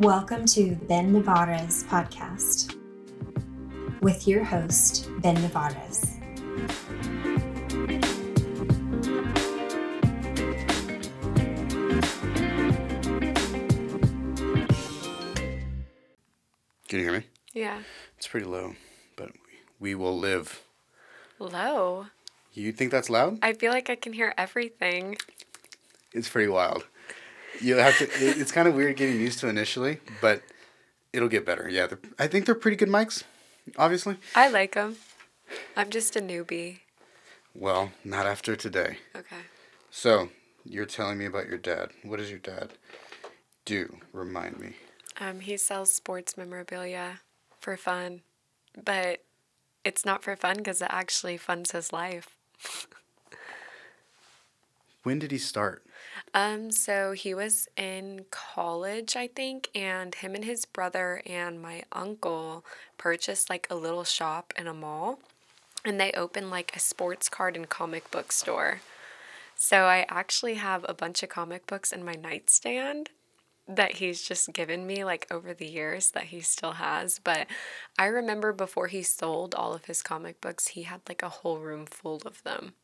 Welcome to Ben Nevares podcast with your host, Ben Nevares. Can you hear me? Yeah. It's pretty low, but we will live. Low. You think that's loud? I feel like I can hear everything. It's pretty wild. You have to. it- It's kind of weird getting used to initially, but it'll get better. Yeah, I think they're pretty good mics. Obviously. I like them. I'm just a newbie. Well, not after today. Okay. So you're telling me about your dad. What does your dad do? Remind me. Um, he sells sports memorabilia for fun, but it's not for fun because it actually funds his life. When did he start? Um, so he was in college, I think, and him and his brother and my uncle purchased like a little shop in a mall, and they opened like a sports card and comic book store. So I actually have a bunch of comic books in my nightstand that he's just given me like over the years that he still has. But I remember before he sold all of his comic books, he had like a whole room full of them.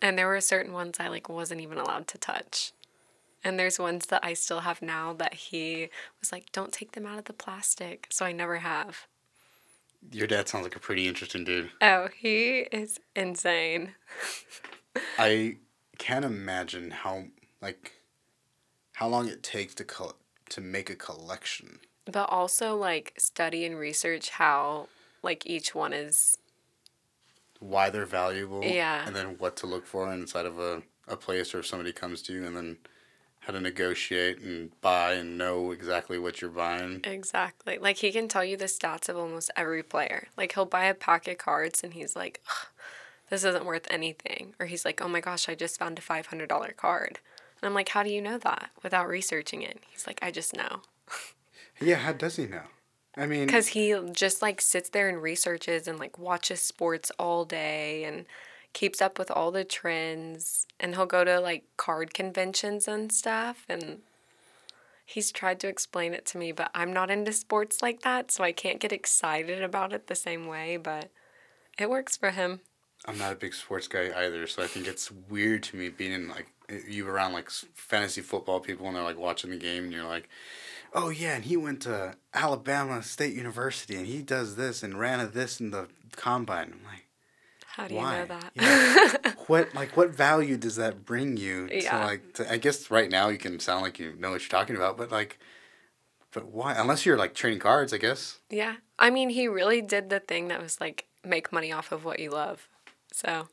And there were certain ones I like wasn't even allowed to touch. And there's ones that I still have now that he was like, don't take them out of the plastic. So I never have. Your dad sounds like a pretty interesting dude. Oh, he is insane. I can't imagine how like how long it takes to col- to make a collection. But also like study and research how like each one is why they're valuable Yeah. and then what to look for inside of a, a place or if somebody comes to you and then how to negotiate and buy and know exactly what you're buying exactly like he can tell you the stats of almost every player. Like he'll buy a pack of cards and he's like, this isn't worth anything. Or he's like, oh my gosh, I just found a $500 card. And I'm like, how do you know that without researching it? He's like, I just know. yeah how does he know i mean Because he just like sits there and researches and like watches sports all day and keeps up with all the trends. And he'll go to like card conventions and stuff. And he's tried to explain it to me, but I'm not into sports like that. So I can't get excited about it the same way. But it works for him. i'm not a big sports guy either so i think it's weird to me being in like you around like fantasy football people and they're like watching the game and you're like oh yeah and he went to alabama state university and he does this and ran a this in the combine i'm like How do you Why? know that? Yeah. what like what value does that bring you to Yeah. like to, I guess right now you can sound like you know what you're talking about, but like but why? Unless you're like trading cards, I guess. yeah. I mean, he really did the thing that was like make money off of what you love. So.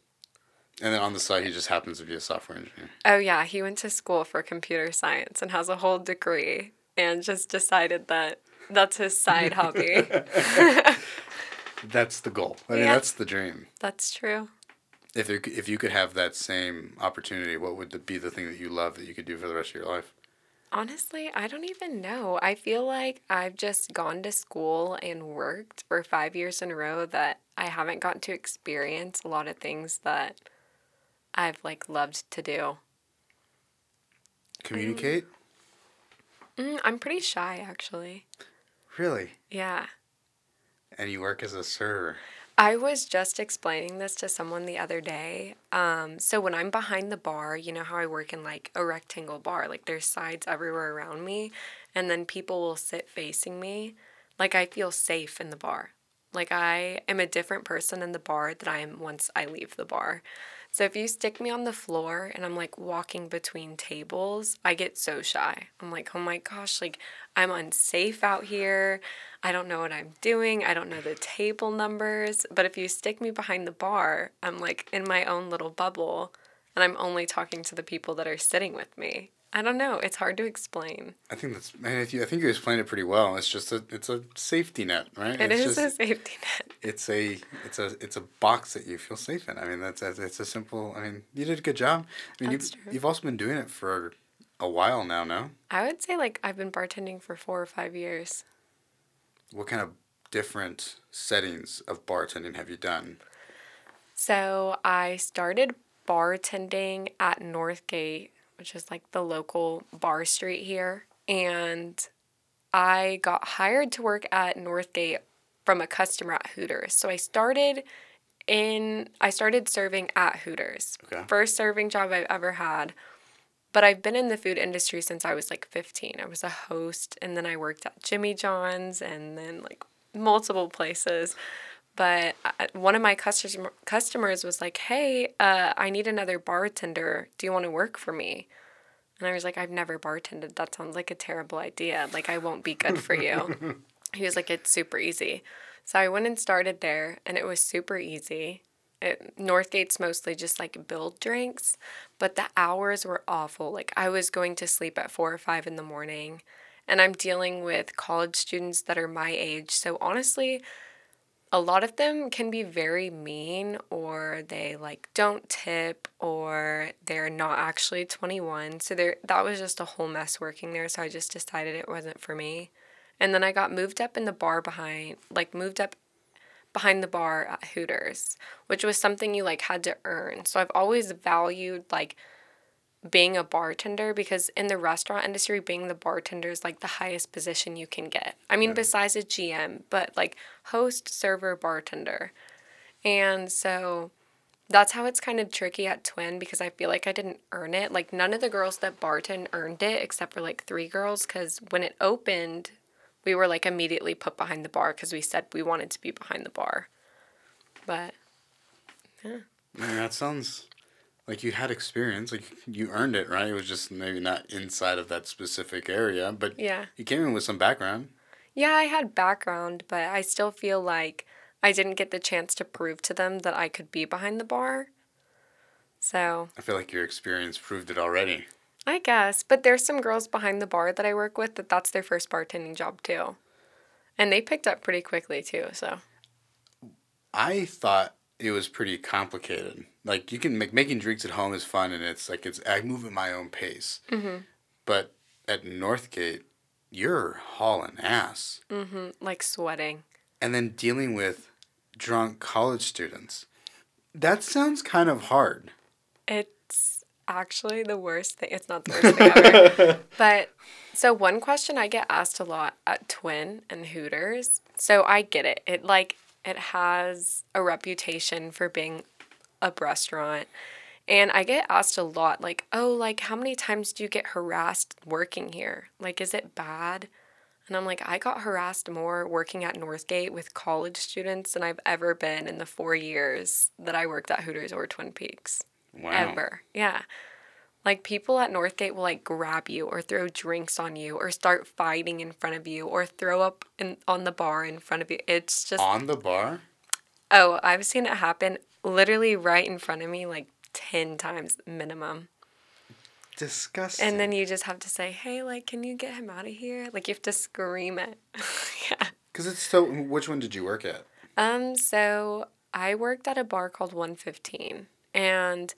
And then on the side he just happens to be a software engineer. Oh yeah, he went to school for computer science and has a whole degree and just decided that that's his side hobby. That's the goal. I mean Yeah. that's the dream. That's true. If c- if you could have that same opportunity, what would the, be the thing that you love that you could do for the rest of your life? Honestly, I don't even know. I feel like I've just gone to school and worked for 5 years in a row that I haven't gotten to experience a lot of things that I've like loved to do. Communicate? Mm, I'm pretty shy actually. Really? Yeah. And you work as a server. I was just explaining this to someone the other day. Um, so when I'm behind the bar, you know how I work in like a rectangle bar, like there's sides everywhere around me, and then people will sit facing me. Like I feel safe in the bar. Like I am a different person in the bar than I am once I leave the bar. So if you stick me on the floor and I'm like walking between tables, I get so shy. I'm like, oh my gosh, like I'm unsafe out here. I don't know what I'm doing. I don't know the table numbers. But if you stick me behind the bar, I'm like in my own little bubble and I'm only talking to the people that are sitting with me. I don't know. It's hard to explain. I think that's man, if you I think you explained it pretty well. It's just a it's a safety net, right? It it's is just, a safety net. it's a it's a it's a box that you feel safe in. I mean, that's it's a simple. I mean, you did a good job. I mean, That's you've true. you've also been doing it for a while now. No, I would say like I've been bartending for four or five years. what kind of different settings of bartending have you done? So I started bartending at Northgate, which is like the local bar street here. And I got hired to work at Northgate from a customer at Hooters. So I started in I started serving at Hooters. Okay. First serving job I've ever had. But I've been in the food industry since I was like 15. I was a host and then I worked at Jimmy John's and then like multiple places. But one of my customer customers was like, "Hey, uh, I need another bartender. Do you want to work for me?" And I was like, "I've never bartended. That sounds like a terrible idea. Like I won't be good for you." he was like, "It's super easy." So I went and started there, and it was super easy. It, Northgate's mostly just like build drinks, but the hours were awful. Like I was going to sleep at four or five in the morning, and I'm dealing with college students that are my age. So honestly, a lot of them can be very mean or they like don't tip or they're not actually 21 so there that was just a whole mess working there so i just decided it wasn't for me. And then i got moved up in the bar behind like moved up behind the bar at hooters which was something you like had to earn. So i've always valued like being a bartender because in the restaurant industry being the bartender is like the highest position you can get. I mean besides a gm but like host server bartender. And so that's how it's kind of tricky at twin because i feel like i didn't earn it. Like none of the girls that bartend earned it except for like three girls because when it opened we were like immediately put behind the bar because we said we wanted to be behind the bar. But Man, that sounds like you had experience. Like you earned it, right? It was just maybe not inside of that specific area, but yeah you came in with some background. Yeah, I had background, but I still feel like I didn't get the chance to prove to them that I could be behind the bar. So, I feel like your experience proved it already. I guess, but there's some girls behind the bar that I work with that that's their first bartending job too. And they picked up pretty quickly too, so. I thought it was pretty complicated. Like you can make making drinks at home is fun, and it's like it's I move at my own pace. Mm-hmm. But at Northgate, you're hauling ass, Mm-hmm. Like sweating. and then dealing with drunk college students. That sounds kind of hard. It's actually the worst thing. It's not the worst thing ever. But so one question I get asked a lot at Twin and Hooters. So I get it. It like it has a reputation for being a restaurant. And I get asked a lot like, "Oh, like how many times do you get harassed working here? Like is it bad?" And I'm like, I got harassed more working at Northgate with college students than I've ever been in the 4 years that I worked at Hooters or Twin Peaks Wow. ever. Yeah. Like people at Northgate will like grab you or throw drinks on you or start fighting in front of you or throw up in on the bar in front of you. It's just On the bar? oh, I've seen it happen literally right in front of me like 10 times minimum. Disgusting. And then you just have to say, "Hey, like can you get him out of here?" Like you have to scream it. yeah. Because it's so. Which one did you work at? Um, so I worked at a bar called 115 and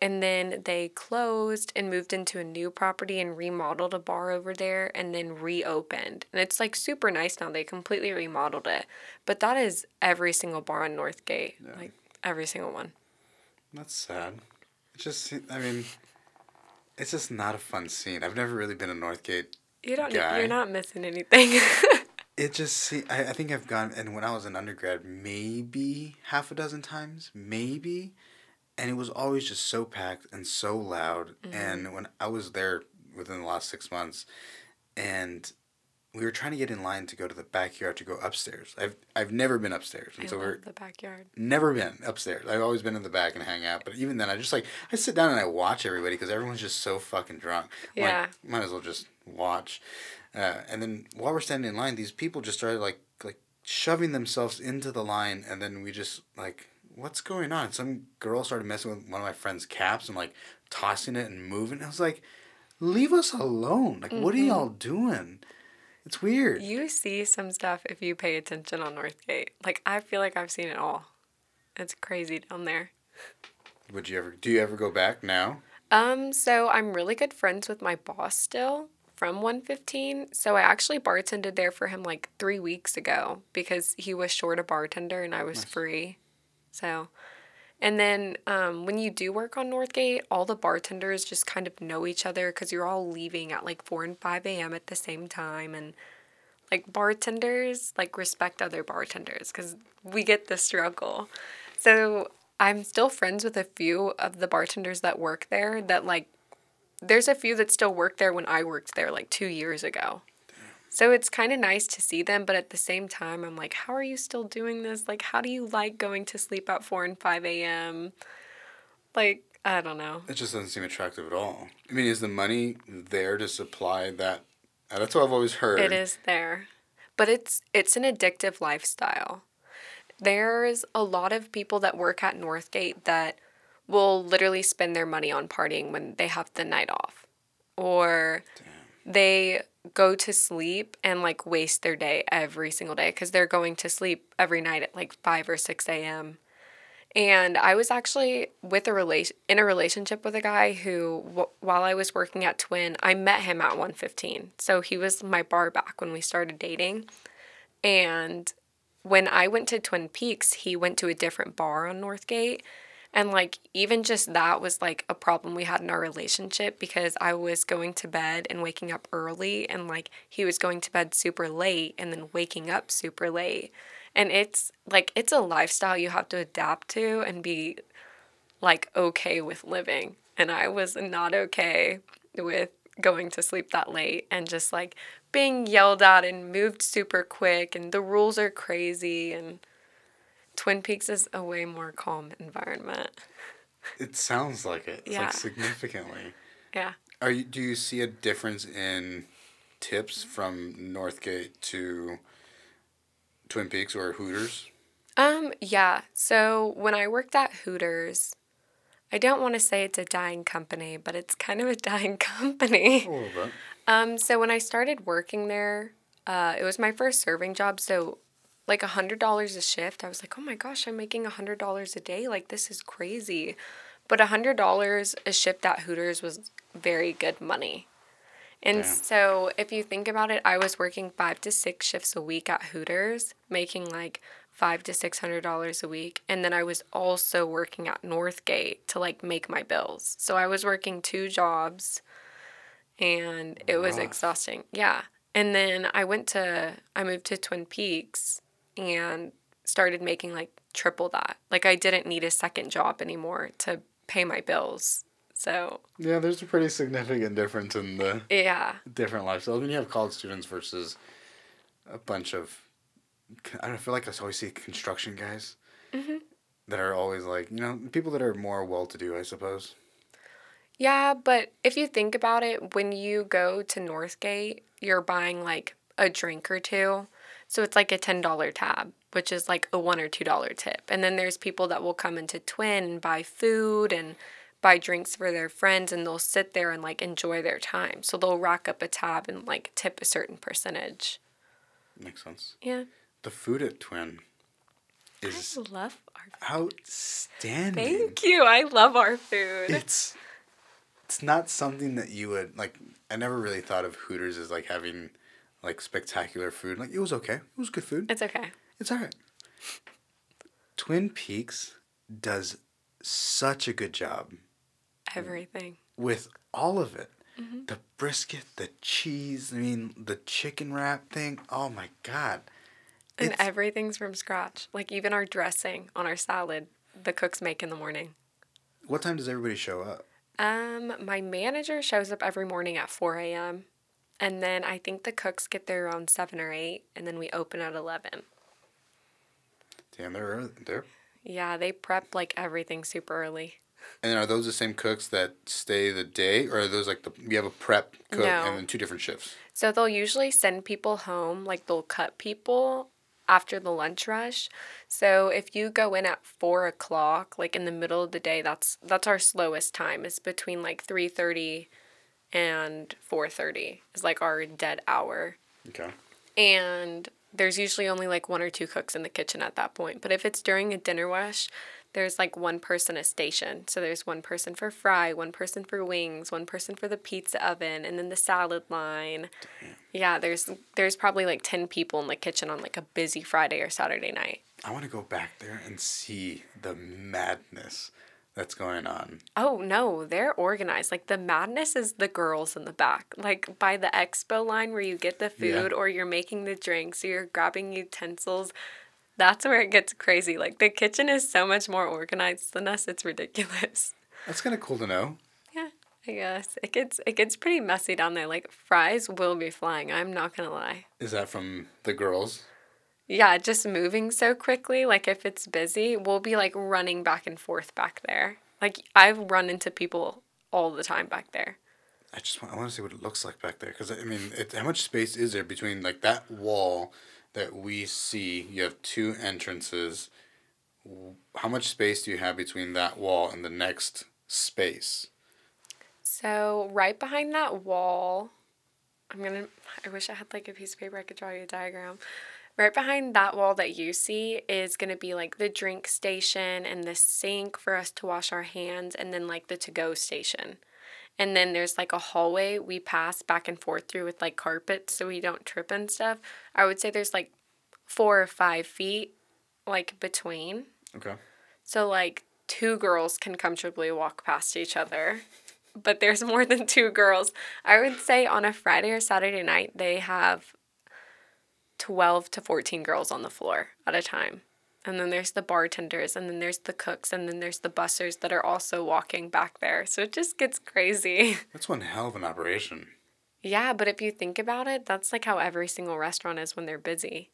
and then they closed and moved into a new property and remodeled a bar over there and then reopened. And it's like super nice now. They completely remodeled it. But that is every single bar on Northgate. Like every single one. That's sad. It just. I mean, it's just not a fun scene. I've never really been a Northgate. You don't Guy. you're not missing anything. It just. See, I, I think I've gone. And when I was an undergrad, maybe half a dozen times, maybe. And it was always just so packed and so loud. And when I was there within the last six months, and we were trying to get in line to go to the backyard to go upstairs. I've I've never been upstairs, and I so we're the backyard. never been upstairs. I've always been in the back and hang out. But even then, I just like I sit down and I watch everybody because everyone's just so fucking drunk. I'm like, Yeah. might as well just watch. Uh, and then while we're standing in line, these people just started like like shoving themselves into the line, and then we just like, what's going on? Some girl started messing with one of my friend's caps and like tossing it and moving. I was like, leave us alone. Like, what are Mm-hmm. y'all doing? It's weird. You see some stuff if you pay attention on Northgate. Like I feel like I've seen it all. It's crazy down there. Would you ever? Do you ever go back now? Um, so I'm really good friends with my boss still from 115. So I actually bartended there for him like three weeks ago because he was short a bartender and I was free. So, And then um, when you do work on Northgate, all the bartenders just kind of know each other because you're all leaving at like 4 and 5 a.m. at the same time. And like bartenders, like respect other bartenders because we get the struggle. So I'm still friends with a few of the bartenders that work there that like, there's a few that still work there when I worked there like two years ago. So it's kind of nice to see them, but at the same time, I'm like, how are you still doing this? Like, how do you like going to sleep at 4 and 5 a.m.? Like, I don't know. It just doesn't seem attractive at all. I mean, is the money there to supply that? Uh, that's what I've always heard. It is there. But it's it's an addictive lifestyle. There's a lot of people that work at Northgate that will literally spend their money on partying when they have the night off. Or Damn. They go to sleep and like waste their day every single day because they're going to sleep every night at like 5 or 6 a.m. And I was actually with a relation in a relationship with a guy who, w- while I was working at Twin, I met him at 115. So he was my bar back when we started dating. And when I went to Twin Peaks, he went to a different bar on Northgate. And like even just that was like a problem we had in our relationship because I was going to bed and waking up early and like he was going to bed super late and then waking up super late. And it's like it's a lifestyle you have to adapt to and be like okay with living. And I was not okay with going to sleep that late and just like being yelled at and moved super quick and the rules are crazy and Twin Peaks is a way more calm environment. It sounds like it. It's yeah. like significantly. Yeah. Are you do you see a difference in tips from Northgate to Twin Peaks or Hooters? Um, yeah. So when I worked at Hooters, I don't want to say it's a dying company, but it's kind of a dying company. A little bit. Um, so when I started working there, uh, it was my first serving job. So like a hundred dollars a shift. I was like, oh my gosh, I'm making a hundred dollars a day. Like this is crazy. But a hundred dollars a shift at Hooters was very good money. And so if you think about it, I was working five to six shifts a week at Hooters, making like five to six hundred dollars a week. And then I was also working at Northgate to like make my bills. So I was working two jobs and it was Rough. exhausting. Yeah. And then I went to I moved to Twin Peaks and started making like triple that. Like I didn't need a second job anymore to pay my bills. So yeah, there's a pretty significant difference in the yeah different lifestyles when you have college students versus a bunch of I don't feel like I always see construction guys mm-hmm. that are always like you know people that are more well to do I suppose. Yeah, but if you think about it, when you go to Northgate, you're buying like a drink or two so it's like a $10 tab, which is like a 1 or $2 tip. And then there's people that will come into Twin and buy food and buy drinks for their friends and they'll sit there and like enjoy their time. So they'll rack up a tab and like tip a certain percentage. Makes sense. Yeah. The food at Twin is I love our food. outstanding. Thank you. I love our food. It's it's not something that you would like I never really thought of Hooters as like having like spectacular food. Like it was okay. It was good food. It's okay. It's all right. Twin Peaks does such a good job. Everything. With all of it. Mm-hmm. The brisket, the cheese, I mean, the chicken wrap thing. Oh my God. And everything's from scratch. Like even our dressing on our salad, the cooks make in the morning. What time does everybody show up? Um, my manager shows up every morning at 4 a.m. And then I think the cooks get there around seven or eight, and then we open at eleven. Damn, they're early. They're. Yeah, they prep like everything super early. And are those the same cooks that stay the day, or are those like the you have a prep cook no. and then two different shifts? So they'll usually send people home, like they'll cut people after the lunch rush. So if you go in at four o'clock, like in the middle of the day, that's that's our slowest time. It's between like three thirty and 4:30 is like our dead hour. Okay. And there's usually only like one or two cooks in the kitchen at that point. But if it's during a dinner rush, there's like one person a station. So there's one person for fry, one person for wings, one person for the pizza oven, and then the salad line. Damn. Yeah, there's there's probably like 10 people in the kitchen on like a busy Friday or Saturday night. I want to go back there and see the madness that's going on. Oh no, they're organized. Like the madness is the girls in the back. Like by the expo line where you get the food Yeah. or you're making the drinks or you're grabbing utensils. That's where it gets crazy. Like the kitchen is so much more organized than us. It's ridiculous. That's kind of cool to know. Yeah, I guess. It gets it gets pretty messy down there. Like fries will be flying. I'm not going to lie. Is that from the girls? Yeah, just moving so quickly. Like if it's busy, we'll be like running back and forth back there. Like I've run into people all the time back there. I just want, I want to see what it looks like back there because I mean, it, how much space is there between like that wall that we see? You have two entrances. How much space do you have between that wall and the next space? So right behind that wall, I'm gonna. I wish I had like a piece of paper I could draw you a diagram. Right behind that wall that you see is gonna be like the drink station and the sink for us to wash our hands, and then like the to go station. And then there's like a hallway we pass back and forth through with like carpets so we don't trip and stuff. I would say there's like four or five feet like between. Okay. So like two girls can comfortably walk past each other. But there's more than two girls. I would say on a Friday or Saturday night they have 12 to 14 girls on the floor at a time. And then there's the bartenders and then there's the cooks and then there's the bussers that are also walking back there. So it just gets crazy. That's one hell of an operation. Yeah, but if you think about it, that's like how every single restaurant is when they're busy.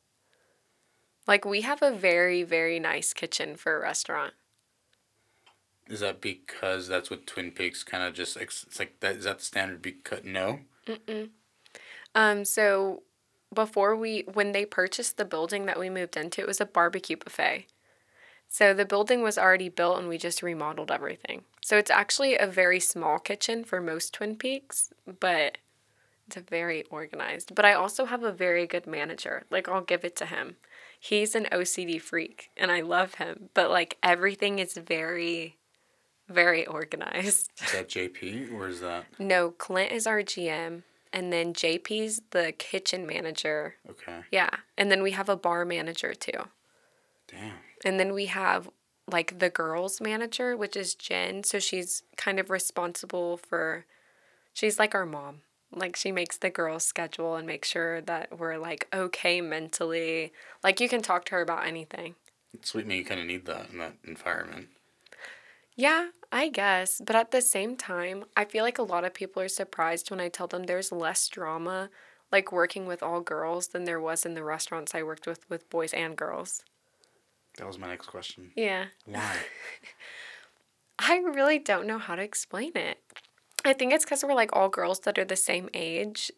Like we have a very very nice kitchen for a restaurant. Is that because that's what Twin Peaks kind of just it's like that? Is that the standard? Because no. Um, so before we, when they purchased the building that we moved into, it was a barbecue buffet. So the building was already built and we just remodeled everything. So it's actually a very small kitchen for most Twin Peaks, but it's a very organized. But I also have a very good manager. Like I'll give it to him. He's an OCD freak and I love him, but like everything is very very organized. Is that JP or is that No, Clint is our GM and then JP's the kitchen manager. okay? Yeah. And then we have a bar manager too. Damn. And then we have like the girls manager, which is Jen. So she's kind of responsible for, she's like our mom. Like she makes the girls schedule and make sure that we're like okay mentally. Like you can talk to her about anything. Sweet me, you kind of need that in that environment. Yeah, I guess. But at the same time, I feel like a lot of people are surprised when I tell them there's less drama like working with all girls than there was in the restaurants I worked with with boys and girls. That was my next question. Yeah. Why? I really don't know how to explain it. I think it's because we're like all girls that are the same age.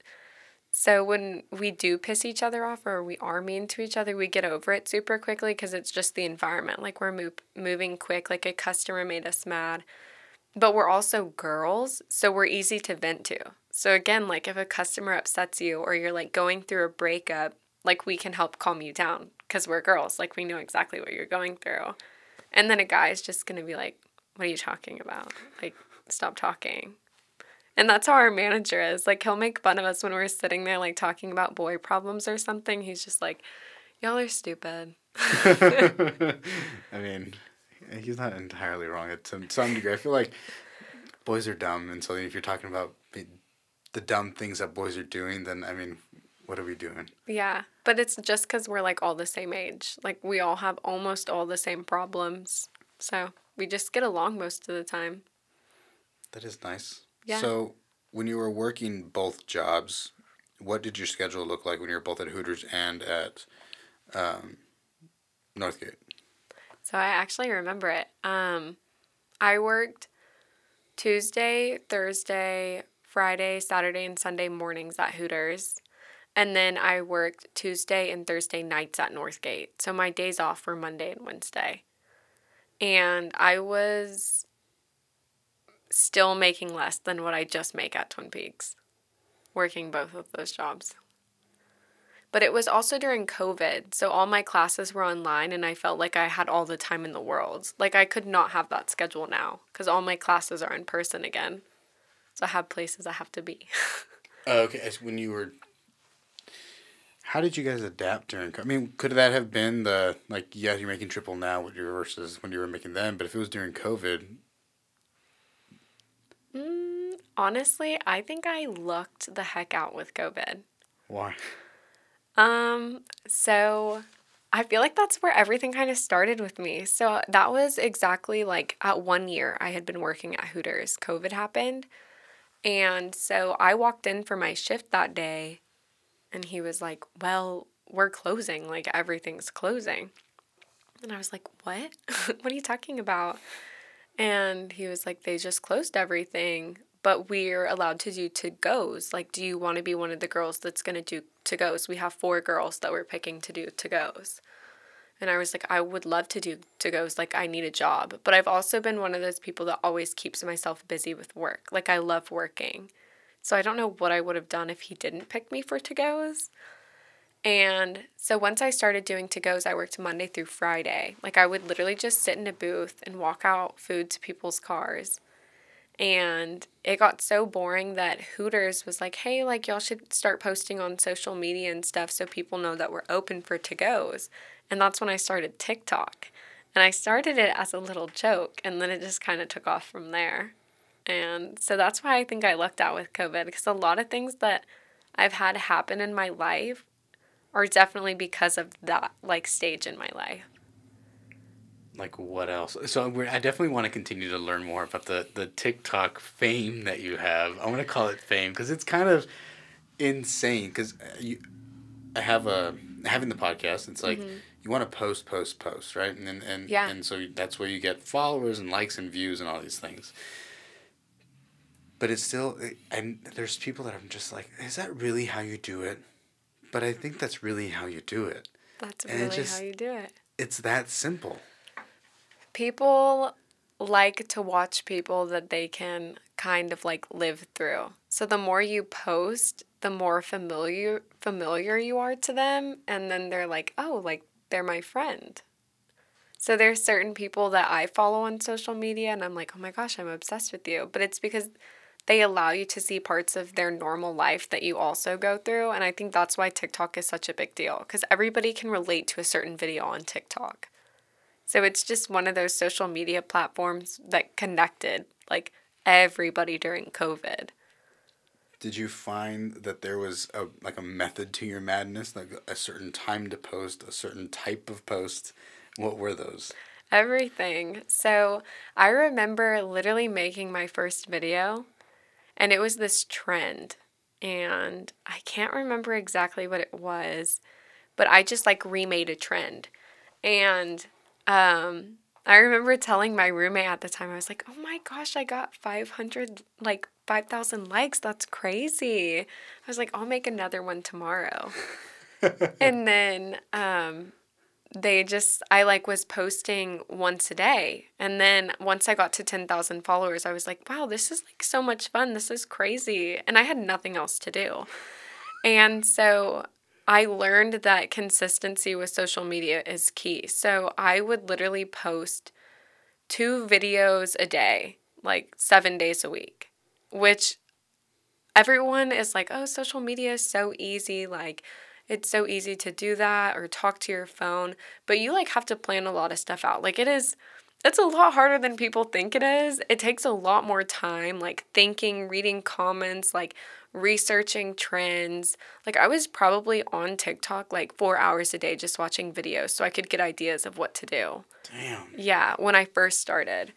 So when we do piss each other off or we are mean to each other, we get over it super quickly because it's just the environment. Like we're move, moving quick, like a customer made us mad. But we're also girls, so we're easy to vent to. So again, like if a customer upsets you or you're like going through a breakup, like we can help calm you down because we're girls. Like we know exactly what you're going through. And then a guy is just going to be like, what are you talking about? Like, stop talking. And that's how our manager is. Like, he'll make fun of us when we're sitting there, like, talking about boy problems or something. He's just like, y'all are stupid. I mean, he's not entirely wrong at some, some degree. I feel like boys are dumb, and so if you're talking about the- the dumb things that boys are doing, then I mean, what are we doing? Yeah. But it's just because we're, like, all the same age. Like, we all have almost all the same problems. So we just get along most of the time. That is nice. Yeah. So, when you were working both jobs, what did your schedule look like when you were both at Hooters and at um, Northgate? So I actually remember it. Um, I worked Tuesday, Thursday, Friday, Saturday, and Sunday mornings at Hooters. And then I worked Tuesday and Thursday nights at Northgate. So my days off were Monday and Wednesday. And I was still making less than what I just make at Twin Peaks, working both of those jobs. But it was also during COVID. So all my classes were online and I felt like I had all the time in the world. Like I could not have that schedule now because all my classes are in person again. So I have places I have to be. Oh, okay. When you were, how did you guys adapt during? I mean, could that have been the like? Yeah, you're making triple now with your versus when you were making them. But if it was during COVID, honestly, I think I lucked the heck out with COVID. why? Um, so I feel like that's where everything kind of started with me. So that was exactly like at one year I had been working at Hooters. COVID happened. And so I walked in for my shift that day and he was like, Well, we're closing. Like everything's closing. And I was like, What? what are you talking about? And he was like, They just closed everything, but we're allowed to do to goes. Like, do you want to be one of the girls that's going to do to goes? We have four girls that we're picking to do to goes. And I was like, I would love to do to goes. Like, I need a job. But I've also been one of those people that always keeps myself busy with work. Like, I love working. So I don't know what I would have done if he didn't pick me for to goes. And so once I started doing to goes, I worked Monday through Friday. Like, I would literally just sit in a booth and walk out food to people's cars. And it got so boring that Hooters was like, hey, like, y'all should start posting on social media and stuff so people know that we're open for to goes. And that's when I started TikTok. And I started it as a little joke, and then it just kind of took off from there. And so that's why I think I lucked out with COVID because a lot of things that I've had happen in my life are definitely because of that like stage in my life. Like what else? So I definitely want to continue to learn more about the the TikTok fame that you have. I want to call it fame because it's kind of insane. Because uh, you, I have a having the podcast. It's like mm-hmm. you want to post, post, post, right? And and and, Yeah. and so that's where you get followers and likes and views and all these things. But it's still, eh, and there's people that I'm just like, is that really how you do it? But I think that's really how you do it. That's And really just- how you do it. It's that simple. People like to watch people that they can kind of like live through. So the more you post, the more familiar familiar you are to them and then they're like, "Oh, like they're my friend." So there's certain people that I follow on social media and I'm like, "Oh my gosh, I'm obsessed with you." But it's because they allow you to see parts of their normal life that you also go through and I think that's why TikTok is such a big deal cuz everybody can relate to a certain video on TikTok. So it's just one of those social media platforms that connected like everybody during COVID. Did you find that there was a like a method to your madness, like a certain time to post, a certain type of post? What were those? Everything. So I remember literally making my first video and it was this trend. And I can't remember exactly what it was, but I just like remade a trend. And um I remember telling my roommate at the time, I was like, oh my gosh, I got 500, like 5,000 likes. That's crazy. I was like, I'll make another one tomorrow. and then um, they just I like was posting once a day. And then once I got to 10,000 followers, I was like, wow, this is like so much fun. This is crazy. And I had nothing else to do. And so I learned that consistency with social media is key. So I would literally post two videos a day, like 7 days a week, which everyone is like, "Oh, social media is so easy." Like it's so easy to do that or talk to your phone, but you like have to plan a lot of stuff out. Like it is it's a lot harder than people think it is. It takes a lot more time like thinking, reading comments, like researching trends. Like I was probably on TikTok like 4 hours a day just watching videos so I could get ideas of what to do. Damn. Yeah, when I first started.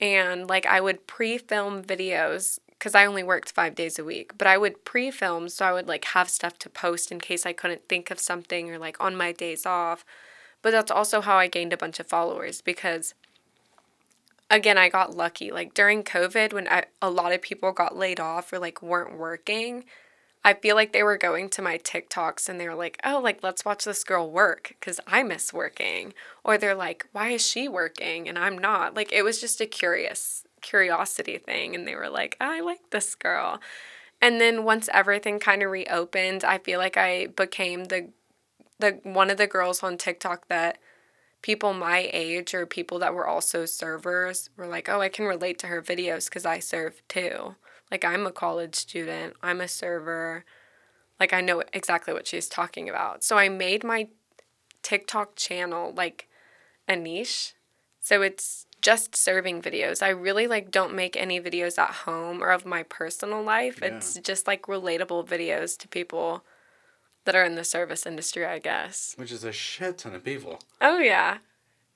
And like I would pre film videos because I only worked five days a week, but I would pre film so I would like have stuff to post in case I couldn't think of something or like on my days off. But that's also how I gained a bunch of followers because again, I got lucky. Like during COVID, when I, a lot of people got laid off or like weren't working, I feel like they were going to my TikToks and they were like, oh, like, let's watch this girl work because I miss working. Or they're like, why is she working and I'm not? Like, it was just a curious curiosity thing. And they were like, I like this girl. And then once everything kind of reopened, I feel like I became the the one of the girls on TikTok that people my age or people that were also servers were like, "Oh, I can relate to her videos cuz I serve too." Like I'm a college student, I'm a server. Like I know exactly what she's talking about. So I made my TikTok channel like a niche. So it's just serving videos. I really like don't make any videos at home or of my personal life. Yeah. It's just like relatable videos to people that are in the service industry, I guess. Which is a shit ton of people. Oh yeah.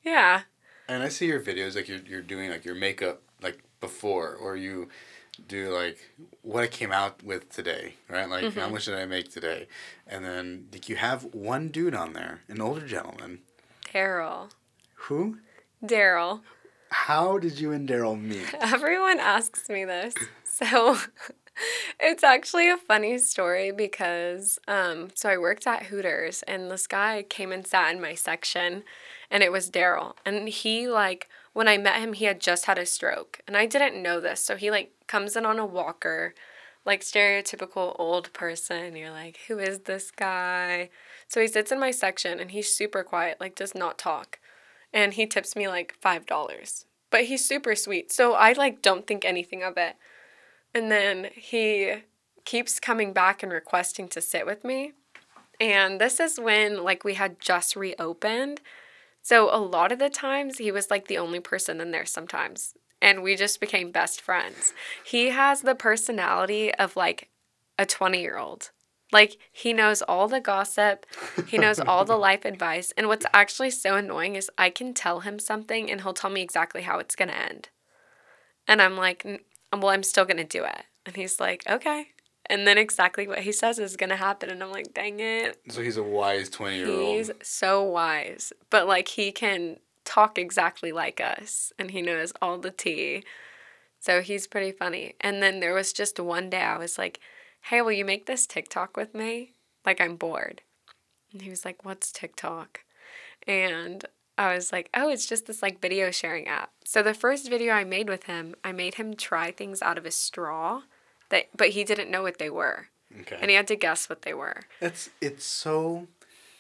Yeah. And I see your videos like you're you're doing like your makeup like before or you do like what I came out with today, right? Like how mm-hmm. much did I make today? And then like you have one dude on there, an older gentleman. Daryl. Who? Daryl. How did you and Daryl meet? Everyone asks me this. So it's actually a funny story because um so I worked at Hooters and this guy came and sat in my section and it was Daryl. And he like when I met him he had just had a stroke. And I didn't know this. So he like comes in on a walker, like stereotypical old person. You're like, who is this guy? So he sits in my section and he's super quiet, like does not talk. And he tips me like five dollars. But he's super sweet. So I like don't think anything of it. And then he keeps coming back and requesting to sit with me. And this is when like we had just reopened. So a lot of the times he was like the only person in there sometimes. And we just became best friends. He has the personality of like a 20 year old. Like he knows all the gossip, he knows all the life advice. And what's actually so annoying is I can tell him something and he'll tell me exactly how it's going to end. And I'm like, "N- well, I'm still going to do it. And he's like, okay. And then exactly what he says is going to happen. And I'm like, dang it. So he's a wise twenty year old. He's so wise. But like he can talk exactly like us and he knows all the tea. So he's pretty funny. And then there was just one day I was like, hey, will you make this TikTok with me? Like I'm bored. And he was like, what's TikTok? And I was like, oh, it's just this like video sharing app. So the first video I made with him, I made him try things out of a straw that but he didn't know what they were. Okay. And he had to guess what they were. It's it's so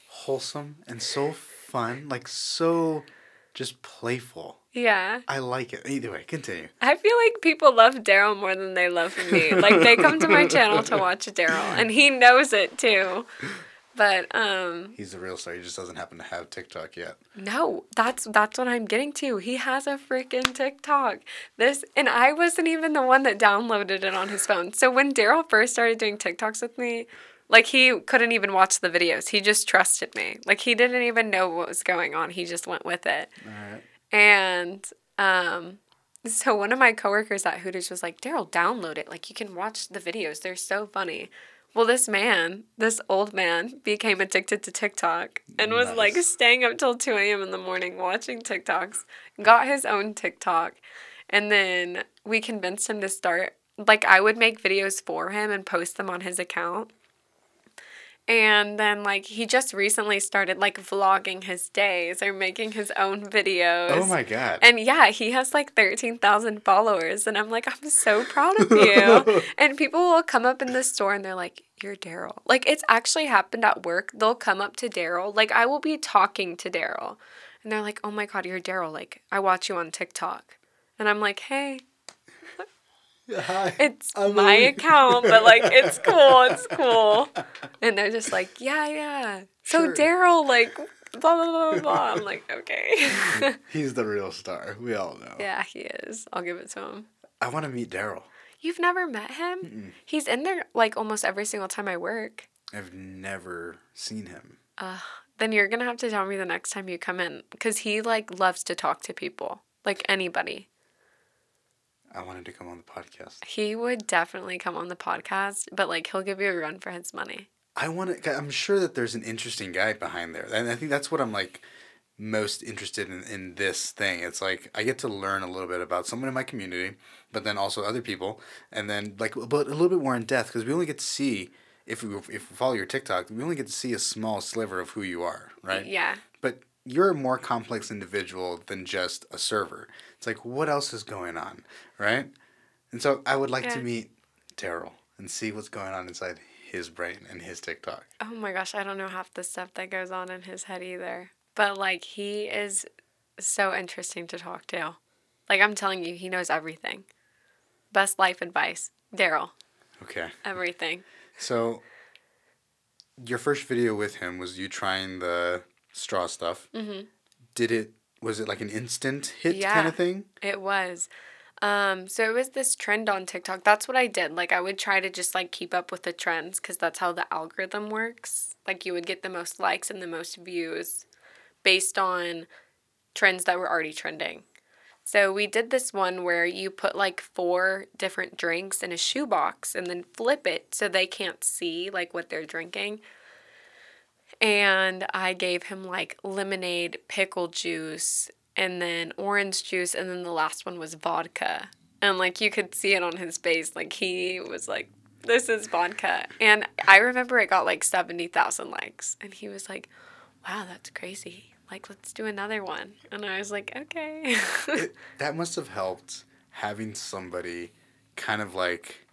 wholesome and so fun, like so just playful. Yeah. I like it. Either way, continue. I feel like people love Daryl more than they love me. Like they come to my channel to watch Daryl, and he knows it too. But um, He's a real star. He just doesn't happen to have TikTok yet. no, that's that's what I'm getting to. He has a freaking TikTok. This, and I wasn't even the one that downloaded it on his phone. So when Daryl first started doing TikToks with me, like he couldn't even watch the videos. He just trusted me. Like he didn't even know what was going on. He just went with it. Right. And um, so one of my coworkers at Hooters was like, Daryl, download it. Like you can watch the videos. They're so funny. Well, this man, this old man, became addicted to TikTok and was like staying up till 2 a.m. in the morning watching TikToks, got his own TikTok. And then we convinced him to start, like, I would make videos for him and post them on his account. And then, like, he just recently started, like, vlogging his days or making his own videos. Oh my god. And yeah, he has like 13,000 followers. And I'm like, I'm so proud of you. and people will come up in the store and they're like, You're Daryl. Like, it's actually happened at work. They'll come up to Daryl. Like, I will be talking to Daryl. And they're like, Oh my God, you're Daryl. Like, I watch you on TikTok. And I'm like, Hey, Hi. it's I'm my account, but like, it's cool. It's cool. And they're just like, Yeah, yeah. So, Sure. Daryl, like, blah, blah, blah, blah. I'm like, Okay. He's the real star. We all know. yeah, he is. I'll give it to him. I want to meet Daryl. You've never met him? He's in there like almost every single time I work. I've never seen him. Uh, then you're gonna have to tell me the next time you come in, cause he like loves to talk to people, like anybody. I wanted to come on the podcast. He would definitely come on the podcast, but like he'll give you a run for his money. I want to. I'm sure that there's an interesting guy behind there, and I think that's what I'm like most interested in in this thing. It's like I get to learn a little bit about someone in my community, but then also other people, and then like but a little bit more in depth because we only get to see if we if we follow your TikTok, we only get to see a small sliver of who you are, right? Yeah. You're a more complex individual than just a server. It's like what else is going on, right? And so I would like to meet Daryl. and see what's going on inside his brain and his TikTok. Oh my gosh, I don't know half the stuff that goes on in his head either. But like he is so interesting to talk to. Like I'm telling you, he knows everything. Best life advice. Daryl. Okay. Everything. So, your first video with him was you trying the straw stuff. Mhm. Did it? Was it like an instant hit Yeah. kind of thing? It was. Um, so it was this trend on TikTok. That's what I did. Like I would try to just like keep up with the trends because that's how the algorithm works. Like you would get the most likes and the most views based on trends that were already trending. So we did this one where you put like four different drinks in a shoebox and then flip it so they can't see like what they're drinking. And I gave him like lemonade, pickle juice, and then orange juice, and then the last one was vodka. And like you could see it on his face, like he was like, "This is vodka." And I remember it got like seventy thousand likes, and he was like, "Wow, that's crazy. Like, let's do another one." And I was like, "Okay." It, that must have helped having somebody kind of like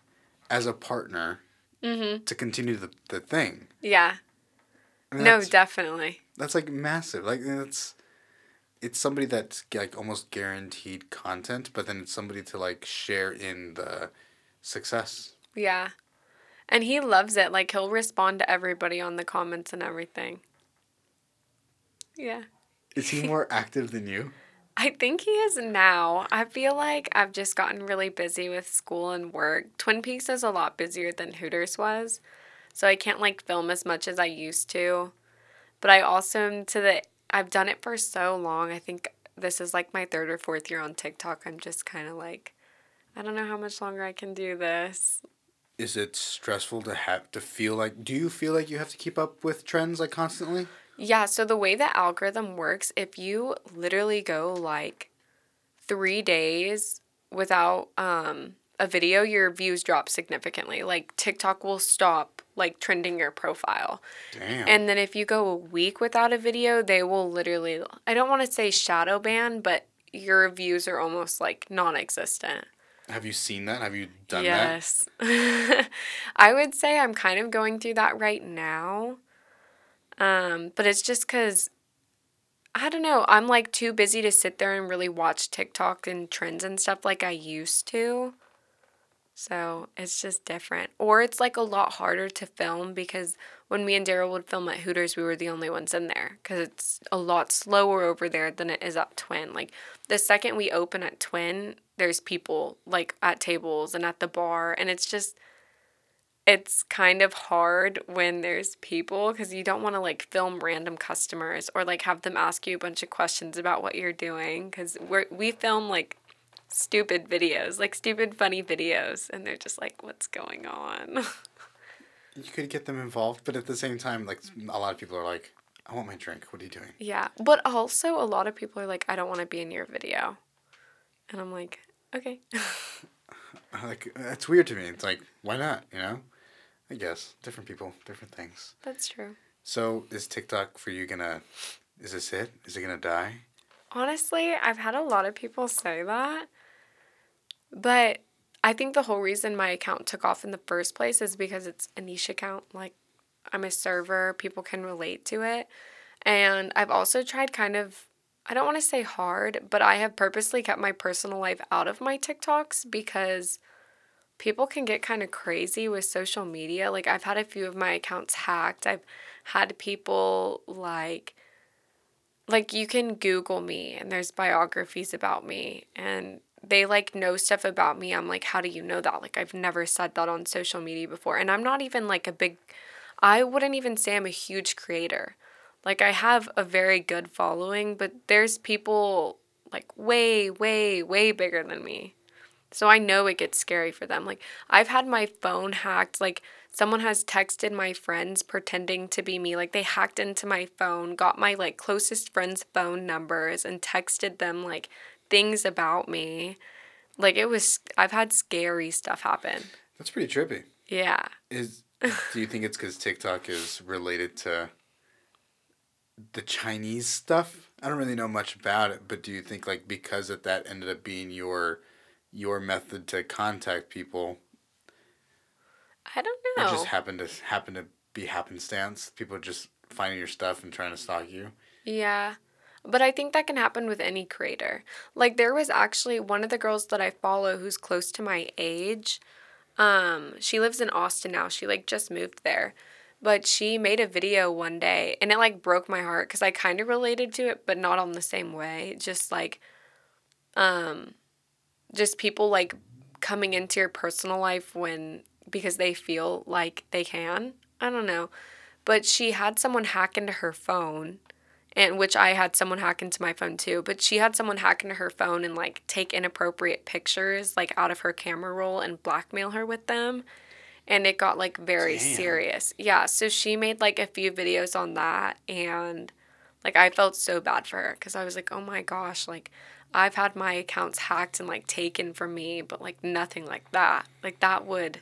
as a partner mhm. to continue the, the thing. Yeah. No, definitely. that's like massive. Like it's it's somebody that's like almost guaranteed content, but then it's somebody to like share in the success. Yeah. And he loves it. Like he'll respond to everybody on the comments and everything. Yeah. Is he more active than you? I think he is now. I feel like I've just gotten really busy with school and work. Twin Peaks is a lot busier than Hooters was. So I can't like film as much as I used to. But I also am to the I've done it for so long. I think this is like my third or fourth year on TikTok. I'm just kind of like I don't know how much longer I can do this. Is it stressful to have to feel like do you feel like you have to keep up with trends like constantly? Yeah, so the way the algorithm works, if you literally go like three days without um, a video, your views drop significantly. Like TikTok will stop like trending your profile. Damn. And then if you go a week without a video, they will literally, I don't want to say shadow ban, but your views are almost like non existent. have you seen that? Have you done that? yes. I would say I'm kind of going through that right now. Um, but it's just because I don't know. I'm like too busy to sit there and really watch TikTok and trends and stuff like I used to. So it's just different. Or it's like a lot harder to film because when me and Daryl would film at Hooters, we were the only ones in there because it's a lot slower over there than it is at Twin. Like the second we open at Twin, there's people like at tables and at the bar, and it's just it's kind of hard when there's people because you don't want to like film random customers or like have them ask you a bunch of questions about what you're doing because we we film like stupid videos like stupid funny videos and they're just like what's going on? You could get them involved, but at the same time, like a lot of people are like, "I want my drink. What are you doing?" yeah but also a lot of people are like i don't want to be in your video and i'm like okay Like that's weird to me. It's like, why not? You know? I guess different people, different things. that's true So is TikTok for you gonna? Is this it? Is it gonna die? Honestly, I've had a lot of people say that. But I think the whole reason my account took off in the first place is because it's a niche account. Like, I'm a server, people can relate to it. And I've also tried kind of, I don't want to say hard, but I have purposely kept my personal life out of my TikToks because people can get kind of crazy with social media. Like, I've had a few of my accounts hacked. I've had people like, like you can google me and there's biographies about me and they like know stuff about me i'm like how do you know that? Like i've never said that on social media before and i'm not even like a big i wouldn't even say i'm a huge creator. Like i have a very good following but there's people like way way way bigger than me. So i know it gets scary for them. Like i've had my phone hacked like someone has texted my friends pretending to be me like they hacked into my phone got my like closest friends phone numbers and texted them like things about me like it was i've had scary stuff happen That's pretty trippy. yeah Is do you think it's because TikTok is related to the Chinese stuff? I don't really know much about it, but do you think like because of that ended up being your your method to contact people? I don't know. It just happened to happen to be happenstance. People just finding your stuff and trying to stalk you. Yeah. But I think that can happen with any creator. Like there was actually one of the girls that I follow who's close to my age. Um, she lives in Austin now. She like just moved there. But she made a video one day and it like broke my heart cuz I kind of related to it but not on the same way. Just like um just people like coming into your personal life when because they feel like they can. I don't know. But she had someone hack into her phone and which I had someone hack into my phone too, but she had someone hack into her phone and like take inappropriate pictures like out of her camera roll and blackmail her with them. And it got like very Damn. serious. Yeah, so she made like a few videos on that and like I felt so bad for her cuz I was like, "Oh my gosh, like I've had my accounts hacked and like taken from me, but like nothing like that." Like that would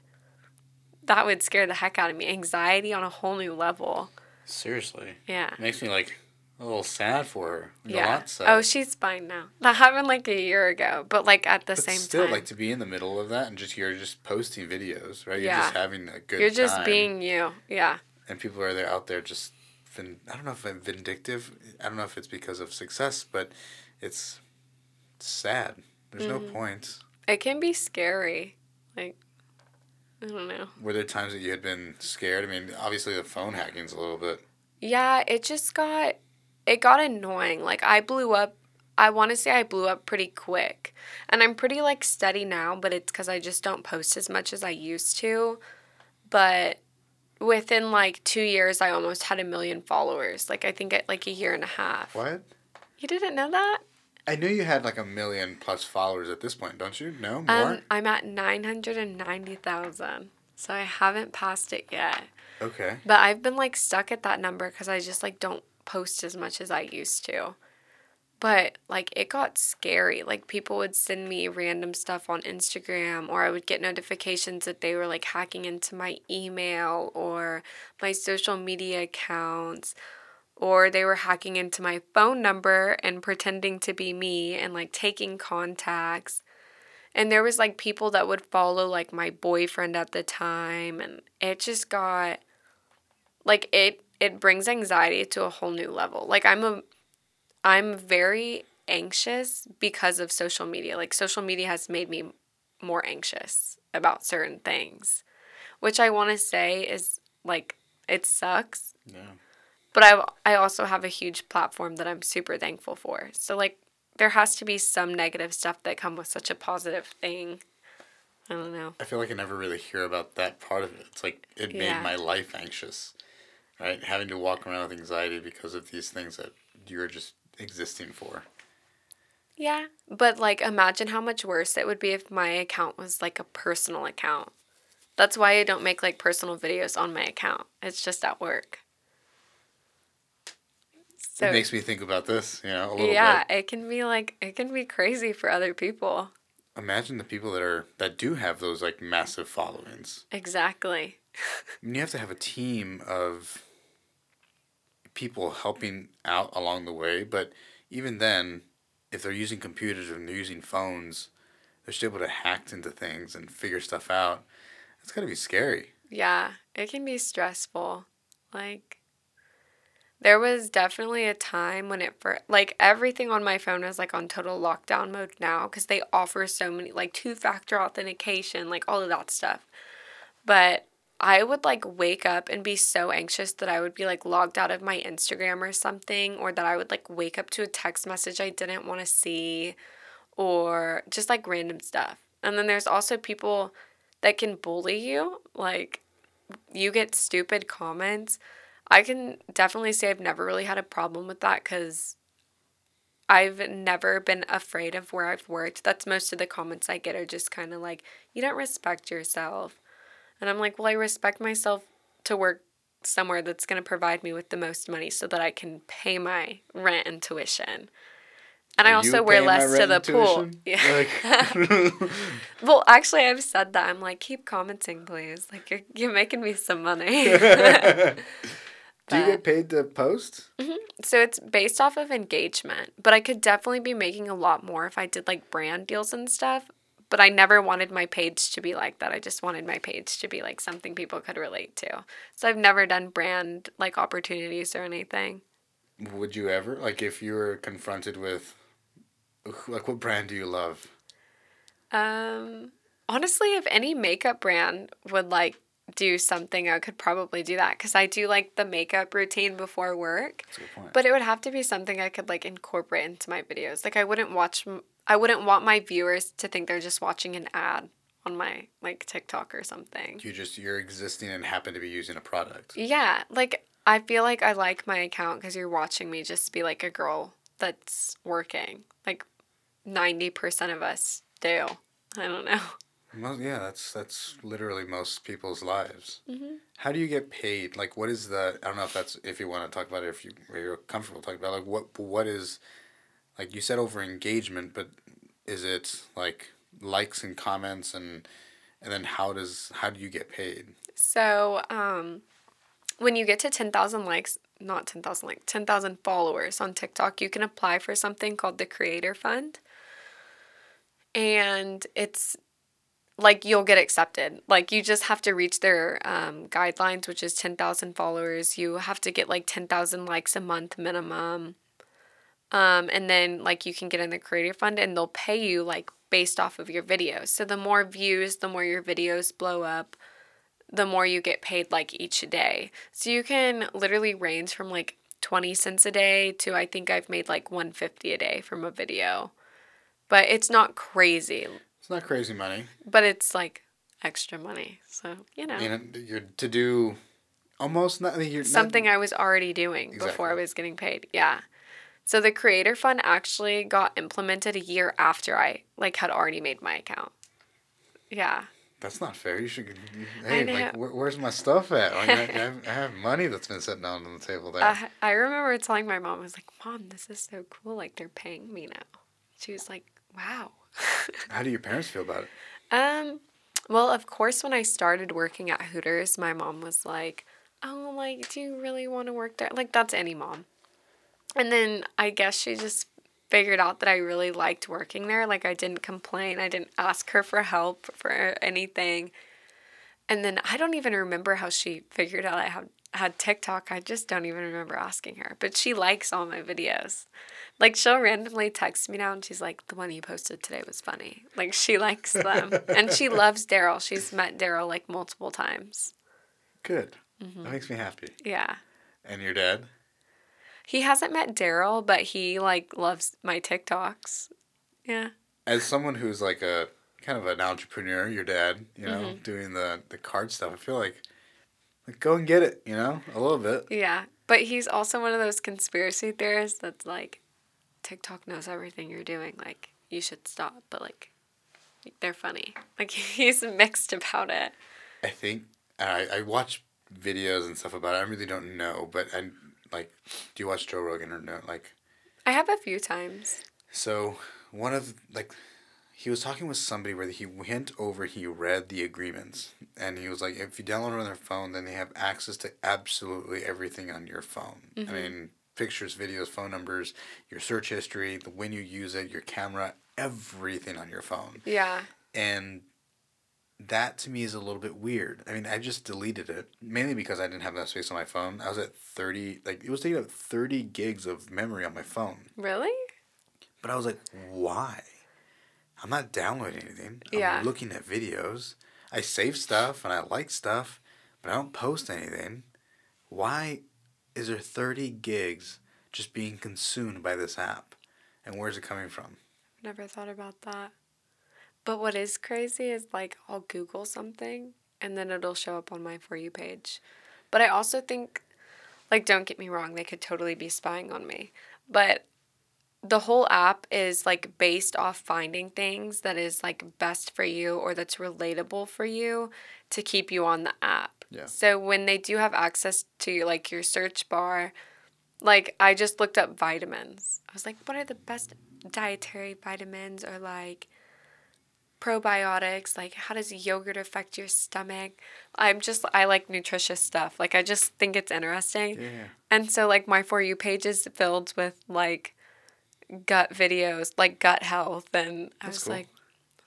that would scare the heck out of me. Anxiety on a whole new level. Seriously, Yeah. it makes me like a little sad for her. Yeah. lot sad. Oh, she's fine now. That happened like a year ago, but like at the but same still, time, Still, like to be in the middle of that and just you're just posting videos, right? You're Yeah. just having a good. you're just time. being you. Yeah. and people are there out there just I don't know if I'm vindictive. I don't know if it's because of success, but it's sad. There's Mm-hmm. no point. It can be scary. Like, I don't know. Were there times that you had been scared? I mean, obviously the phone hacking's a little bit. Yeah, it just got, it got annoying. Like, I blew up. I want to say I blew up pretty quick. And I'm pretty like steady now, but it's because I just don't post as much as I used to. But within like two years, I almost had a million followers. Like, I think at like a year and a half. What? You didn't know that? I knew you had like a million plus followers at this point, don't you? No more. Um, I'm at 990,000. So I haven't passed it yet. okay. But I've been like stuck at that number because I just like don't post as much as I used to. But like it got scary. Like people would send me random stuff on Instagram or I would get notifications that they were like hacking into my email or my social media accounts or they were hacking into my phone number and pretending to be me and like taking contacts. And there was like people that would follow like my boyfriend at the time and it just got like it it brings anxiety to a whole new level. Like I'm a I'm very anxious because of social media. Like social media has made me more anxious about certain things, which I want to say is like it sucks, Yeah. but I I also have a huge platform that I'm super thankful for. So like there has to be some negative stuff that come with such a positive thing. I don't know. I feel like I never really hear about that part of it. It's like it Yeah. made my life anxious, right? Having to walk around with anxiety because of these things that you're just existing for. Yeah, but like imagine how much worse it would be if my account was like a personal account. That's why I don't make like personal videos on my account. It's just at work. So it makes me think about this, you know, a little yeah, bit. it can be like it can be crazy for other people. Imagine the people that are that do have those like massive followings. Exactly. You have to have a team of people helping out along the way, but even then, if they're using computers and they're using phones, they're still able to hack into things and figure stuff out. It's gotta be scary. Yeah, it can be stressful. Like there was definitely a time when it for like everything on my phone is like on total lockdown mode now cuz they offer so many like two-factor authentication, like all of that stuff. But I would like wake up and be so anxious that I would be like logged out of my Instagram or something or that I would like wake up to a text message I didn't want to see or just like random stuff. And then there's also people that can bully you. Like, you get stupid comments. I can definitely say I've never really had a problem with that because I've never been afraid of where I've worked. That's most of the comments I get are just kind of like, you don't respect yourself. And I'm like, well, I respect myself to work somewhere that's going to provide me with the most money so that I can pay my rent and tuition. And I also wear less to the pool. tuition? Yeah. Like- Well, actually, I've said that. I'm like, keep commenting, please. Like, you're, you're making me some money. Do you get paid to post? Mm-hmm. so it's based off of engagement, but I could definitely be making a lot more if I did like brand deals and stuff. But I never wanted my page to be like that. I just wanted my page to be like something people could relate to. So I've never done brand like opportunities or anything. Would you ever like if you were confronted with like what brand do you love? Um honestly, if any makeup brand would like do something, I could probably do that because I do like the makeup routine before work. That's a good point. But it would have to be something I could like incorporate into my videos. Like I wouldn't watch. I wouldn't want my viewers to think they're just watching an ad on my like TikTok or something. you just you're existing and happen to be using a product. Yeah, like I feel like I like my account because you're watching me just be like a girl that's working. Like ninety percent of us do. I don't know. Most, yeah, that's that's literally most people's lives. Mm-hmm. How do you get paid? Like, what is the? I don't know if that's if you want to talk about it, if you if you're comfortable talking about it, like what what is, like you said over engagement, but is it like likes and comments and and then how does how do you get paid? So, um, when you get to 10,000 likes, not 10,000 like 10,000 followers on TikTok, you can apply for something called the Creator Fund. And it's like you'll get accepted. Like you just have to reach their um, guidelines, which is 10,000 followers. You have to get like 10,000 likes a month minimum. Um, and then like you can get in the creator fund and they'll pay you like based off of your videos. So the more views, the more your videos blow up, the more you get paid like each day. So you can literally range from like 20 cents a day to I think I've made like 150 a day from a video. But it's not crazy, It's not crazy money. but it's like extra money. So, you know. You know, you're to do almost not you're something I was already doing before I was getting paid. Yeah. So the creator fund actually got implemented a year after I like had already made my account. Yeah. That's not fair. You should. Hey, like, where, where's my stuff at? Like, I, I, have, I have money that's been sitting down on the table there. I, I remember telling my mom, I was like, Mom, this is so cool. Like, they're paying me now. She was like, Wow. How do your parents feel about it? um, well, of course, when I started working at Hooters, my mom was like, Oh, like, do you really want to work there? Like, that's any mom. And then I guess she just figured out that I really liked working there. Like, I didn't complain, I didn't ask her for help for anything. And then I don't even remember how she figured out I had, had TikTok. I just don't even remember asking her. But she likes all my videos. Like, she'll randomly text me now and she's like, the one you posted today was funny. Like, she likes them. and she loves Daryl. She's met Daryl like multiple times. Good. Mm-hmm. That makes me happy. Yeah. And your dad? He hasn't met Daryl, but he like loves my TikToks. Yeah. As someone who's like a kind of an entrepreneur, your dad, you know, Mm-hmm. doing the the card stuff, I feel like, like go and get it, you know, a little bit. Yeah. But he's also one of those conspiracy theorists that's like, TikTok knows everything you're doing. Like, you should stop. But like, they're funny. Like, he's mixed about it. I think I I watch videos and stuff about it. I really don't know, but I like. Do you watch Joe Rogan or no? Like, I have a few times. So one of like he was talking with somebody where he went over he read the agreements and he was like if you download it on their phone then they have access to absolutely everything on your phone i mm-hmm. mean pictures videos phone numbers your search history the when you use it your camera everything on your phone Yeah. and that to me is a little bit weird. I mean, I just deleted it mainly because I didn't have enough space on my phone. I was at 30, like, it was taking up 30 gigs of memory on my phone. Really? But I was like, why? I'm not downloading anything. Yeah. I'm looking at videos. I save stuff and I like stuff, but I don't post anything. Why is there 30 gigs just being consumed by this app? And where's it coming from? Never thought about that. But what is crazy is like I'll Google something and then it'll show up on my For You page. But I also think, like, don't get me wrong, they could totally be spying on me. But the whole app is like based off finding things that is like best for you or that's relatable for you to keep you on the app. Yeah. So when they do have access to like your search bar, like I just looked up vitamins. I was like, what are the best dietary vitamins or like probiotics? Like how does yogurt affect your stomach? I'm just I like nutritious stuff. Like I just think it's interesting. Yeah. And so like my for you page is filled with like gut videos, like gut health and I was cool. like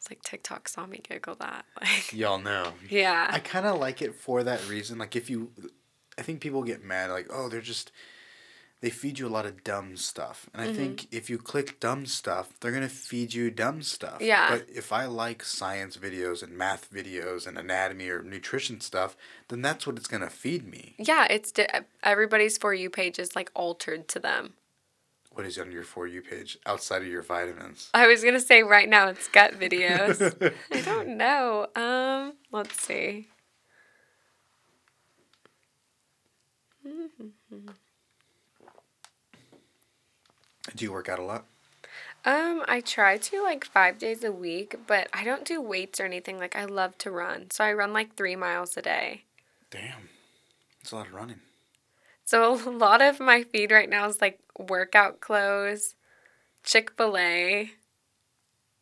was like, TikTok saw me Google that. Like, Y'all know. yeah. I kind of like it for that reason. Like, if you, I think people get mad, like, oh, they're just, they feed you a lot of dumb stuff. And I Mm-hmm. think if you click dumb stuff, they're going to feed you dumb stuff. Yeah. But if I like science videos and math videos and anatomy or nutrition stuff, then that's what it's going to feed me. yeah, it's di- everybody's For You page is like altered to them. What is on your For You page outside of your vitamins? I was going to say right now it's gut videos. I don't know. Um, let's see. Do you work out a lot? Um, I try to like five days a week, but I don't do weights or anything. Like I love to run, so I run like three miles a day. Damn. It's a lot of running. So a lot of my feed right now is like workout clothes, Chick Fil A,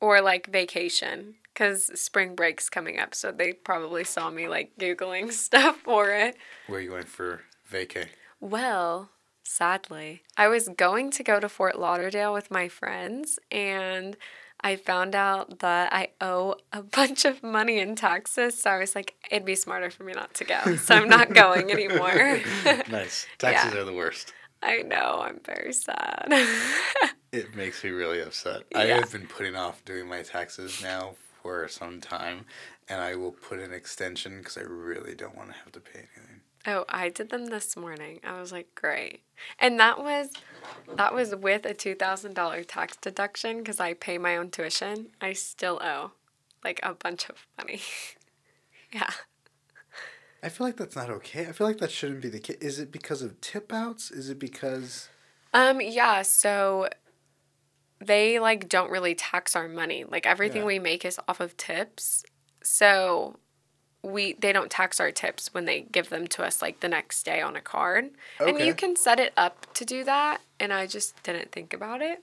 or like vacation, because spring break's coming up. So they probably saw me like googling stuff for it. Where are you going for vacay? Well, sadly, I was going to go to Fort Lauderdale with my friends and I found out that I owe a bunch of money in taxes. So I was like, it'd be smarter for me not to go. So I'm not going anymore. nice. Taxes Yeah. are the worst. I know, I'm very sad. It makes me really upset. I have been putting off doing my taxes now for some time, and I will put an extension because I really don't want to have to pay anything. Oh, I did them this morning. I was like, great. And that was that was with a $2,000 tax deduction because I pay my own tuition. I still owe like a bunch of money. yeah. I feel like that's not okay. I feel like that shouldn't be the case. Is it because of tip outs? Is it because Um yeah, so they like don't really tax our money. Like everything Yeah. we make is off of tips. So we they don't tax our tips when they give them to us like the next day on a card. And you can set it up to do that and I just didn't think about it.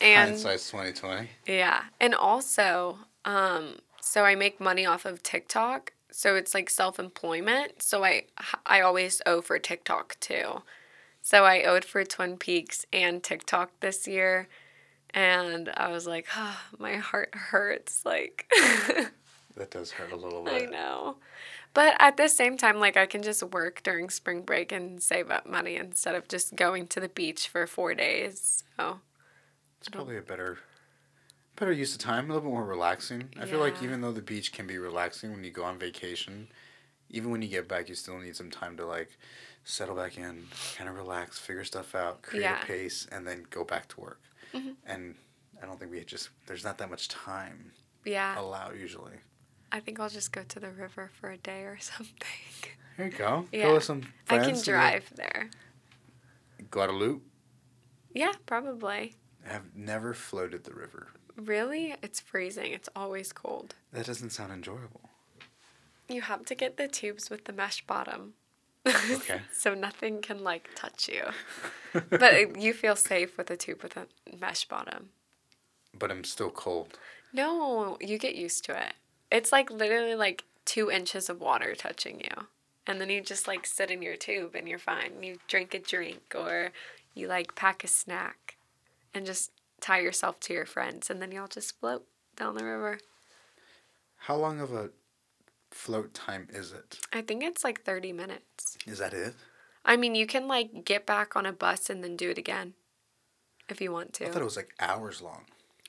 And hindsight's twenty twenty? yeah. And also, um, so I make money off of TikTok. So it's like self employment. So I I always owe for TikTok too. So I owed for Twin Peaks and TikTok this year. And I was like, oh, my heart hurts. Like, That does hurt a little bit. I know. But at the same time, like, I can just work during spring break and save up money instead of just going to the beach for four days. So, It's probably a better, better use of time. A little bit more relaxing. I feel like even though the beach can be relaxing when you go on vacation, even when you get back, you still need some time to like settle back in, kind of relax, figure stuff out, create Yeah. a pace, and then go back to work. Mhm. And I don't think we just there's not that much time yeah. allowed usually. I think I'll just go to the river for a day or something. Here you go. Yeah. Go with some friends. I can drive there. Guadalupe. Yeah, probably. I have never floated the river. Really? It's freezing. It's always cold. That doesn't sound enjoyable. You have to get the tubes with the mesh bottom. Okay. so nothing can like touch you. but you feel safe with a tube with a mesh bottom. But I'm still cold. No, you get used to it. It's like literally like two inches of water touching you. And then you just like sit in your tube and you're fine. You drink a drink or you like pack a snack and just tie yourself to your friends and then y'all just float down the river. How long of a float time is it? I think it's like 30 minutes. Is that it? I mean, you can like get back on a bus and then do it again if you want to. I thought it was like hours long.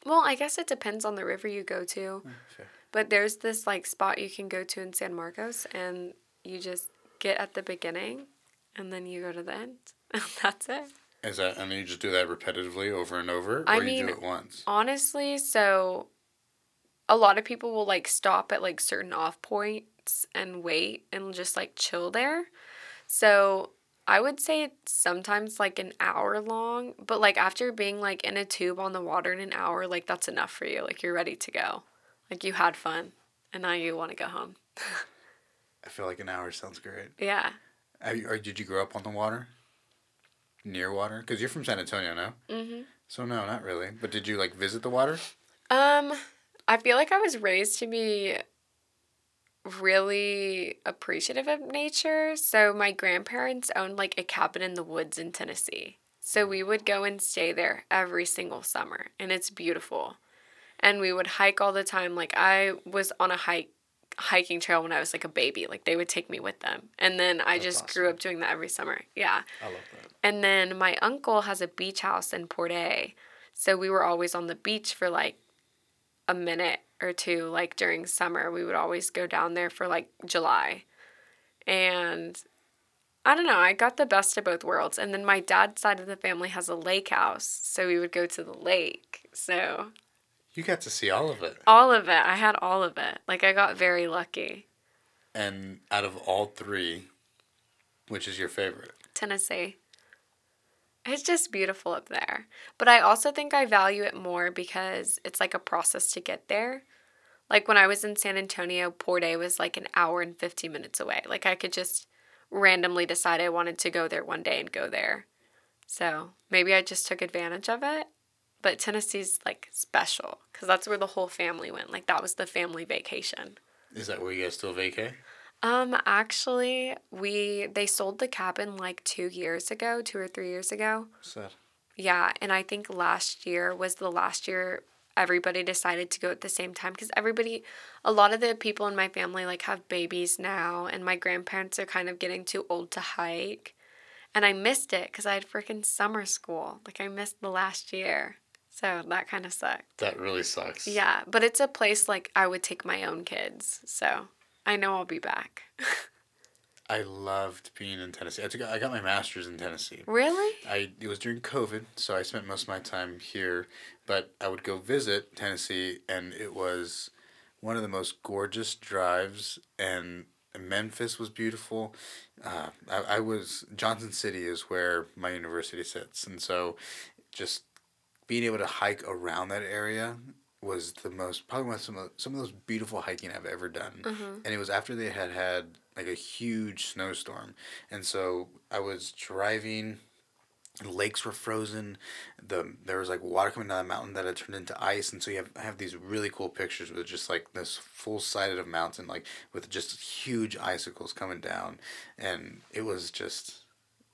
Well, I guess it depends on the river you go to. Oh, Fair. But there's this like spot you can go to in San Marcos and you just get at the beginning and then you go to the end. And that's it. Is that and then you just do that repetitively over and over, or I you mean- do it once? Honestly, so a lot of people will like stop at like certain off points and wait and just like chill there. So I would say it's sometimes like an hour long, but like after being like in a tube on the water in an hour, like that's enough for you. Like you're ready to go. Like you had fun and now you want to go home. I feel like an hour sounds great. Yeah. Have you, or did you grow up on the water? Near water? Because you're from San Antonio, no? Mhm. So no, not really. But did you like visit the water? Um, I feel like I was raised to be really appreciative of nature. So my grandparents owned like a cabin in the woods in Tennessee. So we would go and stay there every single summer, and it's beautiful. And we would hike all the time. Like I was on a hike hiking trail when I was like a baby. Like they would take me with them. And then I That's just awesome. grew up doing that every summer. Yeah. I love that. And then my uncle has a beach house in Port A. So we were always on the beach for like a minute or two like during summer. We would always go down there for like July. And I don't know, I got the best of both worlds. And then my dad's side of the family has a lake house, so we would go to the lake. So You got to see all of it. all of it, I had all of it. Like I got very lucky. And out of all three, which is your favorite? Tennessee. It's just beautiful up there. But I also think I value it more because it's like a process to get there. Like when I was in San Antonio, Port A was like an hour and 15 minutes away. Like I could just randomly decide I wanted to go there one day and go there. So maybe I just took advantage of it. But Tennessee's like special because that's where the whole family went. Like that was the family vacation. Is that where you guys still vacay? Um, actually, we they sold the cabin like two years ago, two or three years ago. Sad. Yeah, and I think last year was the last year everybody decided to go at the same time because everybody, a lot of the people in my family like have babies now, and my grandparents are kind of getting too old to hike, and I missed it because I had freaking summer school. Like I missed the last year, so that kind of sucked. That really sucks. Yeah, but it's a place like I would take my own kids, so I know I'll be back. I loved being in Tennessee. I took I got my master's in Tennessee. really? I it was during COVID, so I spent most of my time here. But I would go visit Tennessee, and it was one of the most gorgeous drives. And Memphis was beautiful. Uh, I, I was Johnson City is where my university sits, and so just being able to hike around that area was the most probably one of some of, some of those beautiful hiking I've ever done. Mhm. And it was after they had had like a huge snowstorm, and so I was driving. Lakes were frozen. The there was like water coming down the mountain that had turned into ice, and so you have I have these really cool pictures with just like this full sided of mountain, like with just huge icicles coming down, and it was just,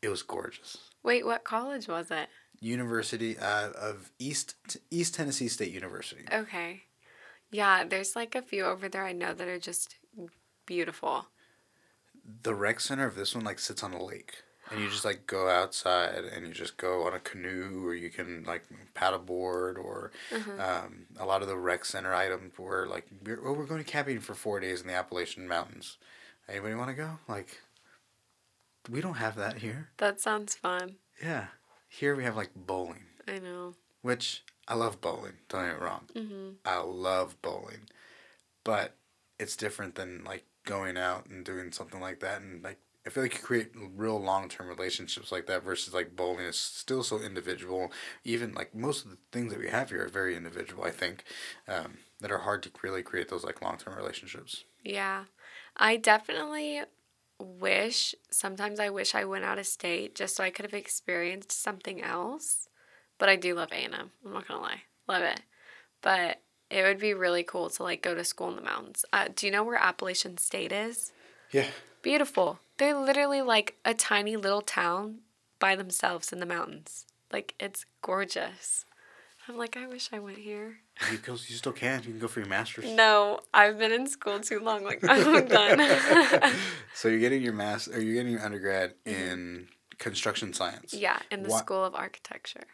it was gorgeous. Wait, what college was it? University uh, of East East Tennessee State University. Okay. Yeah, there's like a few over there I know that are just beautiful. The rec center of this one like sits on a lake, and you just like go outside and you just go on a canoe, or you can like paddleboard, or Mhm. um, a lot of the rec center items were like, we're, oh, we're going to camping for four days in the Appalachian Mountains. Anybody want to go? Like, we don't have that here. That sounds fun. Yeah, here we have like bowling, I know. which I love bowling. Don't get me wrong. hmm I love bowling, but it's different than like going out and doing something like that. And like, I feel like you create real long term relationships like that versus like bowling is still so individual. Even like most of the things that we have here are very individual, I think, um, that are hard to really create those like long term relationships. Yeah. I definitely wish, sometimes I wish I went out of state just so I could have experienced something else. But I do love A&M. I'm not to lie. Love it. But it would be really cool to like go to school in the mountains. Uh, do you know where Appalachian State is? Yeah. Beautiful. They're literally like a tiny little town by themselves in the mountains. Like it's gorgeous. I'm like, I wish I went here. You, go, you still can. You can go for your master's. No, I've been in school too long. Like I'm done. So you're getting your master, or you're getting your undergrad in construction science. Mm-hmm. yeah, in the School of Architecture.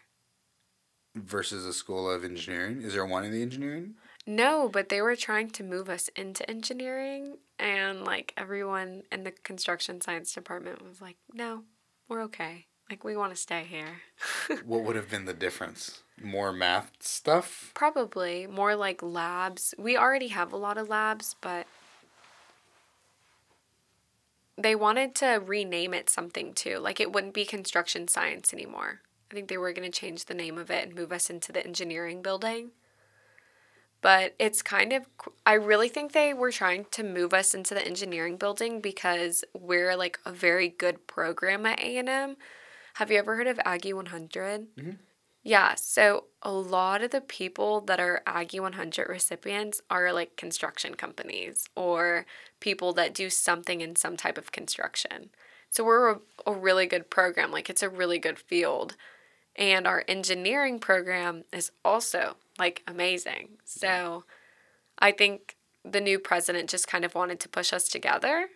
Versus a school of engineering. Is there one in the engineering? No, but they were trying to move us into engineering, and like everyone in the construction science department was like, "No, we're okay. Like we want to stay here." what would have been the difference? More math stuff? Probably more like labs. We already have a lot of labs, but they wanted to rename it something too. Like it wouldn't be construction science anymore. I think they were going to change the name of it and move us into the engineering building. But it's kind of, I really think they were trying to move us into the engineering building because we're like a very good program at A&M. Have you ever heard of Aggie 100? Mhm. Yeah, so a lot of the people that are Aggie 100 recipients are like construction companies or people that do something in some type of construction. So we're a, a really good program. Like it's a really good field. And our engineering program is also like amazing. So I think the new president just kind of wanted to push us together.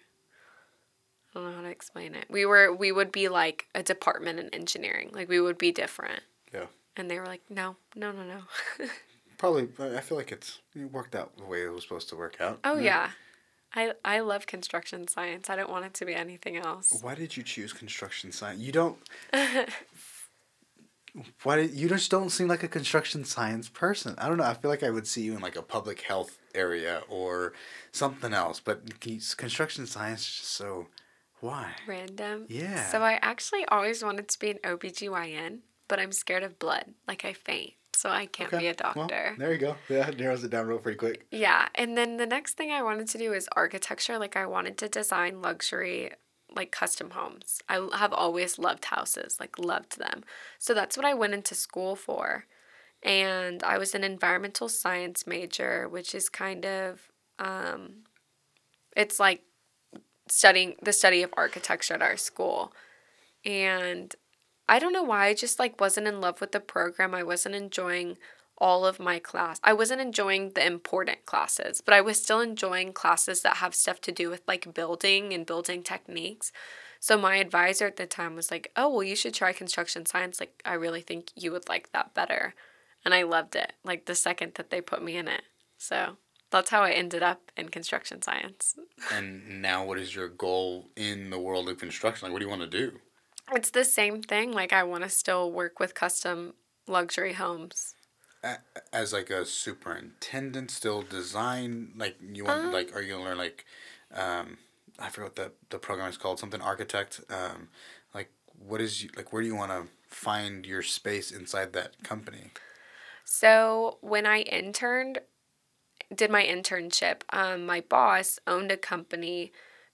I don't know how to explain it. We were we would be like a department in engineering. Like we would be different. Yeah. And they were like, "No, no, no, no." Probably, but I feel like it's it worked out the way it was supposed to work out. oh yeah. I I love construction science. I don't want it to be anything else. Why did you choose construction science? You don't. Why did you just don't seem like a construction science person? I don't know. I feel like I would see you in like a public health area or something else, but construction science is just so. Why? Random. Yeah. So I actually always wanted to be an OBGYN, but I'm scared of blood. Like I faint. So I can't be a Well, doctor. there you go. Yeah, narrows it down real pretty quick. Yeah, and then the next thing I wanted to do is architecture. Like I wanted to design luxury like custom homes. I have always loved houses, like loved them. So that's what I went into school for. And I was an environmental science major, which is kind of um it's like studying the study of architecture at our school. And I don't know why I just like wasn't in love with the program. I wasn't enjoying all of my class. I wasn't enjoying the important classes, but I was still enjoying classes that have stuff to do with like building and building techniques. So my advisor at the time was like, "Oh, well you should try construction science. Like I really think you would like that better." And I loved it. Like the second that they put me in it. So, that's how I ended up in construction science. And now, what is your goal in the world of construction? Like, what do you want to do? It's the same thing. Like I want to still work with custom luxury homes. As like a superintendent, still design. Like, you want Um, like, are you gonna learn like, um, I forgot the the program is called. Something architect. Um, like, what is you, like? Where do you want to find your space inside that company? So when I interned, did my internship, um, my boss owned a company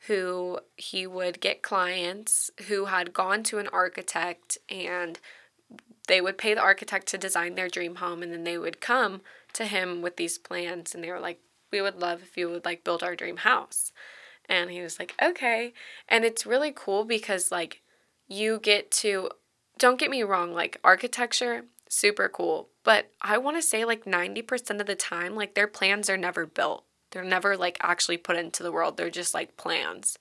who he would get clients who had gone to an architect and they would pay the architect to design their dream home and then they would come to him with these plans and they were like we would love if you would like build our dream house. And he was like okay. And it's really cool because like you get to don't get me wrong like architecture super cool but i want to say like 90% of the time like their plans are never built they're never like actually put into the world they're just like plans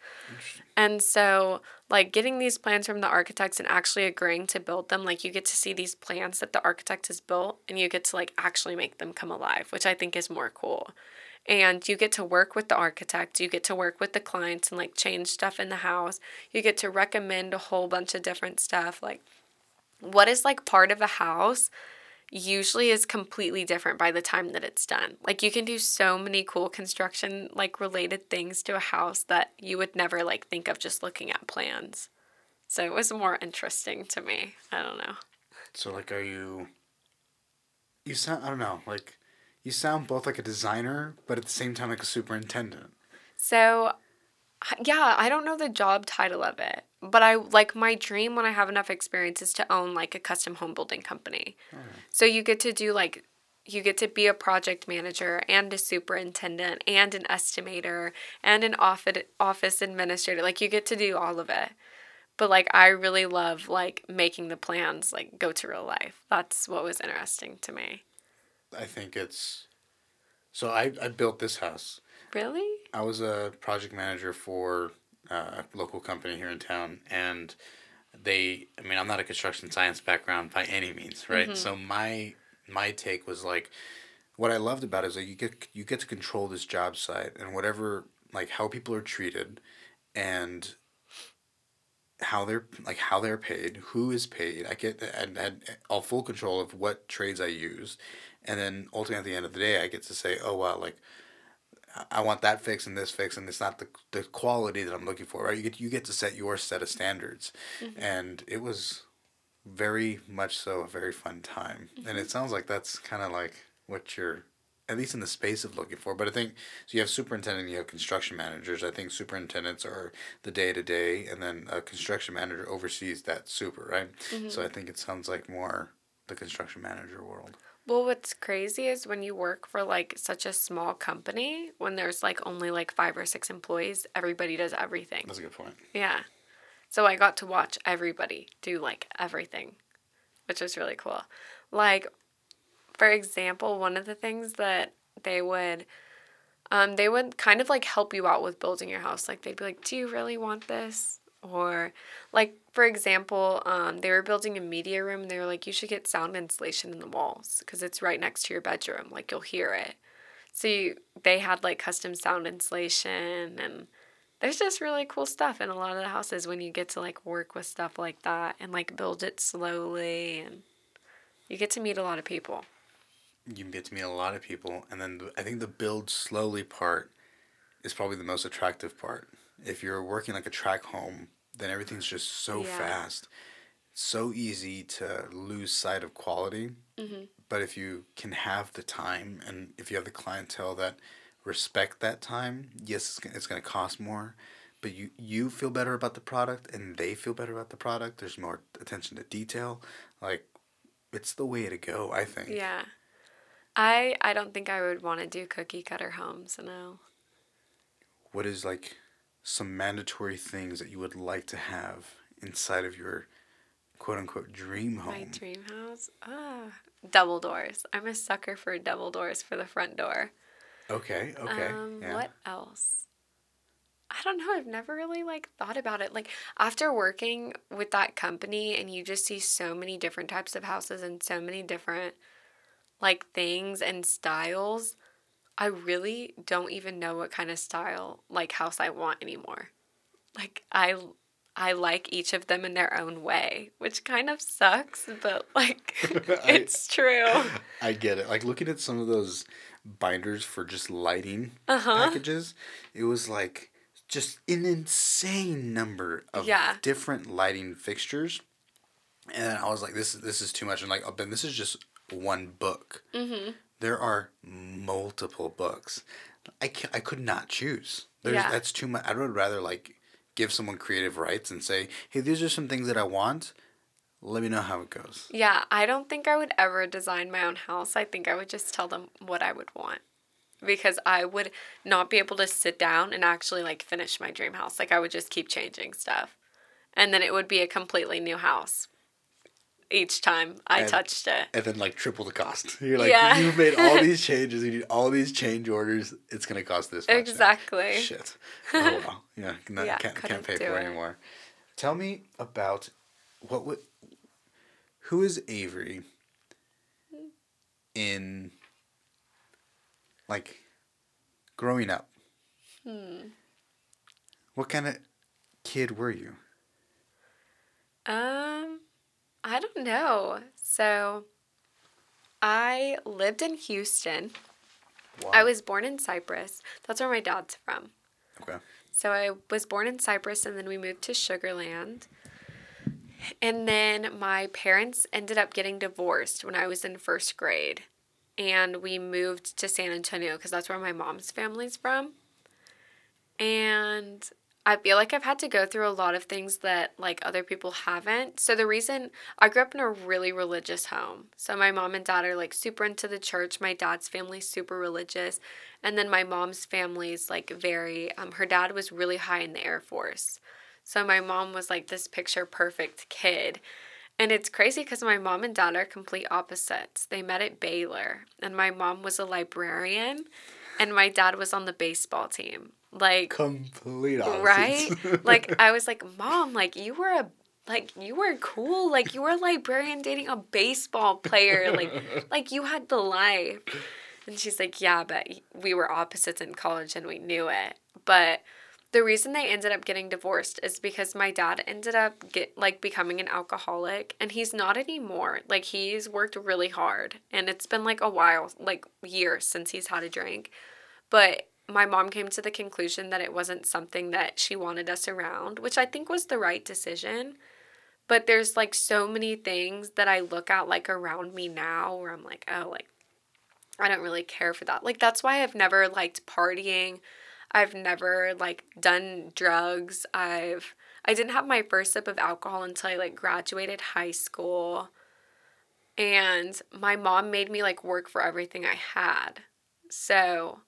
and so, like, getting these plans from the architects and actually agreeing to build them, like, you get to see these plans that the architect has built and you get to, like, actually make them come alive, which I think is more cool. And you get to work with the architect, you get to work with the clients and, like, change stuff in the house. You get to recommend a whole bunch of different stuff. Like, what is, like, part of a house usually is completely different by the time that it's done. Like you can do so many cool construction like related things to a house that you would never like think of just looking at plans. So it was more interesting to me. I don't know. So, like, are you? You sound. I don't know. Like, you sound both like a designer, but at the same time like a superintendent. So yeah, I don't know the job title of it, but I like my dream when I have enough experience is to own like a custom home building company. So you get to do like you get to be a project manager and a superintendent and an estimator and an office office administrator. Like you get to do all of it. But like I really love like making the plans like go to real life. That's what was interesting to me. I think it's. So I I built this house. Really? I was a project manager for uh, a local company here in town, and they. I mean, I'm not a construction science background by any means, right? So my my take was like, what I loved about it is that you get you get to control this job site and whatever like how people are treated, and how they're like how they're paid, who is paid. I get and had all full control of what trades I use, and then ultimately at the end of the day, I get to say, oh wow, like I- want that fix and this fix, and it's not the the quality that I'm looking for. Right? You get you get to set your set of standards, mm-hmm. and it was very much so a very fun time. And it mm-hmm. sounds like that's kind of like what you're at least in the space of looking for. But I think so. You have superintendent, you have construction managers. I think superintendents are the day to day, and then a construction manager oversees that super, right? Mm-hmm. So I think it sounds like more the construction manager world. Well, what's crazy is when you work for like such a small company, when there's like only like five or six employees, everybody does everything. That's a good point. Yeah. So I got to watch everybody do like everything. which was really cool. Like, for example, one of the things that they would um, they would kind of like help you out with building your house. Like they'd be like, "Do you really want this?" Or like for example, um, they were building a media room. And they were like, "You should get sound insulation in the walls because it's right next to your bedroom. Like you'll hear it." So you, they had like custom sound insulation and there's just really cool stuff in a lot of the houses when you get to like work with stuff like that and like build it slowly and you get to meet a lot of people. You get to meet a lot of people, and then the, I think the build slowly part is probably the most attractive part. If you're working like a tract home, then everything's just so Yeah. fast, so easy to lose sight of quality. Mm-hmm. But if you can have the time, and if you have the clientele that respect that time, yes, it's it's going to cost more, but you you feel better about the product, and they feel better about the product. There's more attention to detail, like it's the way to go. I think. Yeah. I I don't think I would want to do cookie cutter homes, no. what is like some mandatory things that you would like to have inside of your quote unquote dream home? My dream house? Ah, double doors. I'm a sucker for double doors for the front door. Okay, okay. Um, yeah. What else? I don't know. I've never really like thought about it. Like after working with that company, and you just see so many different types of houses and so many different like things and styles. I really don't even know what kind of style like house I want anymore. Like I I like each of them in their own way, which kind of sucks, but like I- it's true. I get it. Like looking at some of those binders for just lighting Uh-huh. packages, it was like just an insane number of Yeah. different lighting fixtures. And I was like, this is this is too much. And like, oh, Ben, this is just one book. Mm-hmm. There are multiple books. I I could not choose. There's Yeah. that's too much. I would rather like give someone creative rights and say, hey, these are some things that I want. Let me know how it goes. Yeah, I don't think I would ever design my own house. I think I would just tell them what I would want. Because I would not be able to sit down and actually like finish my dream house. Like I would just keep changing stuff. And then it would be a completely new house each time I And- touched it. and then like triple the cost. You're like, Yeah. you've made all these changes, you need all these change orders. It's gonna cost this much. now." Exactly. Shit. Oh well. Yeah. No, Yeah, can't can't pay for it it. anymore. Tell me about what would who is Avery in like growing up? Hmm. What kind of kid were you? Um, I don't know. So, I lived in Houston. Wow. I was born in Cypress. That's where my dad's from. okay. So I was born in Cypress and then we moved to Sugarland. And then my parents ended up getting divorced when I was in first grade. And we moved to San Antonio because that's where my mom's family's from. And I feel like I've had to go through a lot of things that like other people haven't. So the reason I grew up in a really religious home. So my mom and dad are like super into the church. My dad's family's super religious. And then my mom's family's like very um her dad was really high in the Air Force. So my mom was like this picture perfect kid. And it's crazy because my mom and dad are complete opposites. They met at Baylor, and my mom was a librarian, and my dad was on the baseball team. Like, Complete opposites. right? like, I was like, Mom, like, you were a like you were cool. Like you were a librarian dating a baseball player. Like like you had the life. And she's like yeah but we were opposites in college and we knew it. But the reason they ended up getting divorced is because my dad ended up get like becoming an alcoholic and he's not anymore. Like he's worked really hard and it's been like a while like years since he's had a drink. But my mom came to the conclusion that it wasn't something that she wanted us around which i think was the right decision but there's like so many things that i look at like around me now where i'm like oh like i don't really care for that like that's why i've never liked partying I've never like done drugs. I've I didn't have my first sip of alcohol until I like graduated high school. And my mom made me like work for everything I had. So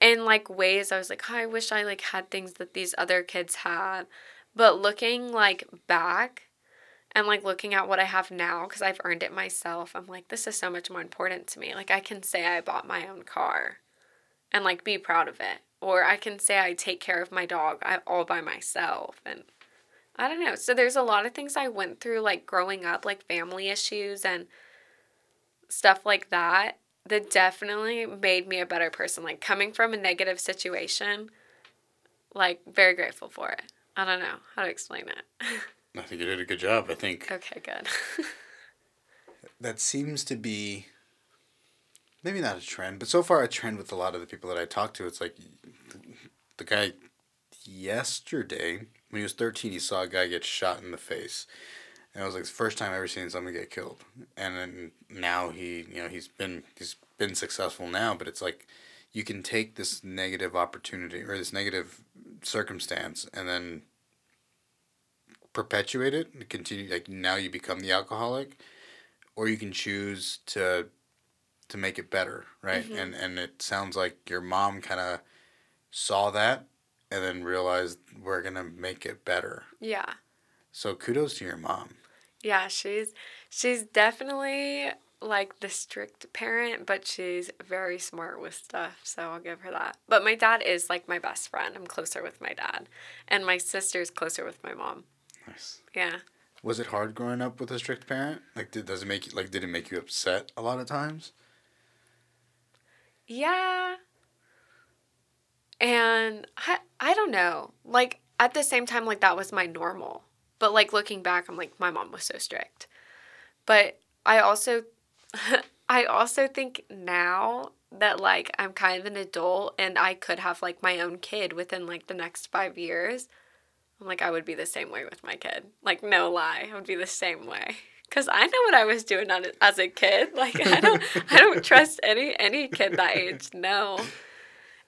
in like ways I was like, oh, I wish I like had things that these other kids had. But looking like back, And like looking at what I have now, because I've earned it myself, I'm like, this is so much more important to me. Like, I can say I bought my own car and like be proud of it. Or I can say I take care of my dog all by myself. And I don't know. So there's a lot of things I went through, like growing up, like family issues and stuff like that, that definitely made me a better person. Like coming from a negative situation, like very grateful for it. I don't know how to explain it. I think you did a good job. I think. Okay, good. that seems to be maybe not a trend, but so far a trend with a lot of the people that I talk to. It's like the guy yesterday when he was thirteen, he saw a guy get shot in the face, and it was like the first time I ever seen someone get killed. And then now he, you know, he's been he's been successful now, but it's like you can take this negative opportunity or this negative circumstance and then perpetuate it and continue like now you become the alcoholic or you can choose to to make it better right mm-hmm. and and it sounds like your mom kind of saw that and then realized we're gonna make it better yeah so kudos to your mom yeah she's she's definitely like the strict parent, but she's very smart with stuff, so I'll give her that. But my dad is like my best friend. I'm closer with my dad. And my sister's closer with my mom. Nice. Yeah. Was it hard growing up with a strict parent? Like did does it make you like did it make you upset a lot of times? Yeah. And I I don't know. Like at the same time like that was my normal. But like looking back I'm like my mom was so strict. But I also I also think now that like I'm kind of an adult and I could have like my own kid within like the next five years, I'm like I would be the same way with my kid. Like no lie, I would be the same way. Cause I know what I was doing on, as a kid. Like I don't, I don't trust any any kid that age. No.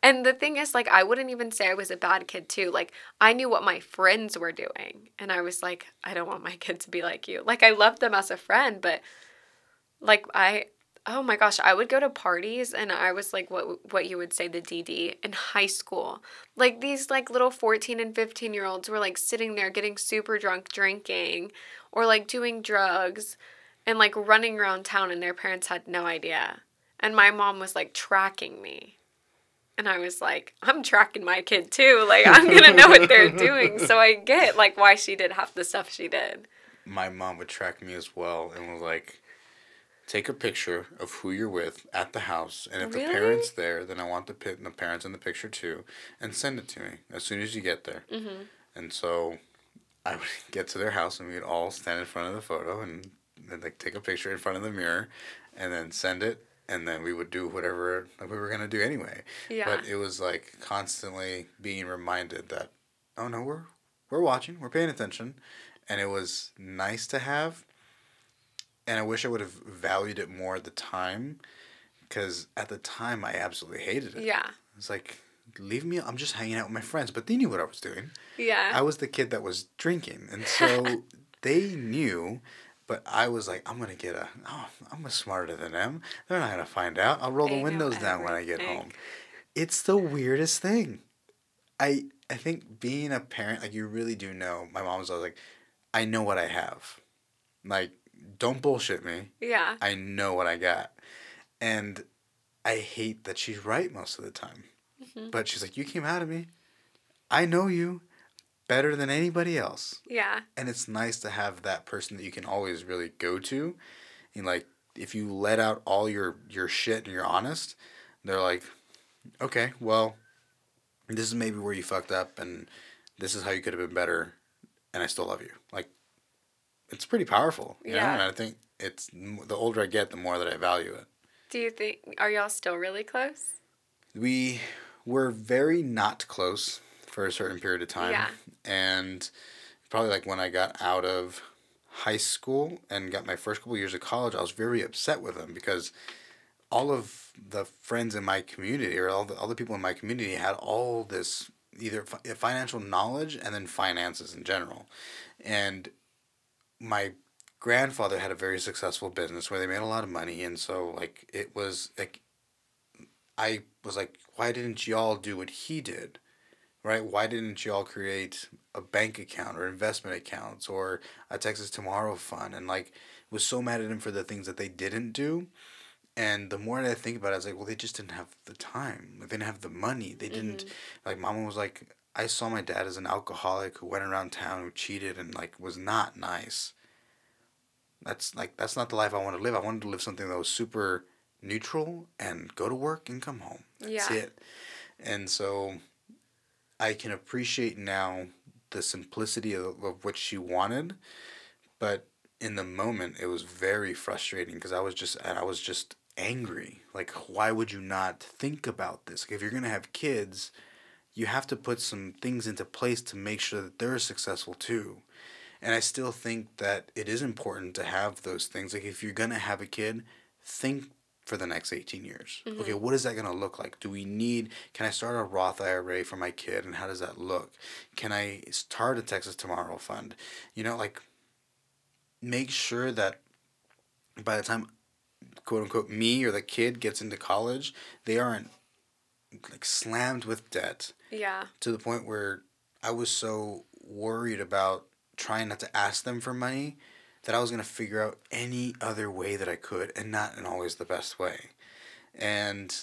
And the thing is, like, I wouldn't even say I was a bad kid, too. Like, I knew what my friends were doing. And I was like, I don't want my kid to be like you. Like, I loved them as a friend, but like I oh my gosh, I would go to parties and I was like what what you would say the DD in high school. Like these like little 14 and 15 year olds were like sitting there getting super drunk drinking or like doing drugs and like running around town and their parents had no idea. And my mom was like tracking me. And I was like, I'm tracking my kid too. Like I'm going to know what they're doing. So I get like why she did half the stuff she did. My mom would track me as well and was like take a picture of who you're with at the house, and if really? the parents there, then I want the pit the parents in the picture too, and send it to me as soon as you get there. Mm-hmm. And so, I would get to their house, and we'd all stand in front of the photo, and then like take a picture in front of the mirror, and then send it, and then we would do whatever we were gonna do anyway. Yeah. But it was like constantly being reminded that, oh no, we're we're watching, we're paying attention, and it was nice to have and I wish I would have valued it more at the time, because at the time I absolutely hated it. Yeah. It's like, leave me. I'm just hanging out with my friends, but they knew what I was doing. Yeah. I was the kid that was drinking, and so they knew. But I was like, I'm gonna get a. Oh, I'm smarter than them. They're not gonna find out. I'll roll they the windows down when I get home. It's the weirdest thing. I I think being a parent, like you really do know. My mom was always like, I know what I have. Like don't bullshit me. Yeah. I know what I got. And I hate that she's right most of the time. Mm-hmm. But she's like, You came out of me. I know you better than anybody else. Yeah. And it's nice to have that person that you can always really go to. And like if you let out all your your shit and you're honest, they're like, Okay, well, this is maybe where you fucked up and this is how you could have been better and I still love you. Like it's pretty powerful. yeah. Know? And I think it's the older I get, the more that I value it. Do you think are y'all still really close? We were very not close for a certain period of time. Yeah. And probably like when I got out of high school and got my first couple years of college, I was very upset with them because all of the friends in my community or all the all the people in my community had all this either financial knowledge and then finances in general. And my grandfather had a very successful business where they made a lot of money and so like it was like I was like why didn't y'all do what he did? Right? Why didn't you all create a bank account or investment accounts or a Texas Tomorrow fund? And like, was so mad at him for the things that they didn't do. And the more that I think about it, I was like, well, they just didn't have the time. They didn't have the money. They didn't, mm-hmm. like, mama was like, I saw my dad as an alcoholic who went around town, who cheated and, like, was not nice. That's, like, that's not the life I want to live. I wanted to live something that was super neutral and go to work and come home. That's yeah. it. And so I can appreciate now the simplicity of, of what she wanted, but in the moment it was very frustrating because I was just I was just angry. Like why would you not think about this? Like, if you're to have kids, you have to put some things into place to make sure that they're successful too. And I still think that it is important to have those things. Like if you're to have a kid, think for the next 18 years. Mm-hmm. Okay, what is that going to look like? Do we need, can I start a Roth IRA for my kid and how does that look? Can I start a Texas Tomorrow Fund? You know, like make sure that by the time quote unquote me or the kid gets into college, they aren't like slammed with debt. Yeah. To the point where I was so worried about trying not to ask them for money that I was going to figure out any other way that I could and not in always the best way. And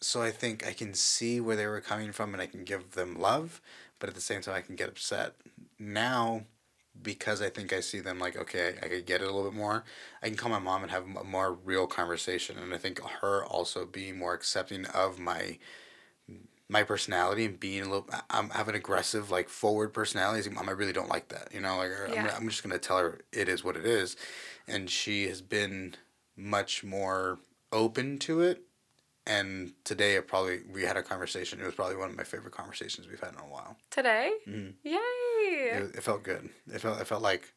so I think I can see where they were coming from and I can give them love, but at the same time I can get upset. Now because I think I see them like, okay, I, could get it a little bit more. I can call my mom and have a more real conversation. And I think her also being more accepting of my my personality and being a little I'm have an aggressive like forward personality. Mom, I really don't like that. You know, like yeah. I'm, I'm just gonna tell her it is what it is, and she has been much more open to it. And today, it probably we had a conversation. It was probably one of my favorite conversations we've had in a while. Today, mm-hmm. yay! It, it, felt good. It felt it felt like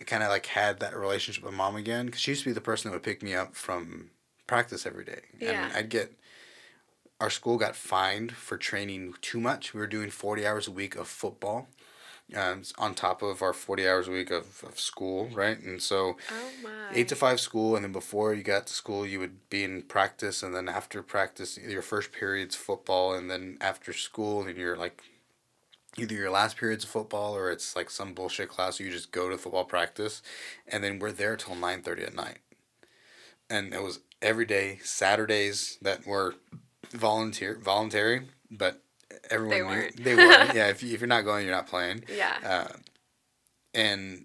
I kind of like had that relationship with mom again because she used to be the person that would pick me up from practice every day, yeah. and I'd get our school got fined for training too much. We were doing 40 hours a week of football um, on top of our 40 hours a week of, of school, right? And so oh 8 to 5 school, and then before you got to school, you would be in practice, and then after practice, your first period's football, and then after school, and you're like either your last period's of football or it's like some bullshit class or you just go to football practice and then we're there till 9.30 at night and it was every day saturdays that were volunteer voluntary but everyone they weren't. Knew, they weren't. yeah if, you, if you're not going you're not playing yeah uh, and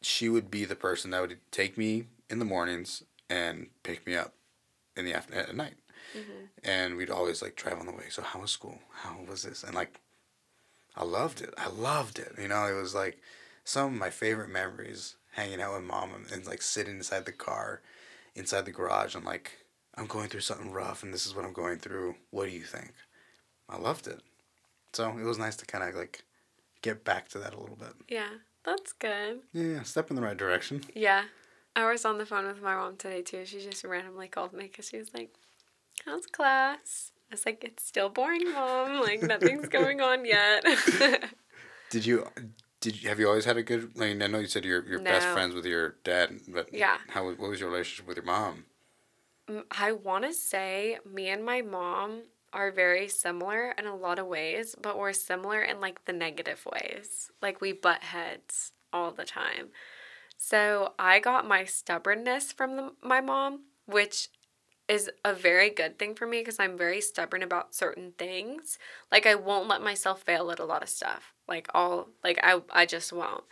she would be the person that would take me in the mornings and pick me up in the afternoon at night mm-hmm. and we'd always like drive on the way so how was school how was this and like I loved it. I loved it. You know, it was like some of my favorite memories hanging out with mom and, and like sitting inside the car, inside the garage. I'm like, I'm going through something rough and this is what I'm going through. What do you think? I loved it. So it was nice to kind of like get back to that a little bit. Yeah, that's good. Yeah, step in the right direction. Yeah. I was on the phone with my mom today too. She just randomly called me because she was like, How's class? I was like, it's still boring, mom. Like nothing's going on yet. did you? Did you, have you always had a good? I mean, I know you said you're you're no. best friends with your dad, but yeah, how what was your relationship with your mom? I want to say me and my mom are very similar in a lot of ways, but we're similar in like the negative ways. Like we butt heads all the time. So I got my stubbornness from the, my mom, which is a very good thing for me because I'm very stubborn about certain things. Like I won't let myself fail at a lot of stuff. Like all like I I just won't.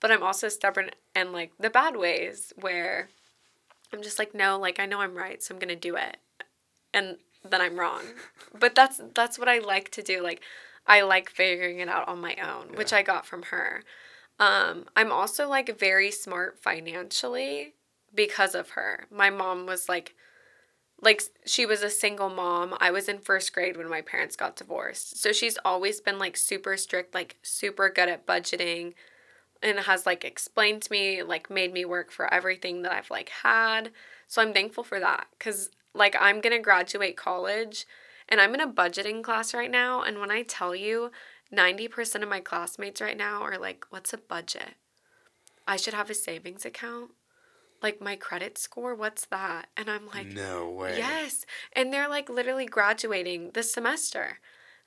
But I'm also stubborn and like the bad ways where I'm just like no, like I know I'm right, so I'm to do it. And then I'm wrong. but that's that's what I like to do. Like I like figuring it out on my own, yeah. which I got from her. Um I'm also like very smart financially because of her. My mom was like like she was a single mom. I was in first grade when my parents got divorced. So she's always been like super strict, like super good at budgeting and has like explained to me, like made me work for everything that I've like had. So I'm thankful for that cuz like I'm to graduate college and I'm in a budgeting class right now and when I tell you 90% of my classmates right now are like, "What's a budget?" I should have a savings account like my credit score, what's that? And I'm like, no way. Yes. And they're like literally graduating this semester.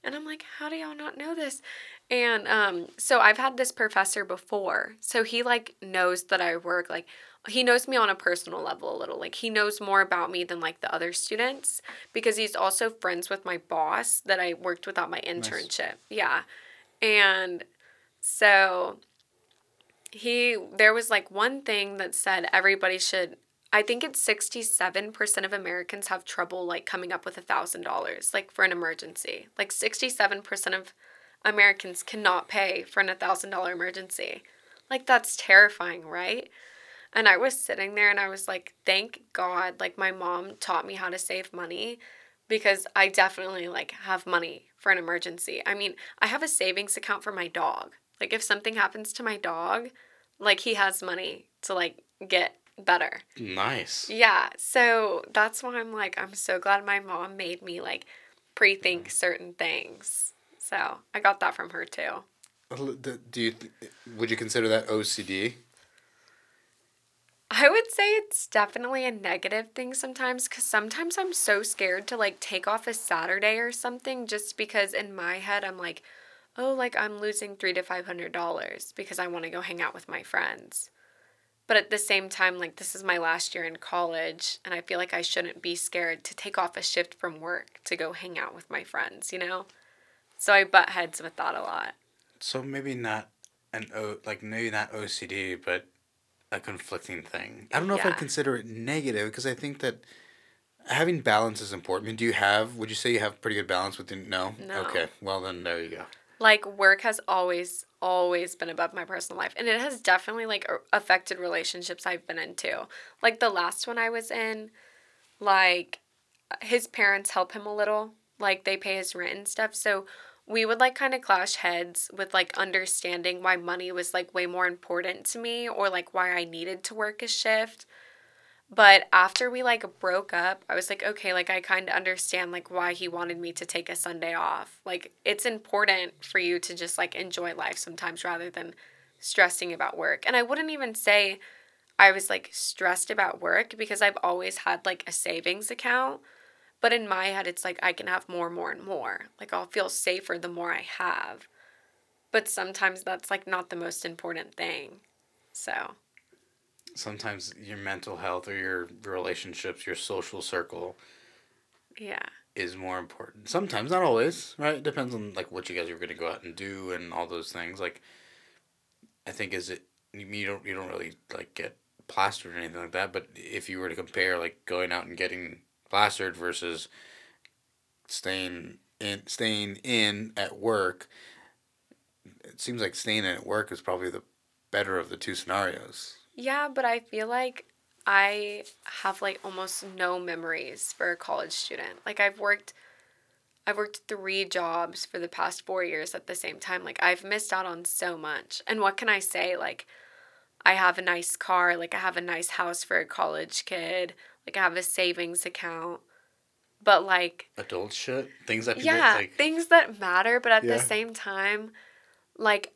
And I'm like, how do y'all not know this? And um, so I've had this professor before. So he like knows that I work like he knows me on a personal level a little. Like he knows more about me than like the other students because he's also friends with my boss that I worked with on my internship. Nice. Yeah. And so he there was like one thing that said everybody should I think it's 67% of Americans have trouble like coming up with a $1000 like for an emergency. Like 67% of Americans cannot pay for an $1000 emergency. Like that's terrifying, right? And I was sitting there and I was like, thank God, like my mom taught me how to save money because I definitely like have money for an emergency. I mean, I have a savings account for my dog. Like if something happens to my dog, like he has money to like get better. Nice. Yeah. So that's why I'm like, I'm so glad my mom made me like pre think mm. certain things. So I got that from her too. Do you would you consider that OCD? I would say it's definitely a negative thing sometimes because sometimes I'm so scared to like take off a Saturday or something just because in my head I'm like, oh, like I'm losing three to five hundred dollars because I want to go hang out with my friends. But at the same time, like this is my last year in college and I feel like I shouldn't be scared to take off a shift from work to go hang out with my friends, you know? So I butt heads with that a lot. So maybe not an O like maybe not OCD, but a conflicting thing. I don't know yeah. if I'd consider it negative because I think that having balance is important. I mean, do you have? Would you say you have pretty good balance within? No. No. Okay. Well, then there you go. Like work has always always been above my personal life and it has definitely like affected relationships I've been into. Like the last one I was in like his parents help him a little. Like they pay his rent and stuff. So we would like kind of clash heads with like understanding why money was like way more important to me or like why I needed to work a shift. But after we like broke up, I was like, okay, like I kind of understand like why he wanted me to take a Sunday off. Like it's important for you to just like enjoy life sometimes rather than stressing about work. And I wouldn't even say I was like stressed about work because I've always had like a savings account. But in my head, it's like I can have more, more, and more. Like I'll feel safer the more I have. But sometimes that's like not the most important thing. So. Sometimes your mental health or your relationships, your social circle. Yeah. Is more important. Sometimes, not always, right? It depends on like what you guys are going to go out and do and all those things. Like, I think is it you don't you don't really like get plastered or anything like that. But if you were to compare like going out and getting plastered versus staying in staying in at work it seems like staying in at work is probably the better of the two scenarios yeah but i feel like i have like almost no memories for a college student like i've worked i've worked three jobs for the past four years at the same time like i've missed out on so much and what can i say like i have a nice car like i have a nice house for a college kid like I have a savings account. But like adult shit, things that people yeah, like, things that matter. But at yeah. the same time, like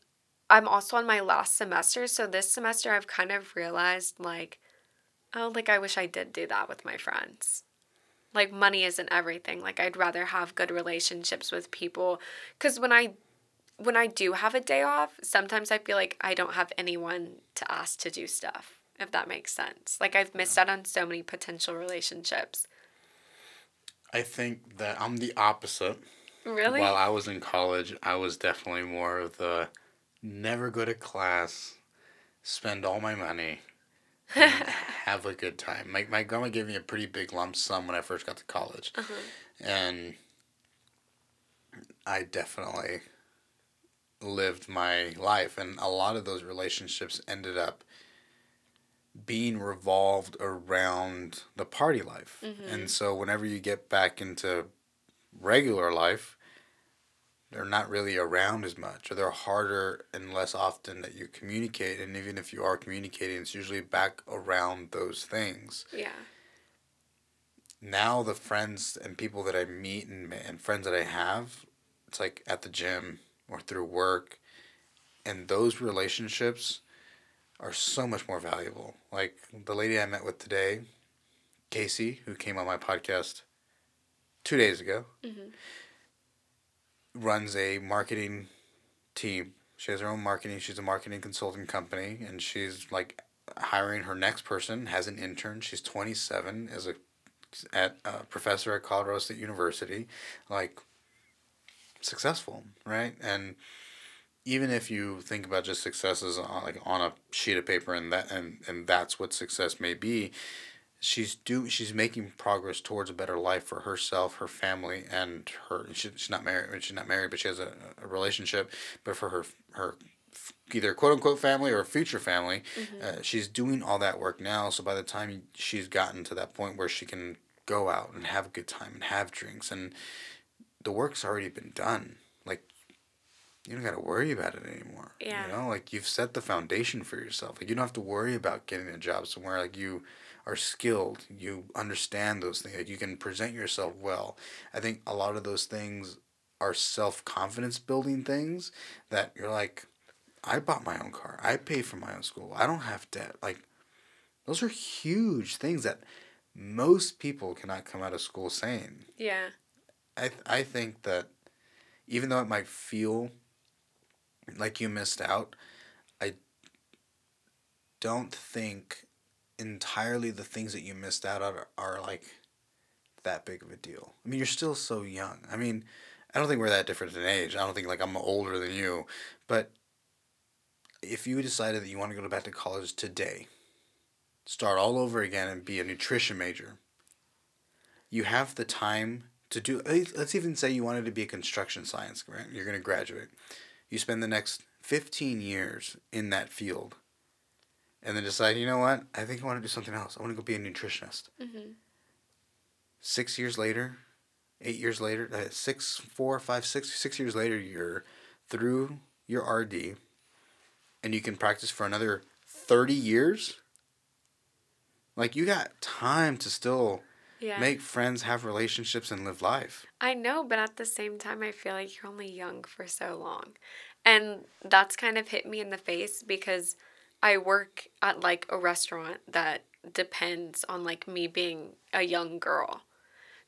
I'm also on my last semester, so this semester I've kind of realized like, oh, like I wish I did do that with my friends. Like money isn't everything. Like I'd rather have good relationships with people, because when I when I do have a day off, sometimes I feel like I don't have anyone to ask to do stuff if that makes sense. Like I've missed out on so many potential relationships. I think that I'm the opposite. Really? While I was in college, I was definitely more of the never go to class, spend all my money, have a good time. My, my grandma gave me a pretty big lump sum when I first got to college. Uh-huh. And I definitely lived my life. And a lot of those relationships ended up being revolved around the party life. Mm-hmm. And so whenever you get back into regular life, they're not really around as much or they're harder and less often that you communicate and even if you are communicating it's usually back around those things. Yeah. Now the friends and people that I meet and and friends that I have, it's like at the gym or through work and those relationships are so much more valuable. Like the lady I met with today, Casey, who came on my podcast two days ago, Mm-hmm. Runs a marketing team. She has her own marketing. She's a marketing consulting company, and she's like hiring her next person. Has an intern. She's twenty seven. Is a at a professor at Colorado State University, like successful, right? And even if you think about just successes on like on a sheet of paper and that and and that's what success may be, she's do she's making progress towards a better life for herself, her family, and her. She, she's not married. She's not married, but she has a, a relationship. But for her her either quote unquote family or future family, uh, she's doing all that work now. So by the time she's gotten to that point where she can go out and have a good time and have drinks and the work's already been done. Like you don't got to worry about it anymore. Yeah. You know, like you've set the foundation for yourself. Like you don't have to worry about getting a job somewhere. Like you are skilled. You understand those things. Like you can present yourself well. I think a lot of those things are self confidence building things that you're like, I bought my own car. I pay for my own school. I don't have debt. Like those are huge things that most people cannot come out of school saying. Yeah. I th- I think that even though it might feel like you missed out, I don't think entirely the things that you missed out on are, are like that big of a deal. I mean, you're still so young. I mean, I don't think we're that different in age. I don't think like I'm older than you, but if you decided that you want to go back to college today, start all over again and be a nutrition major, you have the time to do let's even say you wanted to be a construction science right you're going to graduate you spend the next 15 years in that field and then decide you know what i think i want to do something else i want to go be a nutritionist Mm-hmm. six years later eight years later uh, six four five six six years later you're through your rd and you can practice for another 30 years like you got time to still Yeah. make friends, have relationships, and live life. I know, but at the same time, I feel like you're only young for so long. And that's kind of hit me in the face because I work at like a restaurant that depends on like me being a young girl.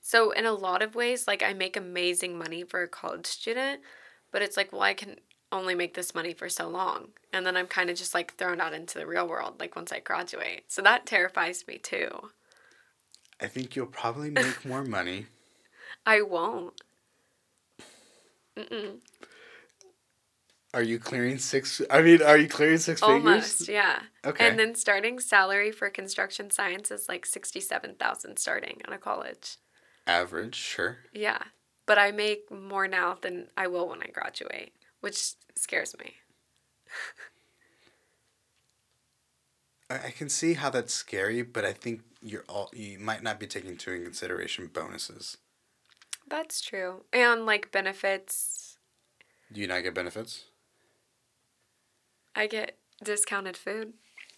So, in a lot of ways, like I make amazing money for a college student, but it's like, well, I can only make this money for so long. And then I'm kind of just like thrown out into the real world, like once I graduate. So, that terrifies me too. I think you'll probably make more money. I won't. Mm-mm. Are you clearing six? I mean, are you clearing six Almost, figures? yeah. Okay. And then starting salary for construction science is like sixty-seven thousand starting out of college. Average, sure. Yeah, but I make more now than I will when I graduate, which scares me. I, I can see how that's scary, but I think you're all you might not be taking into consideration bonuses. That's true, and like benefits, Do you not get benefits? I get discounted food.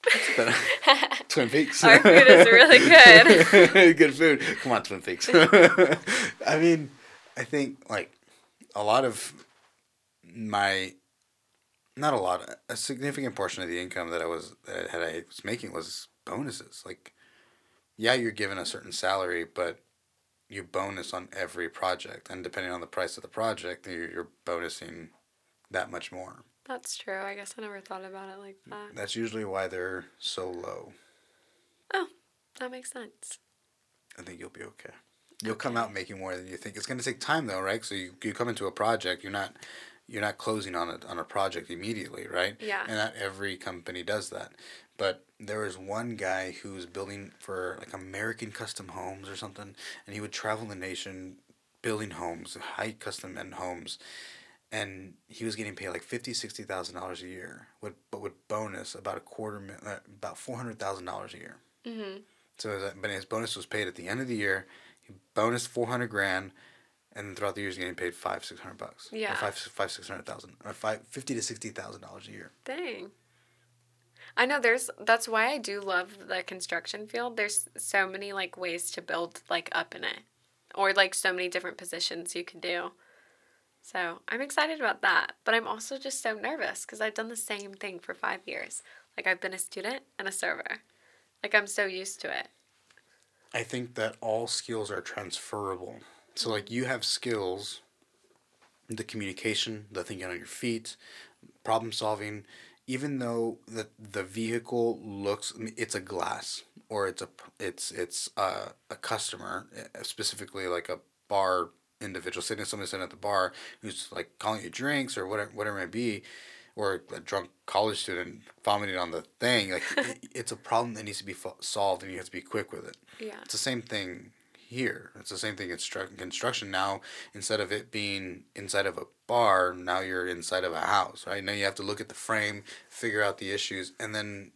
Twin Peaks. Our food is really good. good food. Come on, Twin Peaks. I mean, I think like a lot of my, not a lot, a significant portion of the income that I was that I was making was bonuses. Like, yeah, you're given a certain salary, but you bonus on every project, and depending on the price of the project, you're, you're bonusing that much more. That's true. I guess I never thought about it like that. That's usually why they're so low. Oh, that makes sense. I think you'll be okay. You'll come out making more than you think. It's going to take time though, right? So you, you come into a project, you're not you're not closing on a on a project immediately, right? Yeah. And not every company does that. But there was one guy who was building for like American Custom Homes or something, and he would travel the nation building homes, high custom end homes, and he was getting paid like fifty, sixty thousand dollars a year, would but would bonus about a quarter, uh, about four hundred thousand dollars a year. Mm-hmm. So, but his bonus was paid at the end of the year. He bonus four hundred grand, and throughout the years, he's getting paid five, six hundred bucks. Yeah. Or five, five, six hundred thousand, or five, fifty to sixty thousand dollars a year. Dang. I know there's that's why I do love the construction field. There's so many like ways to build like up in it. Or like so many different positions you can do. So, I'm excited about that, but I'm also just so nervous cuz I've done the same thing for 5 years. Like I've been a student and a server. Like I'm so used to it. I think that all skills are transferable. So like you have skills, the communication, the thinking on your feet, problem solving, even though the the vehicle looks it's a glass or it's a it's it's a, a customer eh, specifically like a bar individual sitting somebody sitting at the bar who's like calling you drinks or whatever whatever it may be or a drunk college student vomiting on the thing like it, it's a problem that needs to be fo- solved and you have to be quick with it. Yeah. it's the same thing here. It's the same thing in stru- construction. Now instead of it being inside of a bar now you're inside of a house right? Now you have to look at the frame figure out the issues and then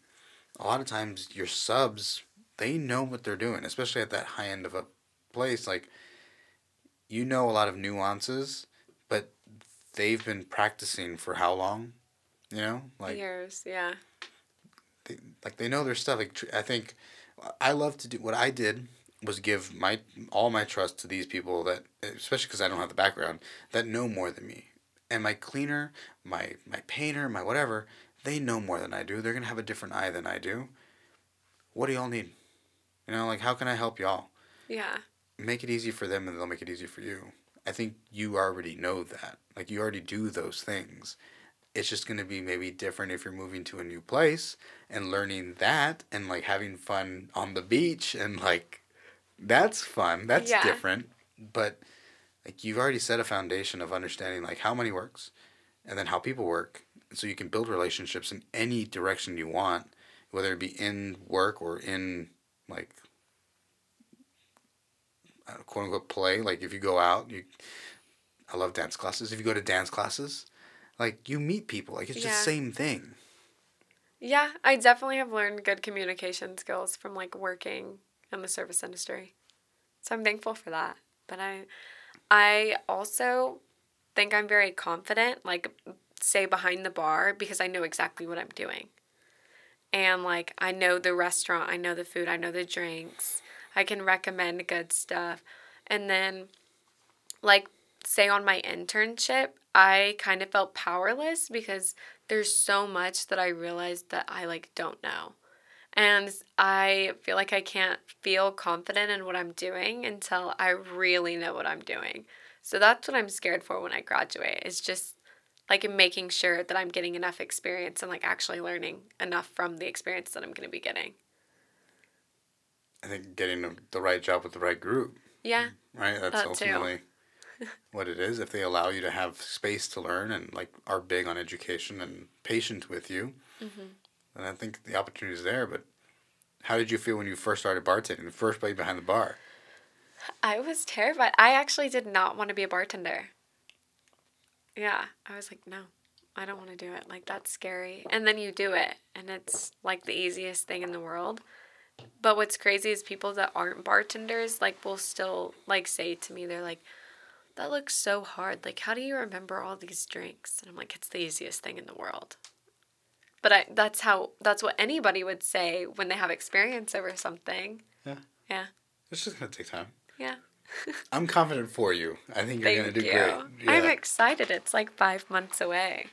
a lot of times your subs they know what they're doing especially at that high end of a place. Like you know a lot of nuances but they've been practicing for how long you know like Years, yeah. they, like they know their stuff. Like tr- I think I love to do what I did was give my all my trust to these people that especially because I don't have the background that know more than me. And my cleaner, my my painter, my whatever, they know more than I do. They're gonna have a different eye than I do. What do y'all need? You know, like how can I help y'all? Yeah. Make it easy for them and they'll make it easy for you. I think you already know that. Like you already do those things. It's just going to be maybe different if you're moving to a new place and learning that and like having fun on the beach and like that's fun. That's Yeah. different. But like you've already set a foundation of understanding like how money works and then how people work so you can build relationships in any direction you want whether it be in work or in like quote unquote play. Like if you go out, you, I love dance classes. If you go to dance classes, like you meet people. Like it's Yeah. just same thing. Yeah, I definitely have learned good communication skills from like working in the service industry. So I'm thankful for that. But I I also think I'm very confident like say behind the bar because I know exactly what I'm doing. And like I know the restaurant, I know the food, I know the drinks. I can recommend good stuff. And then like say on my internship, I kind of felt powerless because there's so much that I realized that I like don't know. And I feel like I can't feel confident in what I'm doing until I really know what I'm doing. So that's what I'm scared for when I graduate. Is just like making sure that I'm getting enough experience and like actually learning enough from the experience that I'm going to be getting. I think getting the, right job with the right group, Yeah. right? That's That ultimately what it is. If they allow you to have space to learn and like are big on education and patient with you, Mm-hmm. then I think the opportunity is there. But how did you feel when you first started bartending? The first day behind the bar. I was terrified. I actually did not want to be a bartender. Yeah, I was like, no, I don't want to do it. Like, that's scary. And then you do it, and it's like the easiest thing in the world. But what's crazy is people that aren't bartenders, like, will still, like, say to me, they're like, that looks so hard. Like, how do you remember all these drinks? And I'm like, it's the easiest thing in the world. But I, that's how, that's what anybody would say when they have experience over something. Yeah. Yeah. It's just gonna take time. Yeah. I'm confident for you. I think you're gonna do you. great. I'm excited. It's like five months away.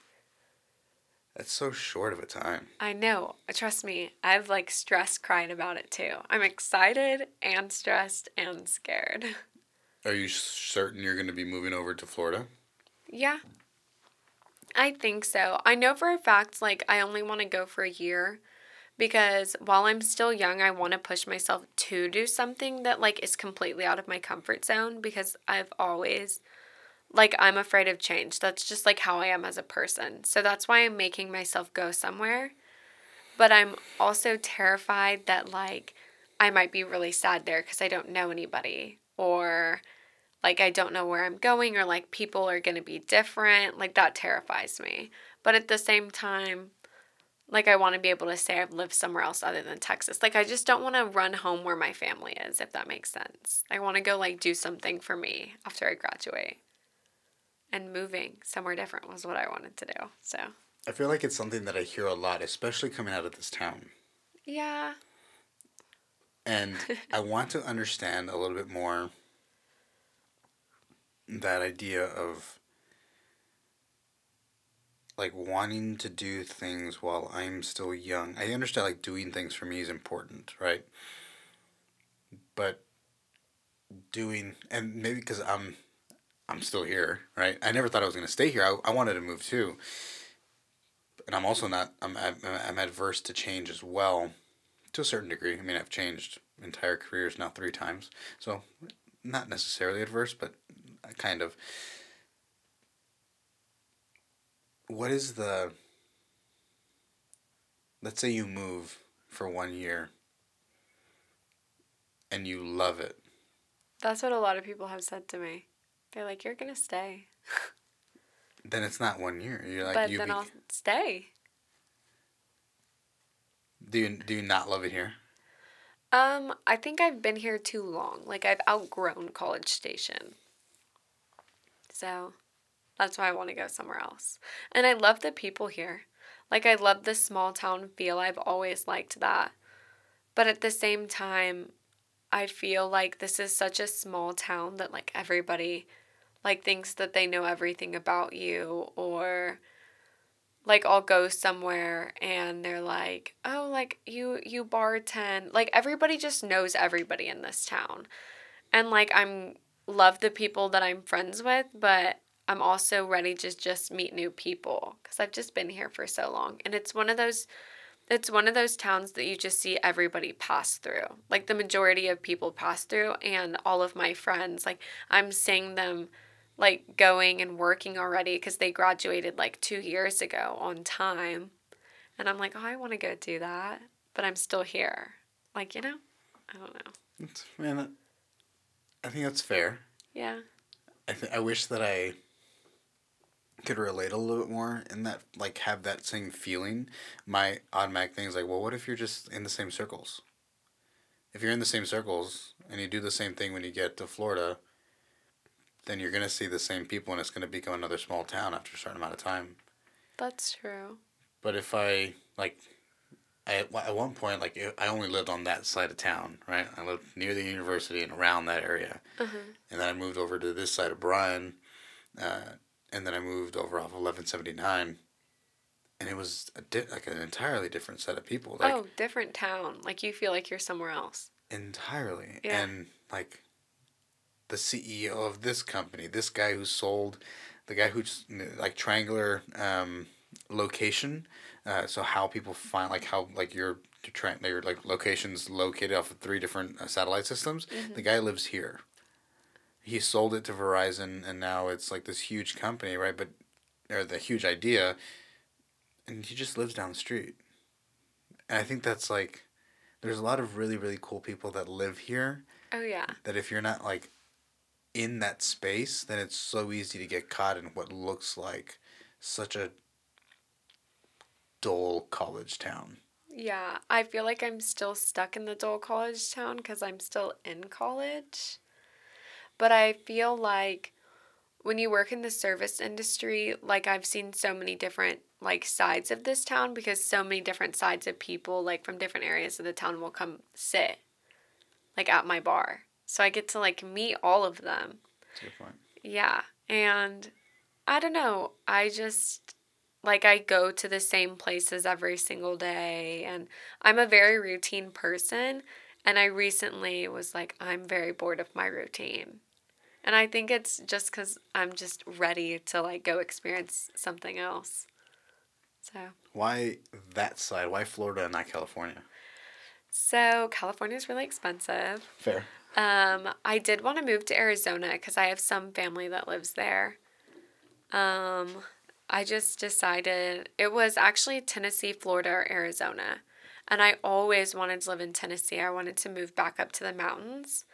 That's so short of a time. I know. Trust me, I've like stress cried about it too. I'm excited and stressed and scared. Are you certain you're gonna be moving over to Florida? Yeah. I think so. I know for a fact, like, I only want to go for a year because while I'm still young, I want to push myself to do something that, like, is completely out of my comfort zone because I've always, like, I'm afraid of change. That's just, like, how I am as a person. So that's why I'm making myself go somewhere. But I'm also terrified that, like, I might be really sad there because I don't know anybody or like I don't know where I'm going or like people are going to be different. Like that terrifies me. But at the same time, like I want to be able to say I've lived somewhere else other than Texas. Like I just don't want to run home where my family is, if that makes sense. I want to go like do something for me after I graduate. And moving somewhere different was what I wanted to do. So, I feel like it's something that I hear a lot, especially coming out of this town. yeah. And I want to understand a little bit more that idea of like wanting to do things while I'm still young. I understand like doing things for me is important, right? But doing and maybe because I'm I'm still here, right? I never thought I was gonna stay here. I, I wanted to move too, and I'm also not. I'm I'm, I'm adverse to change as well, to a certain degree. I mean, I've changed entire careers now three times, so not necessarily adverse, but kind of what is the let's say you move for one year and you love it That's what a lot of people have said to me. They're like, "You're gonna stay," then it's not one year you're like but you then be- I'll stay. do you do you not love it here Um, I think I've been here too long. Like I've outgrown College Station. So that's why I want to go somewhere else. And I love the people here. Like I love the small town feel. I've always liked that. But at the same time, I feel like this is such a small town that like everybody like thinks that they know everything about you or like I'll go somewhere and they're like, "Oh, like you you bartend." Like everybody just knows everybody in this town. And like I'm love the people that I'm friends with, but I'm also ready to just meet new people cuz I've just been here for so long. And it's one of those it's one of those towns that you just see everybody pass through. Like the majority of people pass through and all of my friends like I'm seeing them like going and working already because they graduated like two years ago on time. And I'm like, oh, I want to go do that, but I'm still here. Like, you know? I don't know. it's, man i think that's fair Yeah. I, th- I wish that i could relate a little bit more and that like have that same feeling my automatic thing is like well what if you're just in the same circles if you're in the same circles and you do the same thing when you get to florida then you're going to see the same people and it's going to become another small town after a certain amount of time That's true. but if i like I, at one point like i only lived on that side of town right i lived near the university and around that area Uh-huh. and then I moved over to this side of Bryan, uh, and then I moved over off eleven seventy nine, and it was a di- like an entirely different set of people, like oh, different town. Like you feel like you're somewhere else. entirely, Yeah. and like the CEO of this company, this guy who sold, the guy who's like triangular um, location, uh, so how people find like how like your tra- your like locations located off of three different uh, satellite systems. The guy lives here. He sold it to Verizon, and now it's like this huge company, right? But or the huge idea, and he just lives down the street. And I think that's like, there's a lot of really really cool people that live here. Oh yeah. That if you're not like, in that space, then it's so easy to get caught in what looks like such a dull college town. Yeah, I feel like I'm still stuck in the dull college town because I'm still in college. But I feel like when you work in the service industry, like I've seen so many different like sides of this town because so many different sides of people like from different areas of the town will come sit like at my bar. So I get to like meet all of them. That's a good point. Yeah. And I don't know. I just like I go to the same places every single day and I'm a very routine person and I recently was like I'm very bored of my routine. And I think it's just cuz I'm just ready to like go experience something else. So, Why that side? Why Florida and not California? so California is really expensive. Fair. Um, I did want to move to Arizona because I have some family that lives there. Um, I just decided it was actually Tennessee, Florida, or Arizona. And I always wanted to live in Tennessee. I wanted to move back up to the mountains.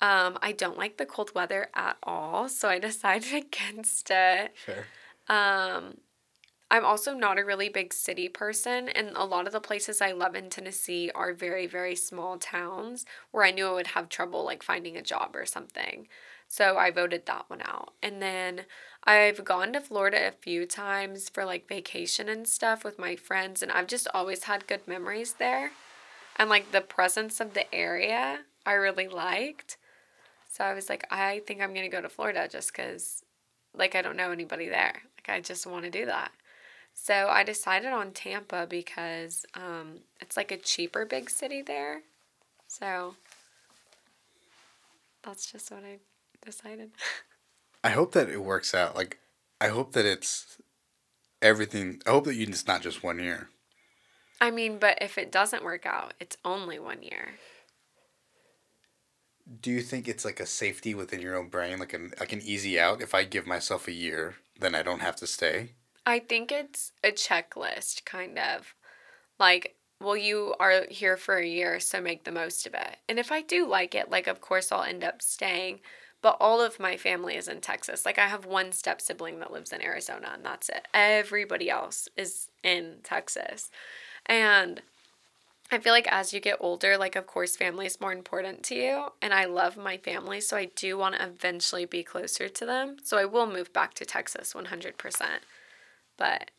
Um, I don't like the cold weather at all, so I decided against it. Sure. Um, I'm also not a really big city person, and a lot of the places I love in Tennessee are very, very small towns where I knew I would have trouble like finding a job or something. So I voted that one out. And then I've gone to Florida a few times for like vacation and stuff with my friends, and I've just always had good memories there. And like the presence of the area, I really liked. So I was like, I think I'm gonna go to Florida just because, like, I don't know anybody there. Like, I just want to do that. So I decided on Tampa because um, it's like a cheaper big city there. So that's just what I decided. I hope that it works out. Like, I hope that it's everything. I hope that you it's not just one year. I mean, but if it doesn't work out, it's only one year. Do you think it's like a safety within your own brain, like an like an easy out? If I give myself a year, then I don't have to stay. I think it's a checklist, kind of. Like, well, you are here for a year, so make the most of it. And if I do like it, like, of course, I'll end up staying. But all of my family is in Texas. Like, I have one step sibling that lives in Arizona, and that's it. Everybody else is in Texas. And I feel like as you get older, like, of course, family is more important to you. And I love my family, so I do want to eventually be closer to them. So I will move back to Texas 100%. But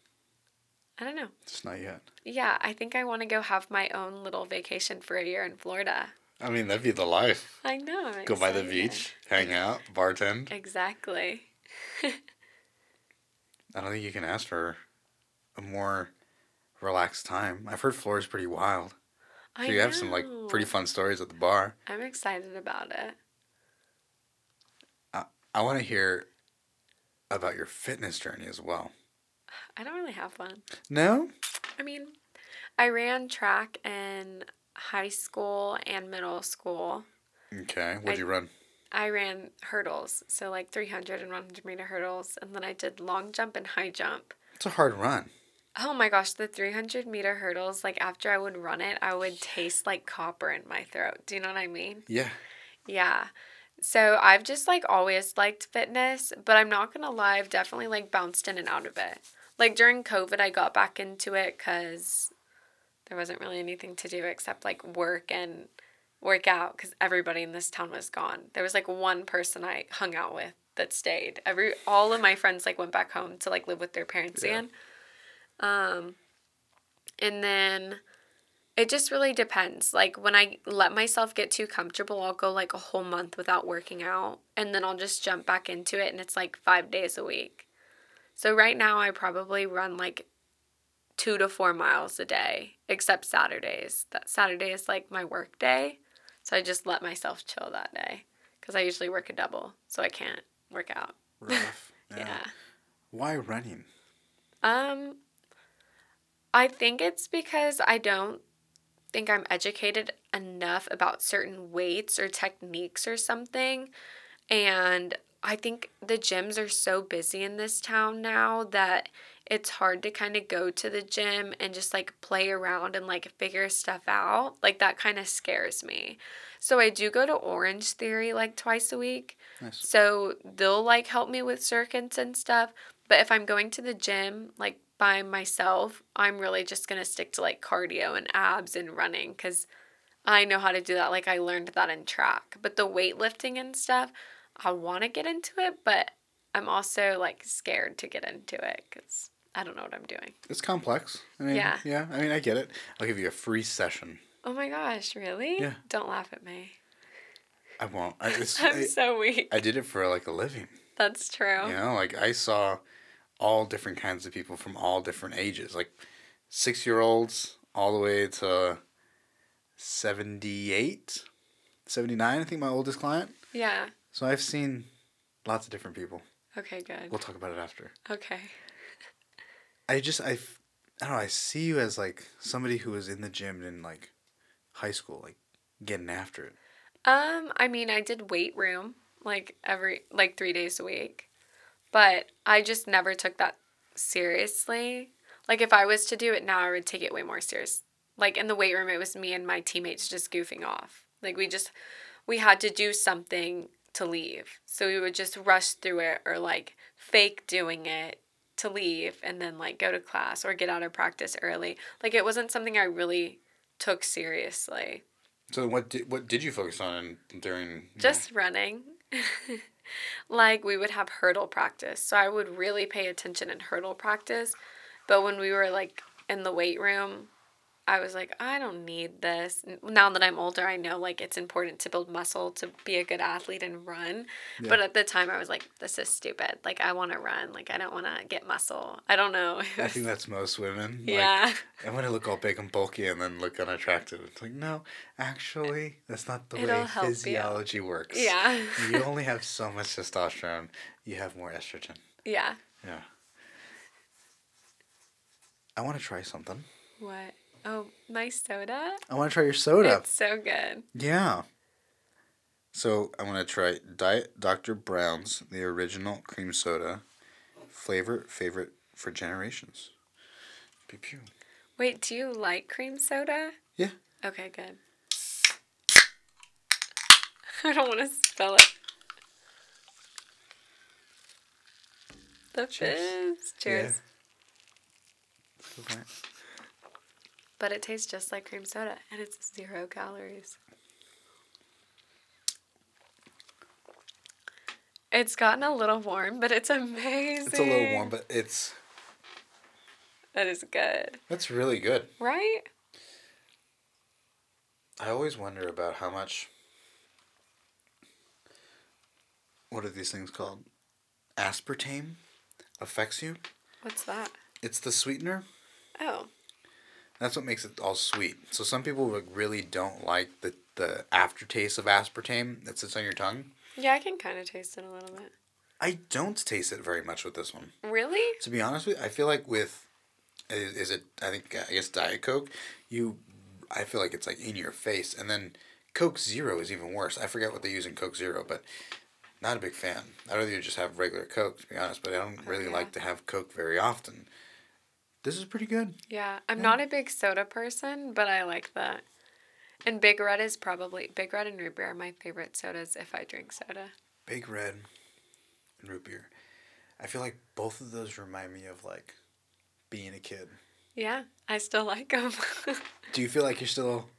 I don't know. It's not yet. Yeah, I think I want to go have my own little vacation for a year in Florida. I mean, that'd be the life. I know. I'm Go by the beach, hang out, bartend. Exactly. I don't think you can ask for a more relaxed time. I've heard Florida's pretty wild. So I you have some like pretty fun stories at the bar. I'm excited about it. I I want to hear about your fitness journey as well. I don't really have one. No? I mean, I ran track in high school and middle school. Okay. What'd I- you run? I ran hurdles, so like 300 and 100 meter hurdles, and then I did long jump and high jump. It's a hard run. Oh my gosh, the 300 meter hurdles, like after I would run it, I would taste like copper in my throat. Do you know what I mean? Yeah. Yeah. So I've just like always liked fitness, but I'm not going to lie, I've definitely like bounced in and out of it. Like during COVID, I got back into it because there wasn't really anything to do except like work and work out because everybody in this town was gone. There was like one person I hung out with that stayed. Every all of my friends like went back home to like live with their parents Yeah. again. Um, and then it just really depends. Like when I let myself get too comfortable, I'll go like a whole month without working out and then I'll just jump back into it and it's like 5 days a week. So right now I probably run like 2 to 4 miles a day except Saturdays. That Saturday is like my work day. So I just let myself chill that day cuz I usually work a double, so I can't work out. Rough. Yeah. Why running? Um, I think it's because I don't think I'm educated enough about certain weights or techniques or something. And I think the gyms are so busy in this town now that it's hard to kind of go to the gym and just like play around and like figure stuff out. Like that kind of scares me. So I do go to Orangetheory like twice a week. Nice. So they'll like help me with circuits and stuff. But if I'm going to the gym like by myself, I'm really just going to stick to like cardio and abs and running cuz I know how to do that. Like I learned that in track. But the weightlifting and stuff, I want to get into it, but I'm also like scared to get into it cuz I don't know what I'm doing. It's complex. I mean, Yeah. Yeah. I mean, I get it. I'll give you a free session. Oh my gosh, really? Yeah. Don't laugh at me. I won't. I, it's, I'm I, so weak. I did it for like a living. That's true. You know, like I saw all different kinds of people from all different ages, like six year olds all the way to 78, 79, I think my oldest client. Yeah. So I've seen lots of different people. Okay, good. We'll talk about it after. Okay. I just, I, I don't know, I see you as like somebody who was in the gym in like high school, like getting after it. Um, I mean, I did weight room like every like 3 days a week. But I just never took that seriously. Like if I was to do it now, I would take it way more serious. Like in the weight room, it was me and my teammates just goofing off. Like we just we had to do something to leave. So we would just rush through it or like fake doing it to leave and then like go to class or get out of practice early. Like it wasn't something I really took seriously. So what did, what did you focus on during? you know- Just running. like we would have hurdle practice. So I would really pay attention in hurdle practice. But when we were like in the weight room, I was like, I don't need this. Now that I'm older, I know like it's important to build muscle to be a good athlete and run. Yeah. But at the time, I was like, this is stupid. Like, I want to run. Like, I don't want to get muscle. I don't know. I think that's most women. Like, yeah. I want to look all big and bulky and then look unattractive. It's like, no, actually, that's not the It'll way help you. physiology works. Yeah. you only have so much testosterone. You have more estrogen. yeah. Yeah. I want to try something. What? Oh, my soda? I want to try your soda. It's so good. Yeah. So I'm gonna try Diet Dr. Brown's, the original cream soda, flavor favorite for generations. Pew pew. Wait, do you like cream soda? Yeah. Okay, good. I don't want to spell it. The Cheers. fizz. Cheers. Okay. But it tastes just like cream soda and it's zero calories. It's gotten a little warm, but it's amazing. It's a little warm, but it's That is good. that's really good. Right? I always wonder about how much. What are these things called? Aspartame affects you. What's that? It's the sweetener. Oh. That's what makes it all sweet. So some people really don't like the the aftertaste of aspartame that sits on your tongue. Yeah, I can kind of taste it a little bit. I don't taste it very much with this one. Really? To be honest with you, I feel like with is, is it I think I guess Diet Coke, you I feel like it's like in your face and then Coke Zero is even worse. I forget what they use in Coke Zero, but not a big fan. I'd rather just have regular Coke to be honest, but I don't really yeah. like to have Coke very often. This is pretty good. Yeah, I'm Yeah. not a big soda person, but I like that. And Big Red is probably Big Red and root beer are my favorite sodas if I drink soda. Big Red and root beer. I feel like both of those remind me of like being a kid. Yeah, I still like them. Do you feel like you're still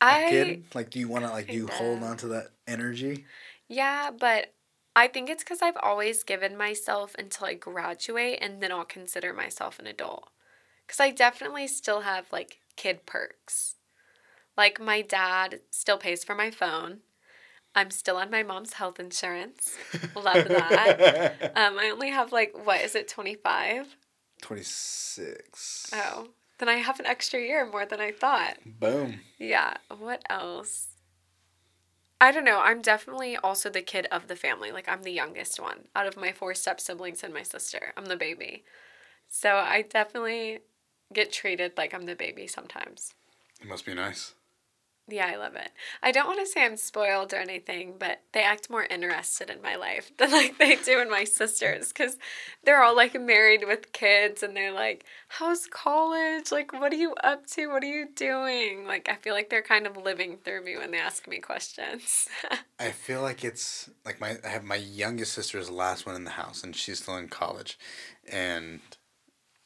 a I kid? Like, do you want to like do you hold on to that energy? yeah, but I think it's because I've always given myself until I graduate, and then I'll consider myself an adult. Because I definitely still have like kid perks. Like my dad still pays for my phone. I'm still on my mom's health insurance. Love that. Um, I only have like what is it, twenty five? Twenty six. Oh, then I have an extra year more than I thought. Boom. Yeah. What else? I don't know. I'm definitely also the kid of the family. Like I'm the youngest one out of my four step siblings and my sister. I'm the baby. So I definitely get treated like I'm the baby sometimes. It must be nice. Yeah, I love it. I don't want to say I'm spoiled or anything, but they act more interested in my life than like they do in my sisters because they're all like married with kids and they're like, How's college? Like, what are you up to? What are you doing? Like, I feel like they're kind of living through me when they ask me questions. I feel like it's like my I have my youngest sister is the last one in the house and she's still in college, and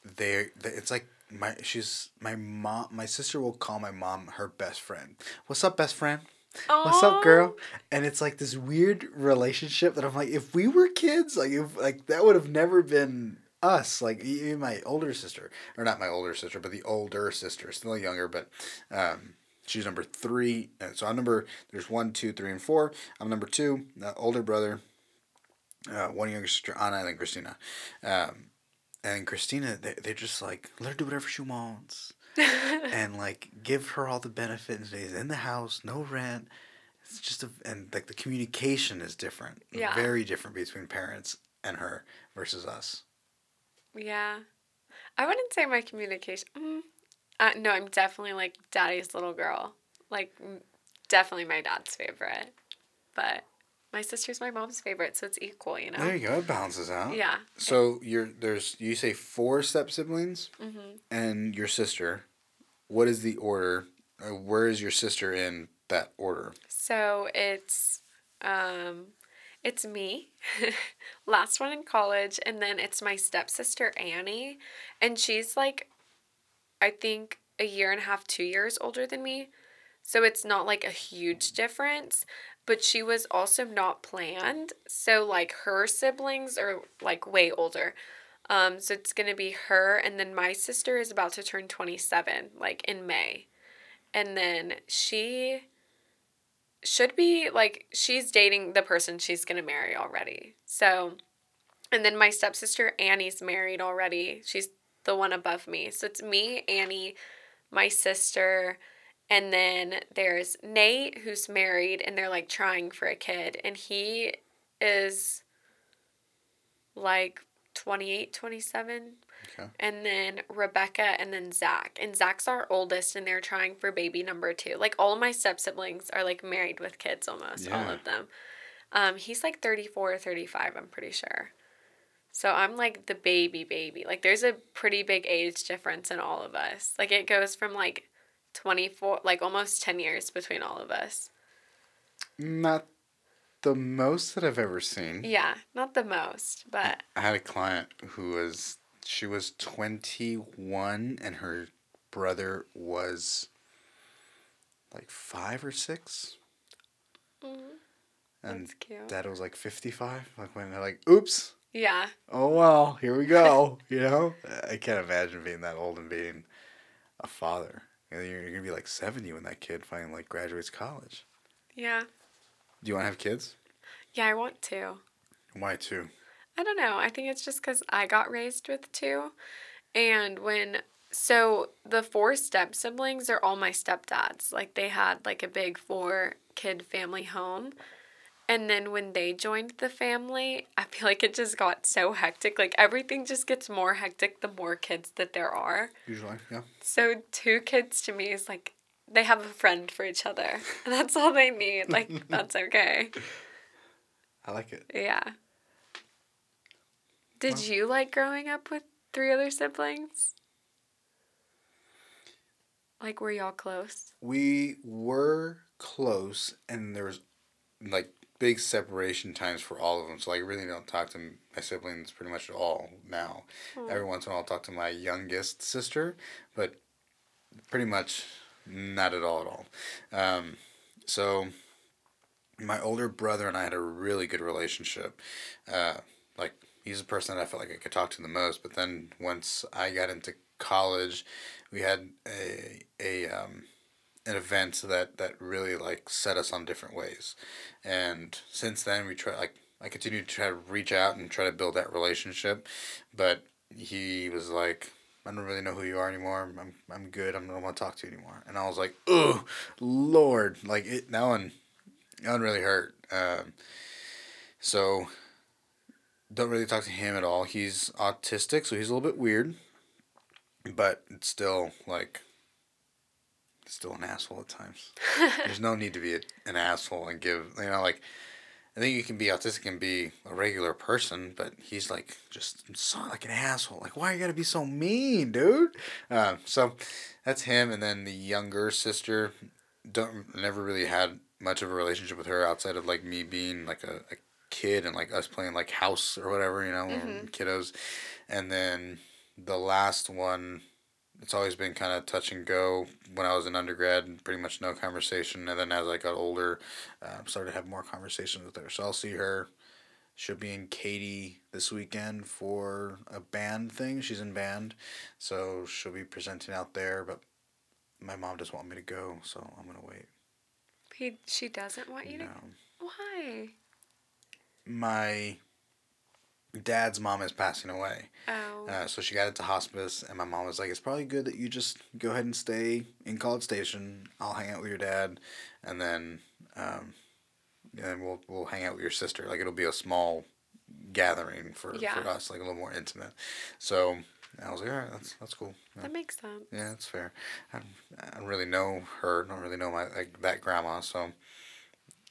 they it's like my she's my mom my sister will call my mom her best friend. What's up, best friend? What's up, girl? And it's like this weird relationship that I'm like, if we were kids, like if like that would have never been us. Like even my older sister, or not my older sister, but the older sister, still younger, but um, she's number three. And so I'm number. There's one, two, three, and four. I'm number two. Uh, older brother. Uh, one younger sister, Anna, and then Christina. Um, and Christina, they they're just like let her do whatever she wants and like give her all the benefits. Stays in the house, no rent. It's just a and like the communication is different. Yeah. Very different between parents and her versus us. yeah. I wouldn't say my communication. Mm, uh, no, I'm definitely like daddy's little girl. Like, definitely my dad's favorite. But my sister's my mom's favorite, so it's equal, you know? There you go. It balances out. Yeah. So you're there's you say four step siblings Mm-hmm. and your sister. What is the order? Where is your sister in that order? So it's um it's me, last one in college, and then it's my stepsister Annie, and she's like I think a year and a half, 2 years older than me. So it's not like a huge difference, but she was also not planned. So like her siblings are like way older. Um, so it's gonna be her, and then my sister is about to turn twenty seven, like in May, and then she should be like she's dating the person she's gonna marry already. So, and then my stepsister Annie's married already. She's the one above me. So it's me, Annie, my sister, and then there's Nate who's married and they're like trying for a kid and he is like 28, 27. Okay. And then Rebecca and then Zach. And Zach's our oldest and they're trying for baby number two. Like all of my step siblings are like married with kids almost, all of them. Um, he's like 34 or 35, I'm pretty sure. So I'm like the baby baby. Like there's a pretty big age difference in all of us. Like it goes from like 24 like almost 10 years between all of us. Not the most that I've ever seen. Yeah, not the most, but I had a client who was she was 21 and her brother was like 5 or 6 mm, and that's cute. dad was like 55 like when they're like oops Yeah. oh well here we go you know I can't imagine being that old and being a father know, you're, you're gonna be like 70 when that kid finally like graduates college Yeah. do you want to have kids Yeah, I want to. why two I don't know. I think it's just because I got raised with two. And when, so the four step siblings are all my stepdads. Like they had like a big four kid family home. And then when they joined the family, I feel like it just got so hectic. Like everything just gets more hectic the more kids that there are. usually yeah So two kids to me is like they have a friend for each other. And that's all they need. Like that's okay. I like it Yeah. Did Well- you like growing up with three other siblings? Like, were y'all close? we were close and there was like big separation times for all of them. So like, I really don't talk to my siblings pretty much at all now. Hmm. every once in a while i'll talk to my youngest sister but pretty much not at all at all. Um, so my older brother and i had a really good relationship. Uh, like he's the person that i felt like i could talk to the most but then once i got into college we had a a um, an event that that really like set us on different ways. And since then we try like i continue to try to reach out and try to build that relationship but he was like i don't really know who you are anymore. I'm, I'm good. I don't want to talk to you anymore. And i was like oh lord. Like it that one that one really hurt. Um, so don't really talk to him at all. He's autistic so he's a little bit weird but it's still like still an asshole at times. There's no need to be a, an asshole and give you know like I think you can be autistic and be a regular person, but he's like just so like an asshole. Like why you gotta be so mean, dude? Um, so that's him, and then the younger sister don't never really had much of a relationship with her outside of like me being like a, a kid and like us playing like house or whatever, you know, were kiddos. And then the last one, it's always been kind of touch and go. When I was in undergrad, pretty much no conversation. And then as I got older, uh, started to have more conversations with her. So I'll see her. She'll be in Katy this weekend for a band thing. She's in band, so she'll be presenting out there. But my mom doesn't want me to go, so I'm gonna wait. He, she doesn't want you to. Why? My dad's mom is passing away. Oh. Uh, so she got into hospice, and my mom was like, "It's probably good that you just go ahead and stay in College Station. I'll hang out with your dad, and then, um, and then we'll we'll hang out with your sister. Like it'll be a small gathering for, Yeah. for us, like a little more intimate." So I was like, "All right, that's that's cool. Yeah, that makes sense. yeah that's fair. I, don't- I don't really know her. Don't really know my like that grandma. So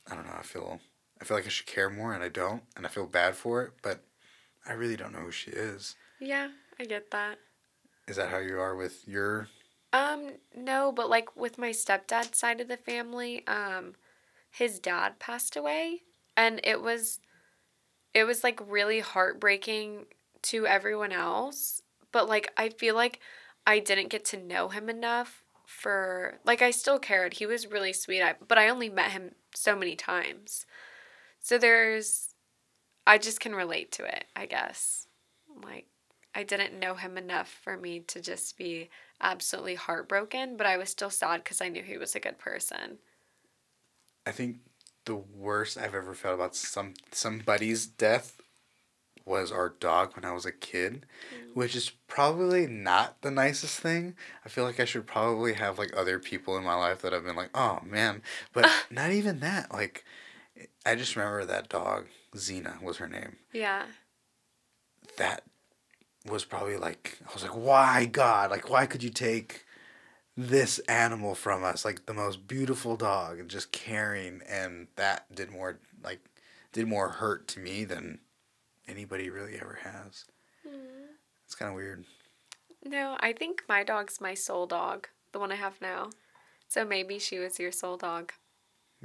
I don't know. I feel I feel like I should care more, and I don't, and I feel bad for it, but I really don't know who she is." Yeah, I get that. Is that how you are with your? Um, no, but like with my stepdad's side of the family, um, his dad passed away and it was it was like really heartbreaking to everyone else, but like I feel like I didn't get to know him enough for like I still cared. He was really sweet, I, but I only met him so many times. So there's I just can relate to it, I guess. Like I didn't know him enough for me to just be absolutely heartbroken, but I was still sad because I knew he was a good person. I think the worst I've ever felt about some somebody's death was our dog when I was a kid, Mm. which is probably not the nicest thing. I feel like I should probably have like other people in my life that have been like, "Oh man," but not even that. Like I just remember that dog, Xena was her name. Yeah. That was probably like I was like, "Why God? Like why could you take this animal from us? Like the most beautiful dog and just caring and that did more like did more hurt to me than anybody really ever has. Hmm. It's kind of weird. No, I think my dog's my soul dog, the one I have now. So maybe she was your soul dog.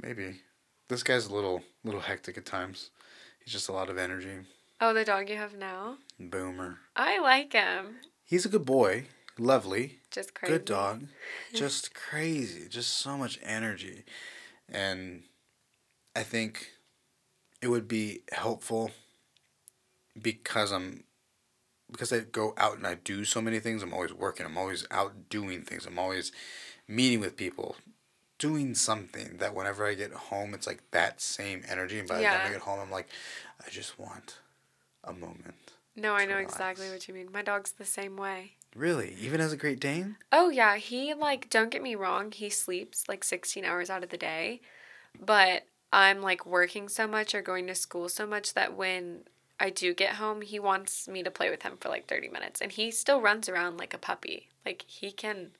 Maybe. This guy's a little little hectic at times. He's just a lot of energy. Oh, the dog you have now? Boomer. I like him. He's a good boy. Lovely. Just crazy. Good dog. Just crazy. Just so much energy. And I think it would be helpful because I'm because I go out and I do so many things. I'm always working. I'm always out doing things. I'm always meeting with people, doing something that whenever I get home, it's like that same energy. And by the time I get home, I'm like, I just want a moment. No, I know Relax. exactly what you mean. My dog's the same way. Really? Even as a Great Dane? Oh yeah, he like don't get me wrong, he sleeps like 16 hours out of the day. But I'm like working so much or going to school so much that when I do get home, he wants me to play with him for like 30 minutes and he still runs around like a puppy. Like he can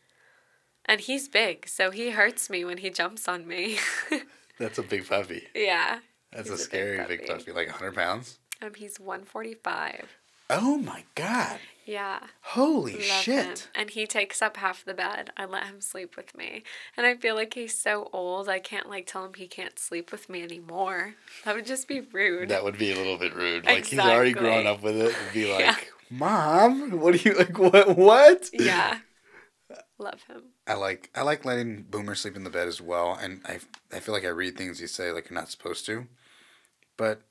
and he's big, so he hurts me when he jumps on me. That's a big puppy. yeah. That's a a big scary big puppy. puppy. Like 100 pounds? Um he's 145. Oh my god. Yeah. Holy Love shit. him. And he takes up half the bed. I let him sleep with me. And I feel like he's so old, I can't like tell him he can't sleep with me anymore. That would just be rude. That would be a little bit rude. Like he's already grown up with it and be like, Yeah. "Mom, what do you like what what?" yeah. Love him. I like I like letting Boomer sleep in the bed as well, and I I feel like I read things you say like you're not supposed to, but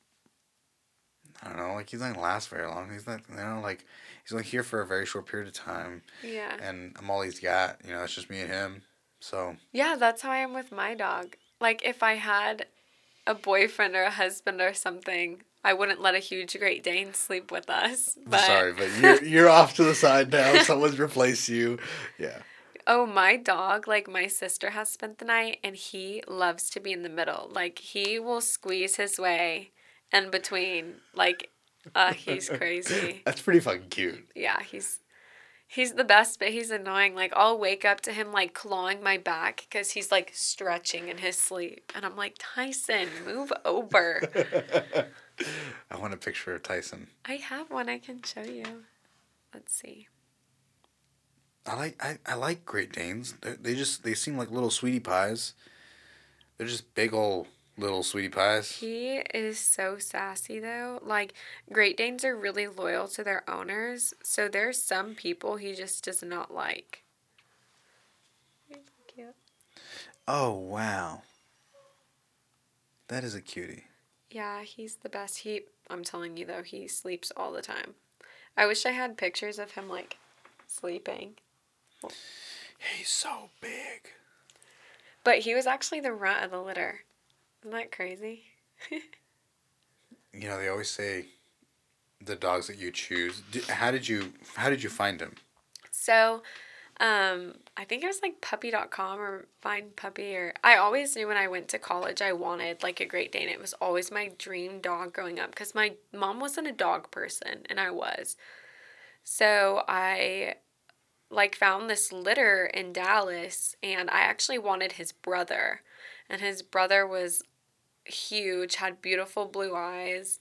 I don't know, like he's not gonna last very long. He's not, you know, like he's only here for a very short period of time, Yeah. and I'm all he's got. You know, it's just me and him. So Yeah, that's how I am with my dog. Like if I had a boyfriend or a husband or something, I wouldn't let a huge Great Dane sleep with us. I'm But sorry, but you're you're off to the side now. Someone's replaced you. Yeah. Oh, my dog, like my sister has spent the night and he loves to be in the middle. Like he will squeeze his way in between. Like uh he's crazy. That's pretty fucking cute. Yeah, he's he's the best, but he's annoying. Like I'll wake up to him like clawing my back cuz he's like stretching in his sleep. And I'm like, "Tyson, move over." I want a picture of Tyson. I have one I can show you. Let's see. I like I, I like Great Danes. They they just they seem like little sweetie pies. They're just big old little sweetie pies. He is so sassy though. Like Great Danes are really loyal to their owners, so there's some people he just does not like. Cute. Oh wow. That is a cutie. Yeah, he's the best. He I'm telling you though, he sleeps all the time. I wish I had pictures of him like sleeping. He's so big. But he was actually the runt of the litter. Isn't that crazy? You know they always say the dogs that you choose. How did you how did you find him? So, um, I think it was like puppy.com or find puppy or I always knew when I went to college I wanted like a Great Dane. It was always my dream dog growing up because my mom wasn't a dog person and I was. So I like found this litter in Dallas and I actually wanted his brother. And his brother was huge, had beautiful blue eyes.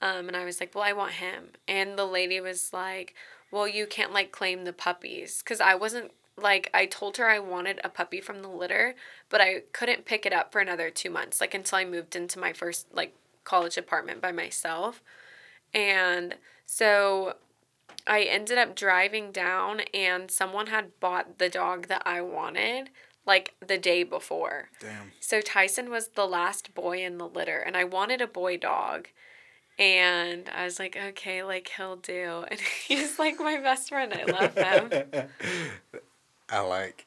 Um, and I was like, well, I want him. And the lady was like, well, you can't like claim the puppies. Cause I wasn't like, I told her I wanted a puppy from the litter, but I couldn't pick it up for another two months, like until I moved into my first like college apartment by myself. And so I ended up driving down and someone had bought the dog that I wanted like the day before. Damn. So Tyson was the last boy in the litter, and I wanted a boy dog. And I was like, okay, like he'll do. And he's like my best friend. I love him. I like.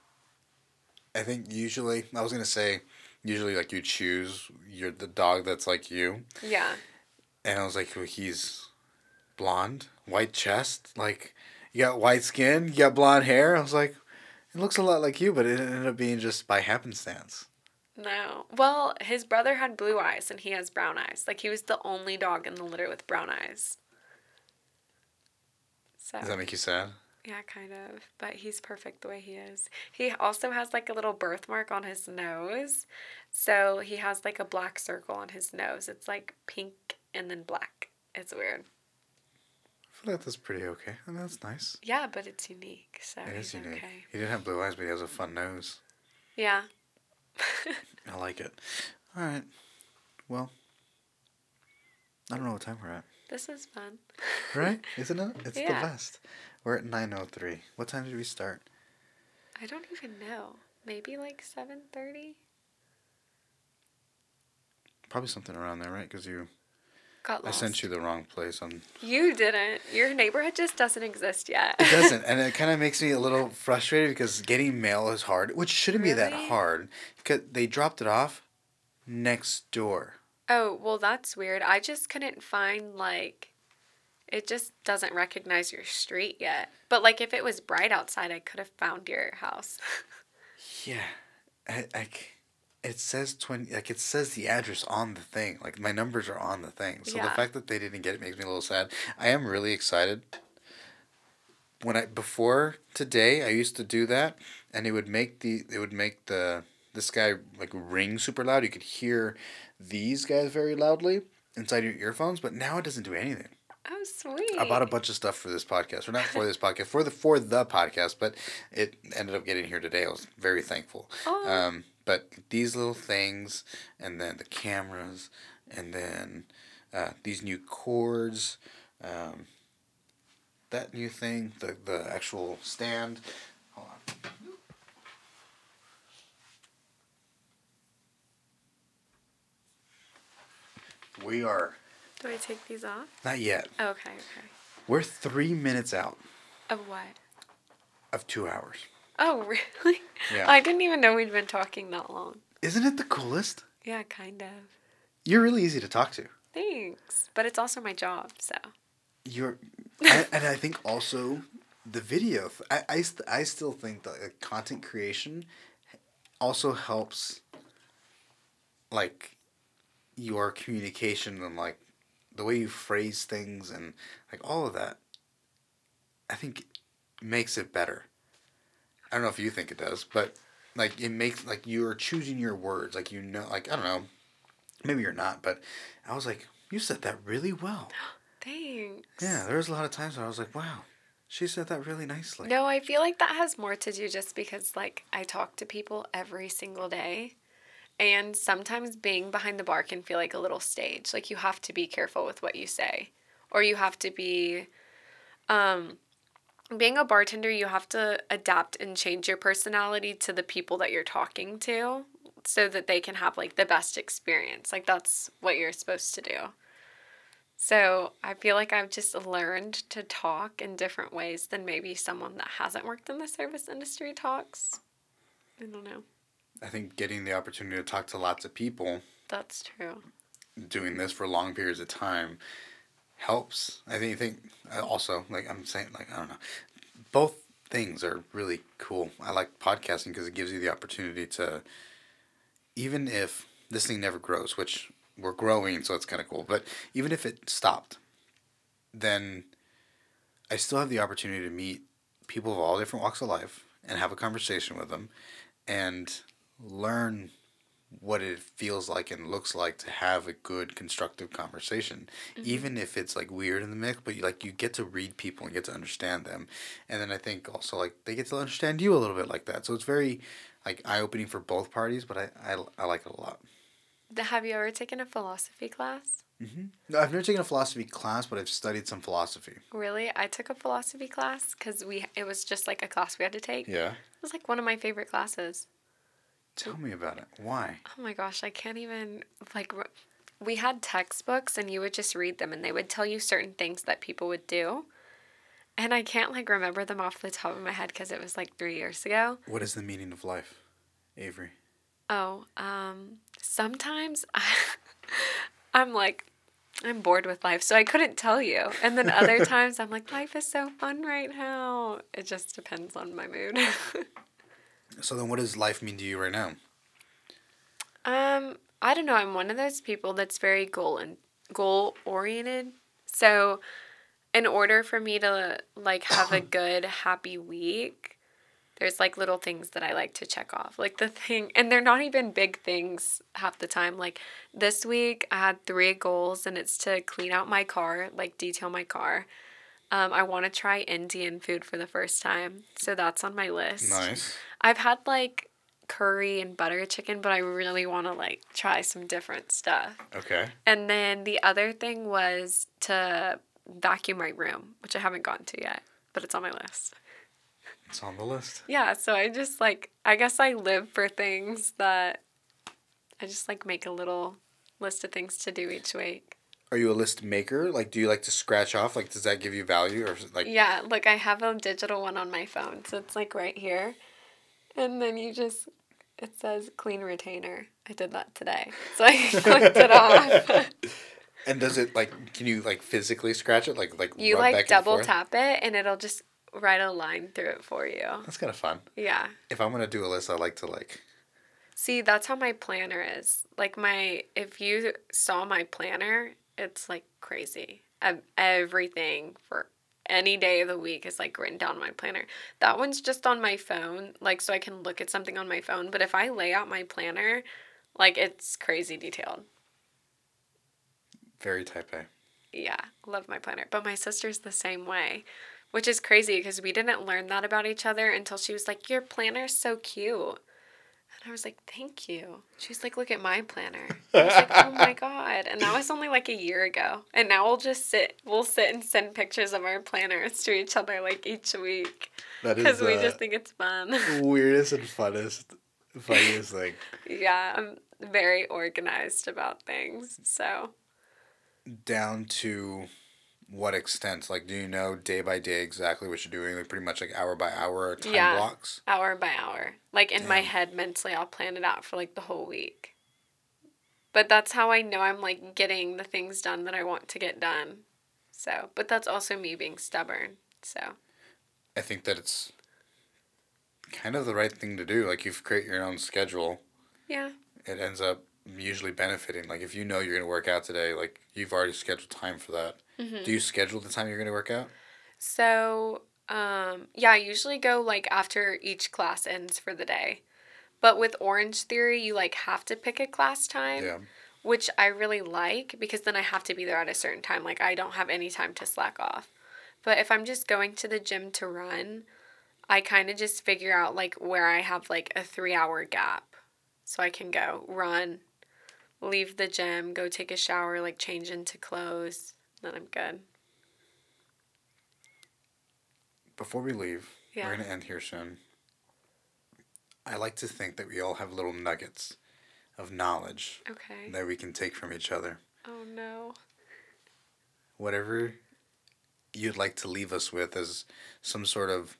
I think usually I was gonna say, usually like you choose you're the dog that's like you, Yeah. and I was like, well, he's blonde, white chest, like you got white skin, you got blonde hair. I was like, it looks a lot like you, but it ended up being just by happenstance. No. Well, his brother had blue eyes and he has brown eyes. Like he was the only dog in the litter with brown eyes. So Does that make you sad? yeah, kind of. But he's perfect the way he is. He also has like a little birthmark on his nose. So he has like a black circle on his nose. It's like pink and then black. It's weird. Like that's pretty okay. And that's nice. Yeah, but it's unique. So It is unique. okay. He didn't have blue eyes, but he has a fun nose. Yeah. I like it. All right. Well, I don't know what time we're at. This is fun. Right? Isn't it? It's Yeah. the best. We're at 9.03. What time did we start? I don't even know. Maybe like 7:30? Probably something around there, right? Because you, Got I sent you the wrong place. On You didn't. Your neighborhood just doesn't exist yet. it doesn't, and it kind of makes me a little frustrated because getting mail is hard, which shouldn't be that hard. Because they dropped it off next door. oh, well that's weird. I just couldn't find like it just doesn't recognize your street yet. But like if it was bright outside, I could have found your house. Yeah, I, I it says twenty. Like it says the address on the thing. Like my numbers are on the thing. So the fact that they didn't get it makes me a little sad. I am really excited. When I before today, I used to do that, and it would make the it would make the this guy like ring super loud. You could hear these guys very loudly inside your earphones, but now it doesn't do anything. oh, sweet. I bought a bunch of stuff for this podcast, or not for this podcast, for the for the podcast, but it ended up getting here today. I was very thankful. Oh. Um, but these little things, and then the cameras, and then uh, these new cords, um, that new thing, the the actual stand. Hold on. We are Do I take these off? not yet. Okay, okay. We're three minutes out Of what? of two hours. Oh, really? Yeah. I didn't even know we'd been talking that long. Isn't it the coolest? Yeah, kind of. You're really easy to talk to. Thanks. But it's also my job, so. You're, and, and I think also the video. I I, st- I still think that like, content creation also helps. Like, your communication and like the way you phrase things and like all of that. I think makes it better. I don't know if you think it does, but like it makes like you're choosing your words. Like you know, like I don't know, maybe you're not, but I was like, you said that really well. Thanks. Yeah, there was a lot of times where I was like, wow, she said that really nicely. No, I feel like that has more to do just because like I talk to people every single day. And sometimes being behind the bar can feel like a little stage. Like you have to be careful with what you say. Or you have to be um being a bartender, you have to adapt and change your personality to the people that you're talking to so that they can have like the best experience. Like that's what you're supposed to do. So I feel like I've just learned to talk in different ways than maybe someone that hasn't worked in the service industry talks. I don't know. I think getting the opportunity to talk to lots of people, That's true. doing this for long periods of time, helps. I think. I think uh, also like I'm saying like I don't know, both things are really cool. I like podcasting because it gives you the opportunity to, even if this thing never grows, which we're growing, so it's kind of cool. But even if it stopped, then I still have the opportunity to meet people of all different walks of life and have a conversation with them and learn what it feels like and looks like to have a good constructive conversation mm-hmm. even if it's like weird in the mix but you like you get to read people and get to understand them and then i think also like they get to understand you a little bit like that so it's very like eye-opening for both parties but i i, I like it a lot Have you ever taken a philosophy class? Mm-hmm. no, i've never taken a philosophy class but i've studied some philosophy Really? I took a philosophy class because we it was just like a class we had to take. yeah It was like one of my favorite classes. Tell me about it why Oh my gosh, I can't even like. we had textbooks and you would just read them and they would tell you certain things that people would do. And I can't like remember them off the top of my head because it was like three years ago. What is the meaning of life, Avery? Oh, um, sometimes I, I'm like, I'm bored with life, so I couldn't tell you. And then other times I'm like, life is so fun right now. It just depends on my mood. So then, what does life mean to you right now? Um, I don't know. I'm one of those people that's very goal and goal oriented. So, in order for me to like have a good happy week, there's like little things that I like to check off. Like the thing, and they're not even big things half the time. Like this week, I had three goals, and it's to clean out my car, like detail my car. Um, I want to try Indian food for the first time, so that's on my list. Nice. I've had like curry and butter chicken, but I really want to like try some different stuff. Okay. And then the other thing was to vacuum my room, which I haven't gotten to yet, but it's on my list. It's on the list. Yeah, so I just like I guess I live for things that I just like make a little list of things to do each week. Are you a list maker? Like, do you like to scratch off? Like, does that give you value, or like? Yeah, look, I have a digital one on my phone, so it's like right here. And then you just it says clean retainer. I did that today. So I clicked it off. And does it like? Can you like physically scratch it? Like like You like double tap it and it'll just write a line through it for you. That's kind of fun. Yeah. If I'm gonna do a list, I like to like. See, that's how my planner is. Like my if you saw my planner, it's like crazy. Ev- Everything for any day of the week is like written down my planner. That one's just on my phone, like so I can look at something on my phone, but if I lay out my planner, like it's crazy detailed. Very type A. Yeah, love my planner. But my sister's the same way, which is crazy because we didn't learn that about each other until she was like, Your planner's so cute. And I was like, Thank you. She's like, Look at my planner. I was like, Oh my God. And that was only like a year ago. And now we'll just sit, we'll sit and send pictures of our planners to each other like each week That because we just think it's fun. weirdest and funnest, funniest thing. yeah, I'm very organized about things. So. Down to what extent? Like, do you know day by day exactly what you're doing? Like, pretty much like hour by hour or time Yeah. blocks. hour by hour. Like in my head mentally, I'll plan it out for like the whole week. But that's how I know I'm like getting the things done that I want to get done. So, but that's also me being stubborn. So, I think that it's kind of the right thing to do. Like, you've create your own schedule. yeah. It ends up usually benefiting. Like, if you know you're gonna work out today, like you've already scheduled time for that. Mm-hmm. Do you schedule the time you're gonna work out? So, um, yeah, I usually go like after each class ends for the day. But with Orangetheory, you like have to pick a class time. Yeah. which I really like because then I have to be there at a certain time. Like I don't have any time to slack off. But if I'm just going to the gym to run, I kind of just figure out like where I have like a 3-hour gap. So I can go run, leave the gym, go take a shower, like change into clothes, then I'm good. Before we leave, Yeah. we're gonna end here soon. I like to think that we all have little nuggets of knowledge Okay. that we can take from each other. Oh no. Whatever you'd like to leave us with as some sort of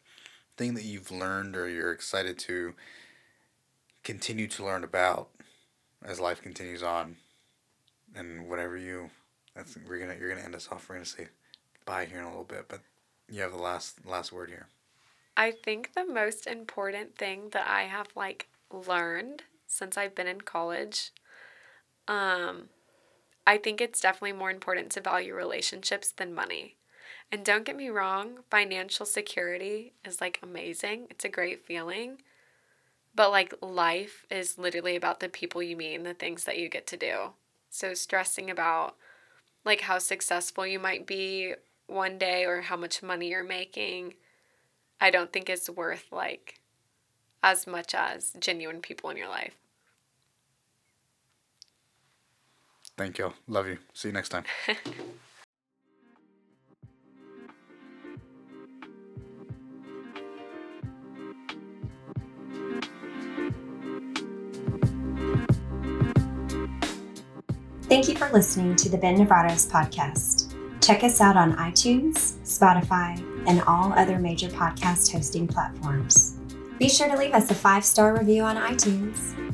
thing that you've learned or you're excited to continue to learn about as life continues on. And whatever you that's we're gonna you're gonna end us off. We're gonna say bye here in a little bit, but you have the last last word here. I think the most important thing that I have like learned since I've been in college, um, I think it's definitely more important to value relationships than money. And don't get me wrong, financial security is like amazing. It's a great feeling. But like life is literally about the people you meet and the things that you get to do. So stressing about like how successful you might be one day or how much money you're making I don't think it's worth like as much as genuine people in your life. Thank you. Love you. See you next time. Thank you for listening to the Ben Nevares podcast. Check us out on iTunes, Spotify, and all other major podcast hosting platforms. Be sure to leave us a five star review on iTunes.